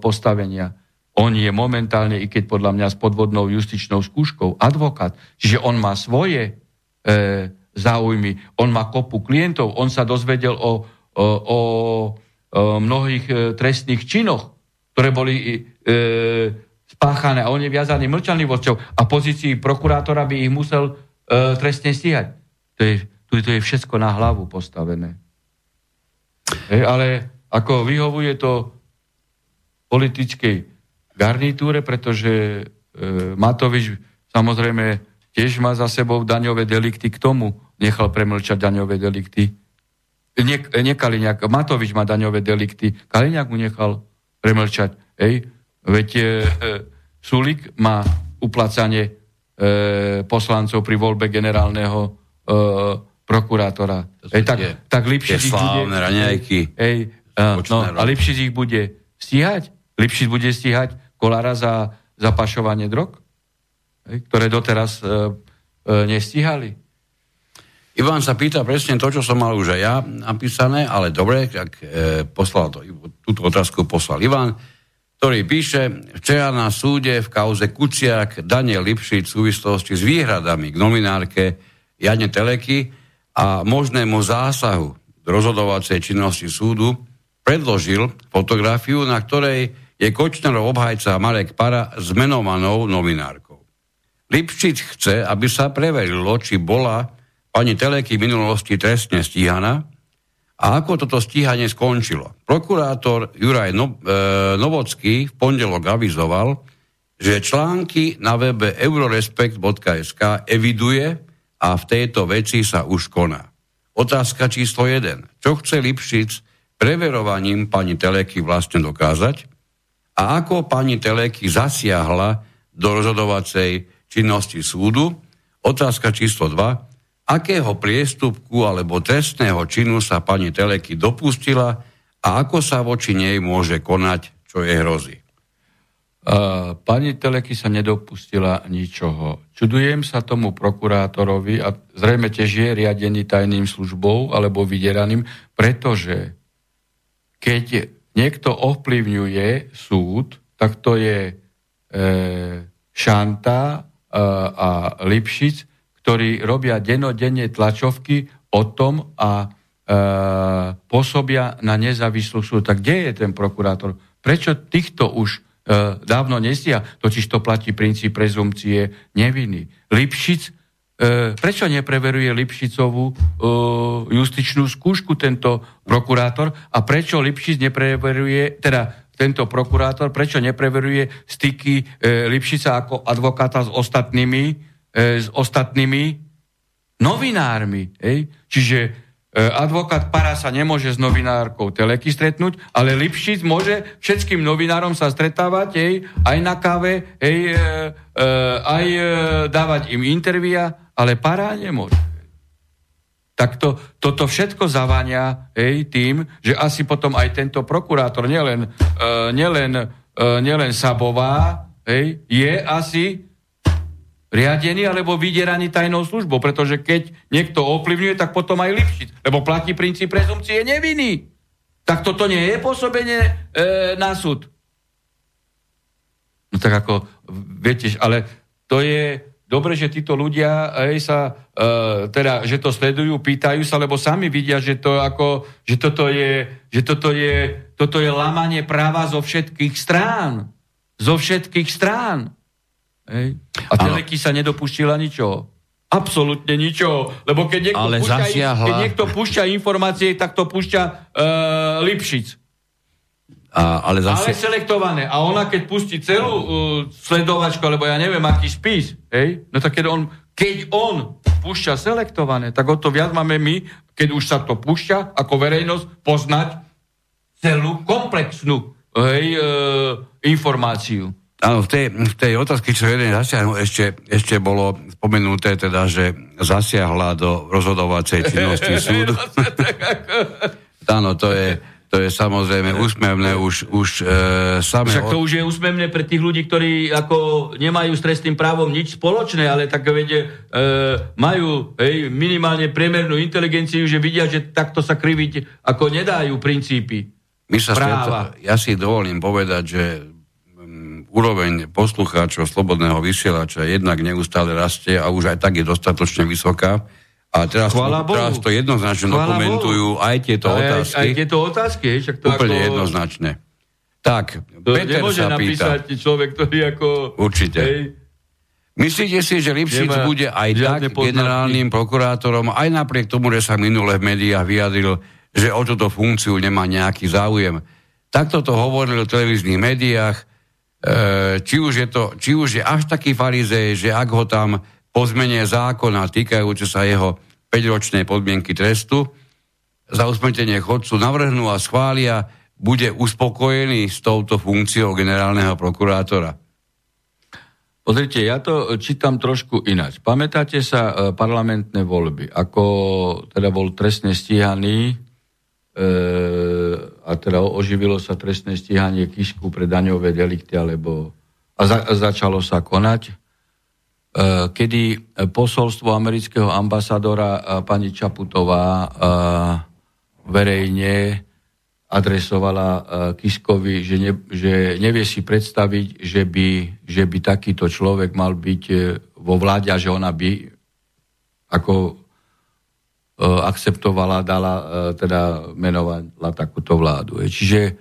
postavenia. On je momentálne, i keď podľa mňa s podvodnou justičnou skúškou, advokát. Čiže on má svoje e, záujmy, on má kopu klientov, on sa dozvedel o, o, o, o mnohých e, trestných činoch, ktoré boli e, spáchané a on je viazaný mlčanlivosťou a pozícii prokurátora by ich musel e, trestne stíhať. To je, tu to je všetko na hlavu postavené. E, ale ako vyhovuje to politickej garnitúre, pretože e, Matovič samozrejme tiež má za sebou daňové delikty, k tomu nechal premlčať daňové delikty. Nie, nie Kaliňák, Matovič má daňové delikty, Kaliňák mu nechal premlčať. Ej, veď e, e, Sulik má uplacanie e, poslancov pri voľbe generálneho e, prokurátora. Ej, tak, tie, tak Lipšic ich bude... Raňajky, ej, e, no, a Lipšic ich bude stíhať? Lipšic bude stíhať Kolára za, za pašovanie drog? Ktoré doteraz e, e, nestíhali? Ivan sa pýta presne to, čo som mal už aj ja napísané, ale dobre, ak e, poslal to, túto otázku poslal Ivan, ktorý píše, včera na súde v kauze Kuciak Daniel Lipšic v súvislosti s výhradami k nominárke Jane Teleky a možnému zásahu do rozhodovacej činnosti súdu predložil fotografiu, na ktorej je Kočnerov obhajca Marek Para s menovanou novinárkou. Lipšic chce, aby sa preverilo, či bola pani Teleky v minulosti trestne stíhaná a ako toto stíhanie skončilo. Prokurátor Juraj no, e, Novocký v pondelok avizoval, že články na webe eurorespekt.sk eviduje a v tejto veci sa už koná. Otázka číslo 1. Čo chce Lipšic preverovaním pani Teleky vlastne dokázať? A ako pani Teleky zasiahla do rozhodovacej činnosti súdu? Otázka číslo 2 akého priestupku alebo trestného činu sa pani Teleky dopustila a ako sa voči nej môže konať, čo je hrozí. Uh, pani Teleky sa nedopustila ničoho. Čudujem sa tomu prokurátorovi a zrejme tiež je riadený tajným službou alebo vyderaným, pretože keď niekto ovplyvňuje súd, tak to je e, Šanta e, a Lipšic, ktorí robia denodenne tlačovky o tom a e, pôsobia na nezávislú súd. Tak kde je ten prokurátor? Prečo týchto už e, dávno nestia? Totiž to platí princíp prezumcie neviny. Lipšic, prečo nepreveruje Lipšicovú e, justičnú skúšku tento prokurátor a prečo Lipšic nepreveruje, teda tento prokurátor, prečo nepreveruje styky e, Lipšica ako advokáta s ostatnými e, s ostatnými novinármi. Ej? Čiže e, advokát Para sa nemôže s novinárkou Teleky stretnúť, ale Lipšic môže všetkým novinárom sa stretávať ej, aj na káve, ej, e, e, aj e, dávať im intervia, ale Para nemôže. Tak to, toto všetko zavania ej, tým, že asi potom aj tento prokurátor, nielen, e, nielen, e, nielen Sabová, ej, je asi riadený alebo vydieraný tajnou službou, pretože keď niekto ovplyvňuje, tak potom aj Lipšic, lebo platí princíp prezumcie neviny. Tak toto nie je pôsobenie e, na súd. No tak ako, viete, ale to je dobre, že títo ľudia aj sa, e, teda, že to sledujú, pýtajú sa, lebo sami vidia, že to ako, že toto je, že toto je, toto je lamanie práva zo všetkých strán. Zo všetkých strán. Hej. A Teleky sa nedopustila ničoho. Absolutne ničoho. Lebo keď niekto, Ale púšťa, zasiahla... keď niekto púšťa informácie, tak to púšťa uh, Lipšic. A, ale, zase... ale selektované. A ona keď pustí celú uh, sledovačku, alebo ja neviem, aký spis, hej, no tak keď on, keď on púšťa selektované, tak o to viac máme my, keď už sa to púšťa, ako verejnosť, poznať celú komplexnú hej, uh, informáciu. Áno, v tej, v tej otázke, čo jeden zasiahnu, ešte, ešte bolo spomenuté teda, že zasiahla do rozhodovacej činnosti súdu. Áno, to je, To je samozrejme úsmevné už, už e, samé... Však to už je úsmevné pre tých ľudí, ktorí ako nemajú s trestným právom nič spoločné, ale tak vede, e, majú hej, minimálne priemernú inteligenciu, že vidia, že takto sa kriviť ako nedajú princípy My sa práva. Streto, ja si dovolím povedať, že um, úroveň poslucháčov Slobodného vysielača jednak neustále rastie a už aj tak je dostatočne vysoká. A teraz, Chvála to, teraz Bohu. to jednoznačne Chvála dokumentujú aj tieto aj, otázky. Aj, tieto otázky, však to Úplne ako, jednoznačne. Tak, To Peter nemôže sa pýta. napísať človek, ktorý ako... Určite. Hej, Myslíte si, že Lipšic Nemá bude aj tak poznatky. generálnym prokurátorom, aj napriek tomu, že sa minule v médiách vyjadril, že o túto funkciu nemá nejaký záujem. Takto to hovoril v televíznych médiách, e, či, už je to, či už je až taký farizej, že ak ho tam po zmene zákona týkajúce sa jeho 5-ročnej podmienky trestu za usmrtenie chodcu navrhnú a schvália, bude uspokojený s touto funkciou generálneho prokurátora. Pozrite, ja to čítam trošku ináč. Pamätáte sa e, parlamentné voľby, ako teda bol trestne stíhaný e, a teda oživilo sa trestné stíhanie Kisku pre daňové delikty, alebo a za, začalo sa konať, kedy posolstvo amerického ambasadora e, pani Čaputová e, verejne adresovala Kiskovi, že, ne, že nevie si predstaviť, že by, že by takýto človek mal byť vo vláde a že ona by ako akceptovala, dala, teda menovala takúto vládu. Čiže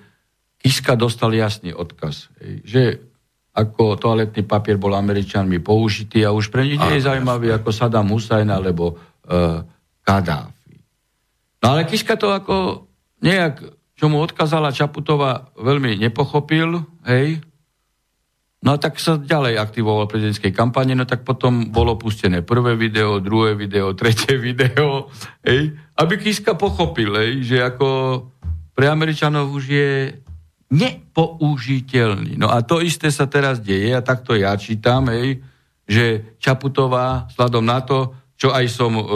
Kiska dostal jasný odkaz, že ako toaletný papier bol Američanmi použitý a už pre nich nie je zaujímavý ako Saddam Hussein alebo uh, Kadáfi. No ale Kiska to ako nejak čo mu odkazala Čaputová, veľmi nepochopil, hej. No a tak sa ďalej aktivoval prezidentskej kampane, no tak potom bolo pustené prvé video, druhé video, tretie video, hej. Aby Kiska pochopil, hej, že ako pre Američanov už je nepoužiteľný. No a to isté sa teraz deje a takto ja čítam, hej, že Čaputová, sladom na to, čo aj som e, e,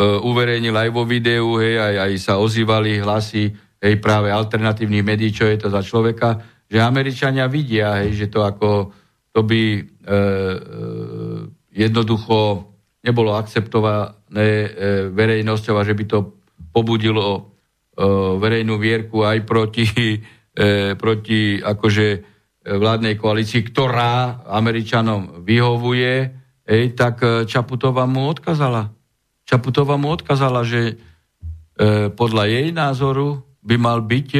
uverejnil aj vo videu, hej, aj, aj sa ozývali hlasy hej, práve alternatívnych médií, čo je to za človeka, že Američania vidia, hej, že to ako, to by e, e, jednoducho nebolo akceptované e, verejnosťou a že by to pobudilo e, verejnú vierku aj proti, e, proti akože e, vládnej koalícii, ktorá Američanom vyhovuje, hej, tak e, Čaputová mu odkazala. Čaputová mu odkazala, že e, podľa jej názoru by mal byť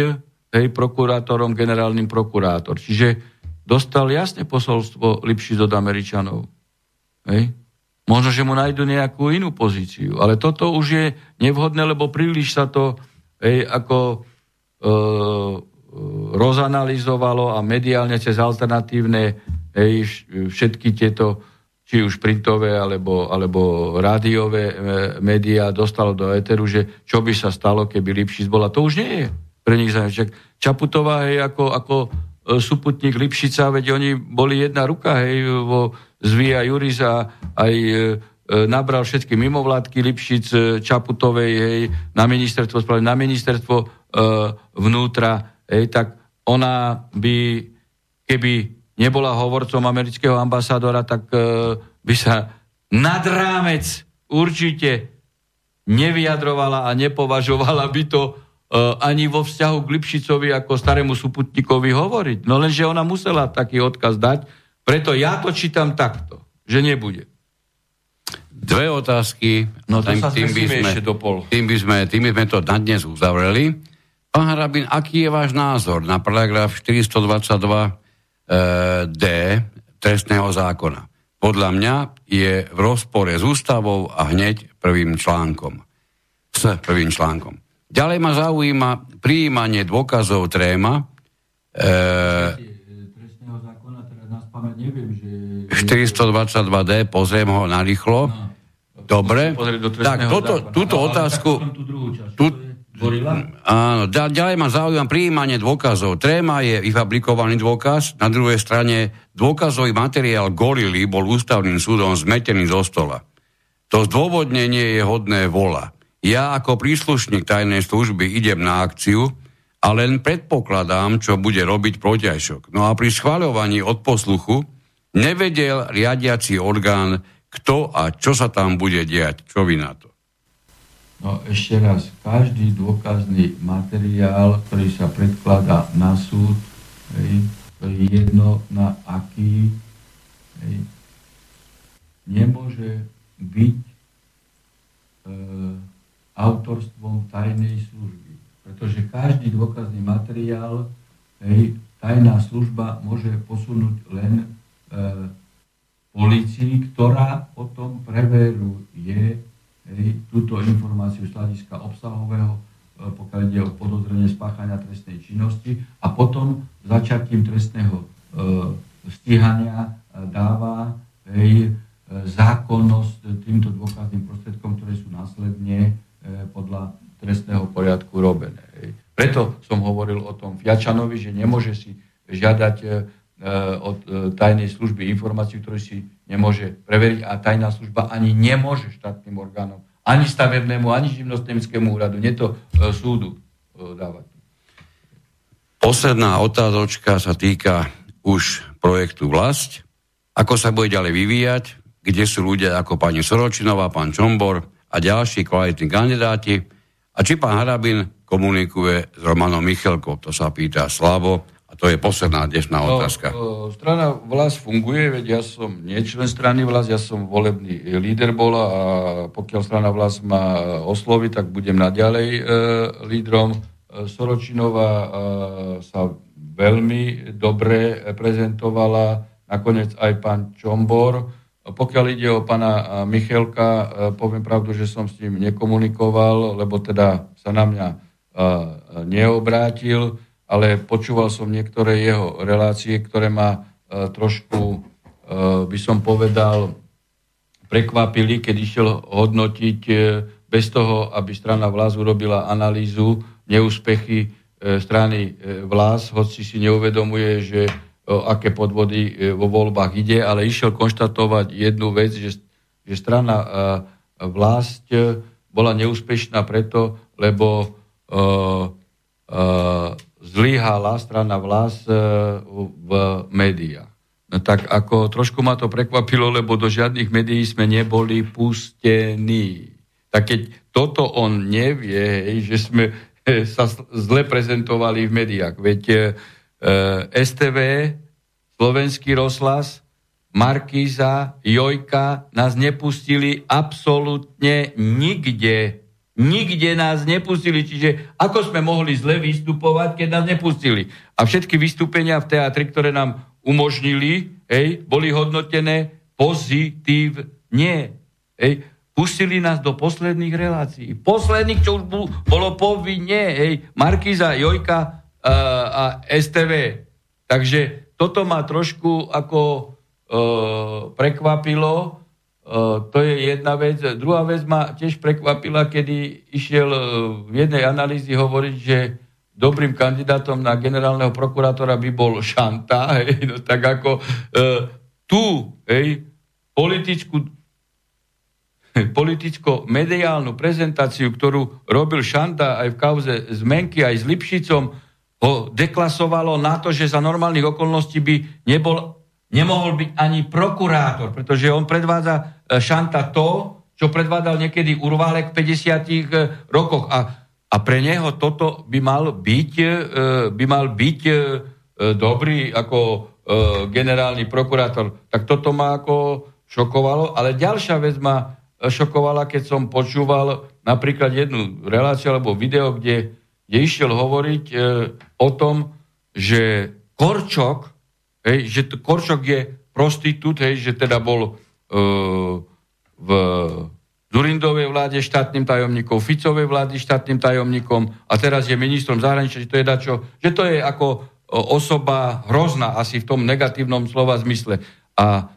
hej, prokurátorom, generálnym prokurátor. Čiže dostal jasne posolstvo Lipšic od Američanov. Hej. Možno, že mu nájdu nejakú inú pozíciu, ale toto už je nevhodné, lebo príliš sa to hej, ako e, rozanalizovalo a mediálne cez alternatívne hej, všetky tieto či už printové alebo, alebo rádiové e, médiá dostalo do éteru, že čo by sa stalo, keby Lipšic bola. To už nie je pre nich zaujímavé. Čaputová je ako, ako súputník Lipšica, veď oni boli jedna ruka, hej, vo Zvia Juris a aj e, nabral všetky mimovládky Lipšic e, Čaputovej, hej, na ministerstvo na ministerstvo e, vnútra, hej, tak ona by, keby nebola hovorcom amerického ambasádora, tak e, by sa nad rámec určite nevyjadrovala a nepovažovala by to e, ani vo vzťahu k Lipšicovi ako starému súputníkovi hovoriť. No lenže ona musela taký odkaz dať, preto ja to čítam takto, že nebude. Dve otázky. No to tým, sa tým, by sme, ešte do pol. tým, by sme, tým by sme to na dnes uzavreli. Pán Harabin, aký je váš názor na paragraf 422 e, D trestného zákona? Podľa mňa je v rozpore s ústavou a hneď prvým článkom. S prvým článkom. Ďalej ma zaujíma prijímanie dôkazov tréma e, Trestného zákona teraz nás pamäť neviem, že... 422D, pozriem ho narýchlo. Dobre. Pozrieť do Tak, toto, túto No, otázku... tú Gorila? áno, ďa- ďalej ma zaujíma prijímanie dôkazov. Tréma je vyfabrikovaný dôkaz, na druhej strane dôkazový materiál Gorily bol ústavným súdom zmetený zo stola. To zdôvodnenie je hodné vola. Ja ako príslušník tajnej služby idem na akciu, a len predpokladám, čo bude robiť protiajšok. No a pri schváľovaní od posluchu nevedel riadiaci orgán, kto a čo sa tam bude diať. Čo vy na to? No ešte raz, každý dôkazný materiál, ktorý sa predkladá na súd, hej, to je jedno na aký, hej, nemôže byť e, autorstvom tajnej služby. Pretože každý dôkazný materiál, hej, tajná služba môže posunúť len e, policii, ktorá potom preveruje hej, túto informáciu z hľadiska obsahového, e, pokiaľ ide o podozrenie spáchania trestnej činnosti a potom začatím trestného e, stíhania e, dáva hej, zákonnosť týmto dôkazným prostriedkom, ktoré sú následne podľa trestného poriadku robené. Preto som hovoril o tom Fiačanovi, že nemôže si žiadať od tajnej služby informáciu, ktorú si nemôže preveriť a tajná služba ani nemôže štátnym orgánom, ani stavebnému, ani živnostenskému úradu, nie to súdu dávať. Posledná otázočka sa týka už projektu Vlast. Ako sa bude ďalej vyvíjať? kde sú ľudia ako pani Soročinová, pán Čombor a ďalší kvalitní kandidáti. A či pán Harabin komunikuje s Romanom Michelkou, to sa pýta Slavo. A to je posledná dnešná no, otázka. No, strana Vlas funguje, veď ja som nie člen strany Vlas, ja som volebný líder bola a pokiaľ strana Vlas ma osloví, tak budem naďalej e, lídrom. E, Soročinová e, sa veľmi dobre prezentovala, nakoniec aj pán Čombor pokiaľ ide o pána Michelka, poviem pravdu, že som s ním nekomunikoval, lebo teda sa na mňa neobrátil, ale počúval som niektoré jeho relácie, ktoré ma trošku, by som povedal, prekvapili, keď išiel hodnotiť e, bez toho, aby strana vlás urobila analýzu neúspechy e, strany e, vlás, hoci si neuvedomuje, že aké podvody e, vo voľbách ide, ale išiel konštatovať jednu vec, že, že strana e, vlast e, bola neúspešná preto, lebo zlyhala strana vlast v médiách. No tak ako trošku ma to prekvapilo, lebo do žiadnych médií sme neboli pustení. Tak keď toto on nevie, že sme sa zle prezentovali v médiách, veď Eh, STV, Slovenský rozhlas, Markíza, Jojka nás nepustili absolútne nikde. Nikde nás nepustili, čiže ako sme mohli zle vystupovať, keď nás nepustili. A všetky vystúpenia v teatri, ktoré nám umožnili, hej, boli hodnotené pozitívne. Hej. Pustili nás do posledných relácií. Posledných, čo už bolo povinne, hej, Markíza, Jojka, a STV. Takže toto ma trošku ako e, prekvapilo. E, to je jedna vec. Druhá vec ma tiež prekvapila, kedy išiel e, v jednej analýzi hovoriť, že dobrým kandidátom na generálneho prokurátora by bol Šanta, hej, no tak ako e, tú hej, politickú politicko-mediálnu prezentáciu, ktorú robil Šanta aj v kauze zmenky, aj s Lipšicom, ho deklasovalo na to, že za normálnych okolností by nebol, nemohol byť ani prokurátor, pretože on predvádza Šanta to, čo predvádzal niekedy Urválek v 50 e, rokoch. A, a pre neho toto by mal byť, e, by mal byť dobrý ako generálny prokurátor. Tak toto ma ako šokovalo. Ale ďalšia vec ma šokovala, keď som počúval napríklad jednu reláciu alebo video, kde kde išiel hovoriť e, o tom, že Korčok, hej, že Korčok je prostitút, hej, že teda bol e, v Zurindovej vláde štátnym tajomníkom, Ficovej vlády štátnym tajomníkom a teraz je ministrom zahraničia, že to je dačo, že to je ako e, osoba hrozná asi v tom negatívnom slova zmysle. A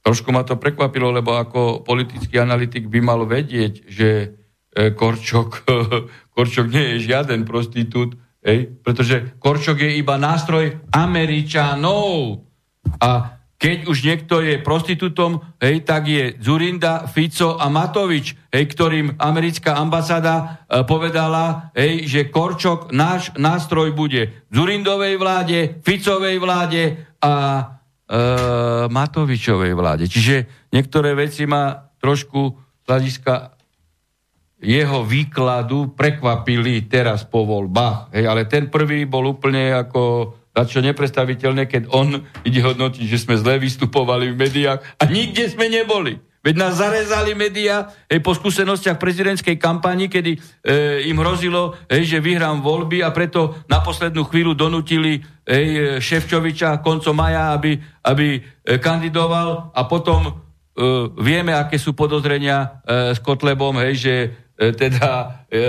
trošku ma to prekvapilo, lebo ako politický analytik by mal vedieť, že E, Korčok, Korčok nie je žiaden prostitút, hej, pretože Korčok je iba nástroj Američanov. A keď už niekto je prostitútom, hej, tak je Zurinda, Fico a Matovič, hej, ktorým americká ambasáda e, povedala, hej, že Korčok náš nástroj bude Zurindovej vláde, Ficovej vláde a e, Matovičovej vláde. Čiže niektoré veci ma trošku z hľadiska jeho výkladu prekvapili teraz po voľbách. Hej, ale ten prvý bol úplne ako za čo neprestaviteľné, keď on ide hodnotiť, že sme zle vystupovali v médiách a nikde sme neboli. Veď nás zarezali médiá hej, po skúsenostiach prezidentskej kampani, kedy e, im hrozilo, hej, že vyhrám voľby a preto na poslednú chvíľu donutili hej, Ševčoviča koncom maja, aby, aby e, kandidoval a potom e, vieme, aké sú podozrenia e, s Kotlebom, hej, že e, teda e,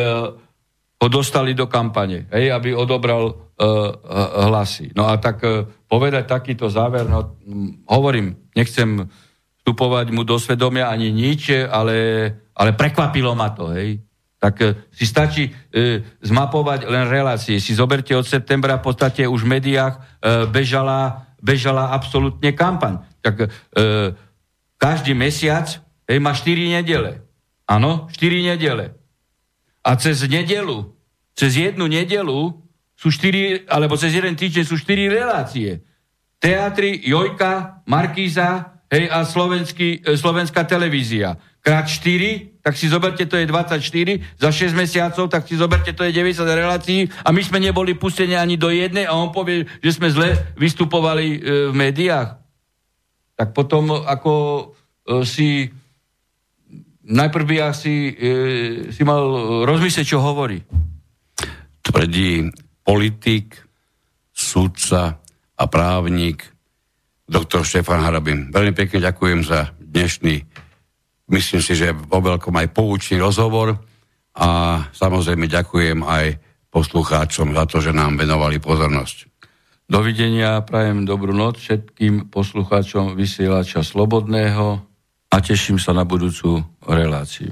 ho dostali do kampane, hej, aby odobral hlasy. No a tak uh, povedať takýto záver, no hovorím, nechcem vstupovať mu do svedomia ani nič, ale, ale prekvapilo ma to, hej. Tak si stačí uh, zmapovať len relácie. Si zoberte od septembra v podstate už v médiách uh, bežala, bežala absolútne kampaň. Tak uh, každý mesiac hej, má 4 nedele. Áno, 4 nedele. A cez nedelu, cez jednu nedelu sú štyri, alebo cez jeden týždeň sú štyri relácie. Teatry, Jojka, Markíza, hej, a slovenský, e, slovenská televízia. Krát 4, tak si zoberte, to je 24, za 6 mesiacov, tak si zoberte, to je 90 relácií a my sme neboli pustení ani do jednej a on povie, že sme zle vystupovali e, v médiách. Tak potom ako e, si najprv by asi e, si mal rozmyslieť, čo hovorí. Tvrdí politik, sudca a právnik, doktor Štefan Harabin. Veľmi pekne ďakujem za dnešný, myslím si, že vo veľkom aj poučný rozhovor a samozrejme ďakujem aj poslucháčom za to, že nám venovali pozornosť. Dovidenia, prajem dobrú noc všetkým poslucháčom vysielača Slobodného a teším sa na budúcu reláciu.